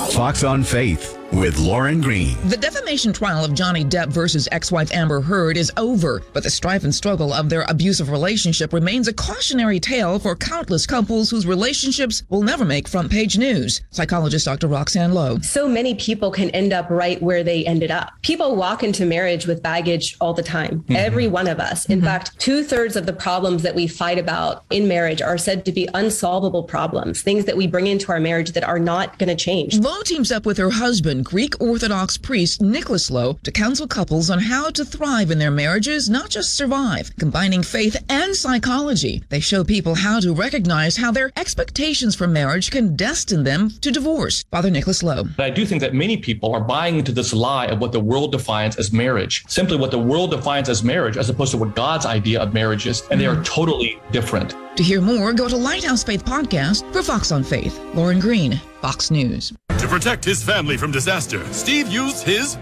Fox on Faith with Lauren Green. The defamation trial of Johnny Depp versus ex-wife Amber Heard is over, but the strife and struggle of their abusive relationship remains a cautionary tale for countless couples whose relationships will never make front page news. Psychologist Dr. Roxanne Louh. So many people can end up right where they ended up. People walk into marriage with baggage all the time. Mm-hmm. Every one of us. In mm-hmm. fact, two thirds of the problems that we fight about in marriage are said to be unsolvable problems, things that we bring into our marriage that are not going to change. Louh teams up with her husband, Greek Orthodox priest Nicholas Louh, to counsel couples on how to thrive in their marriages, not just survive. Combining faith and psychology, they show people how to recognize how their expectations for marriage can destine them to divorce. Father Nicholas Louh. I do think that many people are buying into this lie of what the world defines as marriage, simply what the world defines as marriage, as opposed to what God's idea of marriage is, and they are totally different. To hear more, go to Lighthouse Faith Podcast for Fox on Faith. Lauren Green, Fox News. To protect his family from disaster, Steve used his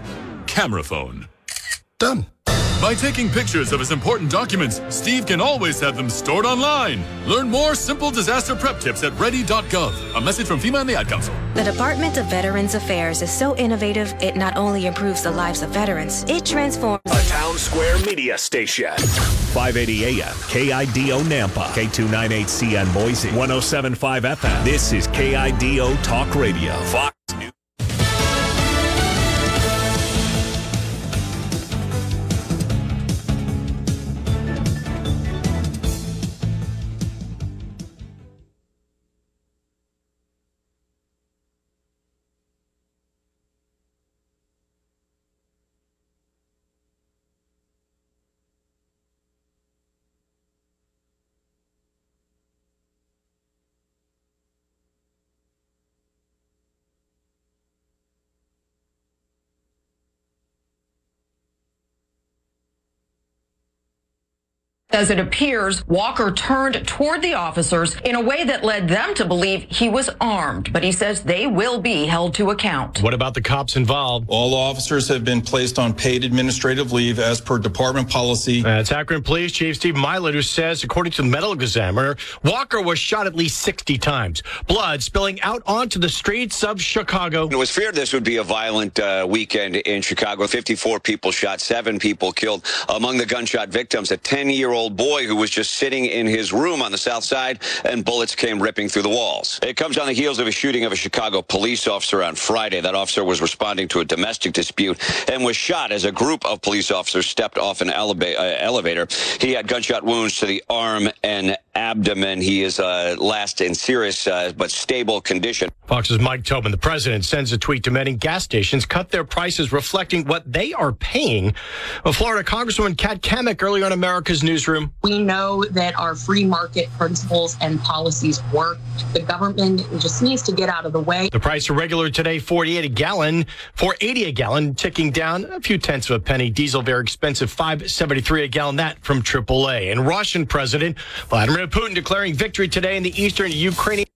camera phone. Done. By taking pictures of his important documents, Steve can always have them stored online. Learn more simple disaster prep tips at ready.gov. A message from FEMA and the Ad Council. The Department of Veterans Affairs is so innovative, it not only improves the lives of veterans, it transforms a town square media station. 580 AM, KIDO Nampa, K298CN Boise, 1075 FM. This is KIDO Talk Radio. Fox News. As it appears, Walker turned toward the officers in a way that led them to believe he was armed, but he says they will be held to account. What about the cops involved? All officers have been placed on paid administrative leave as per department policy. That's Akron Police Chief Steve Mylett, who says, according to the medical examiner, Walker was shot at least 60 times, blood spilling out onto the streets of Chicago. It was feared this would be a violent uh, weekend in Chicago. 54 people shot, seven people killed. Among the gunshot victims, a 10 year old boy who was just sitting in his room on the south side, and bullets came ripping through the walls. It comes on the heels of a shooting of a Chicago police officer on Friday. That officer was responding to a domestic dispute and was shot as a group of police officers stepped off an eleva- uh, elevator. He had gunshot wounds to the arm and abdomen. He is uh, last in serious uh, but stable condition. Fox's Mike Tobin, the president, sends a tweet to many gas stations, cut their prices reflecting what they are paying. Well, Florida Congresswoman Kat Cammack earlier on America's newsroom. We know that our free market principles and policies work. The government just needs to get out of the way. The price of regular today, 48 a gallon, 480 a gallon, ticking down a few tenths of a penny. Diesel very expensive, 573 a gallon. That from AAA. And Russian President Vladimir Putin declaring victory today in the eastern Ukrainian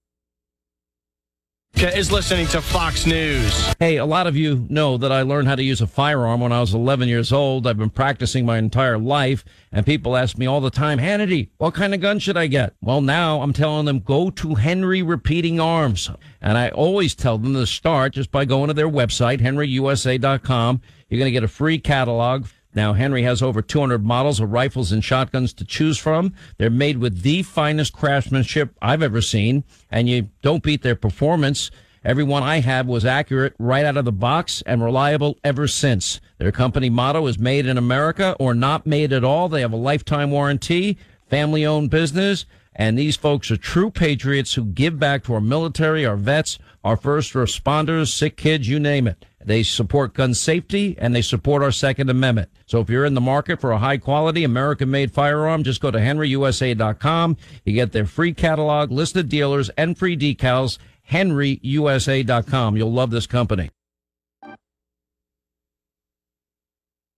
is listening to Fox News. Hey, a lot of you know that I learned how to use a firearm when I was 11 years old. I've been practicing my entire life, and people ask me all the time, Hannity, what kind of gun should I get? Well, now I'm telling them go to Henry Repeating Arms. And I always tell them to start just by going to their website, henryusa.com. You're going to get a free catalog. Now, Henry has over 200 models of rifles and shotguns to choose from. They're made with the finest craftsmanship I've ever seen, and you don't beat their performance. Every one I have was accurate right out of the box and reliable ever since. Their company motto is made in America or not made at all. They have a lifetime warranty, family owned business, and these folks are true patriots who give back to our military, our vets, our first responders, sick kids, you name it. They support gun safety and they support our Second Amendment. So if you're in the market for a high quality American made firearm, just go to henryusa.com. You get their free catalog, listed dealers, and free decals. henryusa.com. You'll love this company.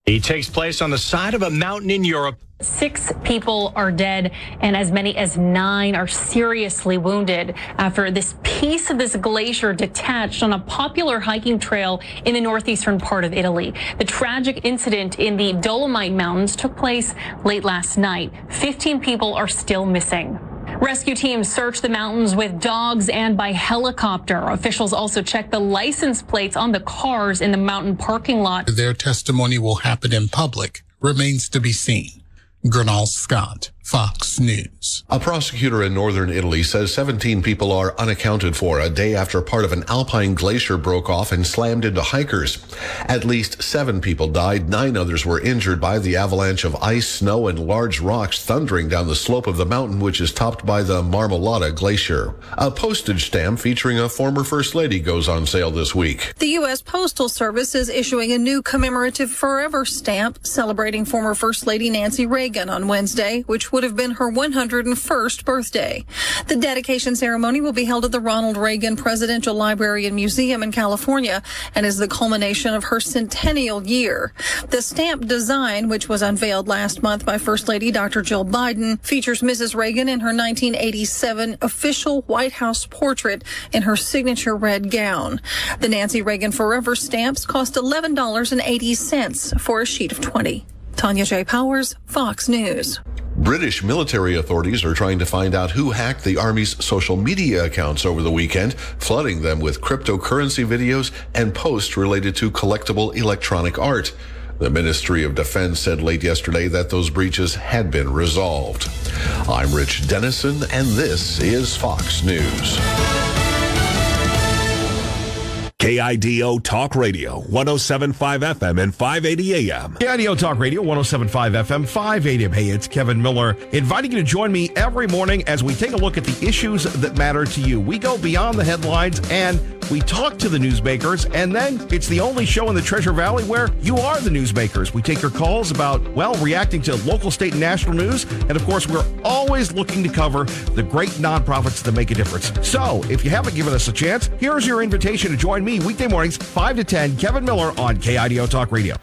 He takes place on the side of a mountain in Europe. Six people are dead and as many as nine are seriously wounded uh, after this piece of this glacier detached on a popular hiking trail in the northeastern part of Italy. The tragic incident in the Dolomite Mountains took place late last night. 15 people are still missing. Rescue teams searched the mountains with dogs and by helicopter. Officials also checked the license plates on the cars in the mountain parking lot. Their testimony will happen in public remains to be seen. Gernal Scott, Fox News. A prosecutor in northern Italy says 17 people are unaccounted for a day after part of an alpine glacier broke off and slammed into hikers. At least seven people died. Nine others were injured by the avalanche of ice, snow, and large rocks thundering down the slope of the mountain, which is topped by the Marmolada Glacier. A postage stamp featuring a former First Lady goes on sale this week. The U.S. Postal Service is issuing a new commemorative Forever stamp celebrating former First Lady Nancy Reagan on Wednesday, which would have been her 101st birthday. The dedication ceremony will be held at the Ronald Reagan Presidential Library and Museum in California and is the culmination of her centennial year. The stamp design, which was unveiled last month by First Lady Dr. Jill Biden, features Mrs. Reagan in her 1987 official White House portrait in her signature red gown. The Nancy Reagan Forever stamps cost $11.80 for a sheet of 20. Tanya J. Powers, Fox News. British military authorities are trying to find out who hacked the Army's social media accounts over the weekend, flooding them with cryptocurrency videos and posts related to collectible electronic art. The Ministry of Defense said late yesterday that those breaches had been resolved. I'm Rich Denison, and this is Fox News. KIDO Talk Radio, 1075 FM and 580 AM. KIDO Talk Radio, 1075 FM, 580 AM. Hey, it's Kevin Miller, inviting you to join me every morning as we take a look at the issues that matter to you. We go beyond the headlines and we talk to the newsmakers, and then it's the only show in the Treasure Valley where you are the newsmakers. We take your calls about, well, reacting to local, state, and national news. And of course, we're always looking to cover the great nonprofits that make a difference. So if you haven't given us a chance, here's your invitation to join me weekday mornings, 5 to 10, Kevin Miller on KIDO Talk Radio.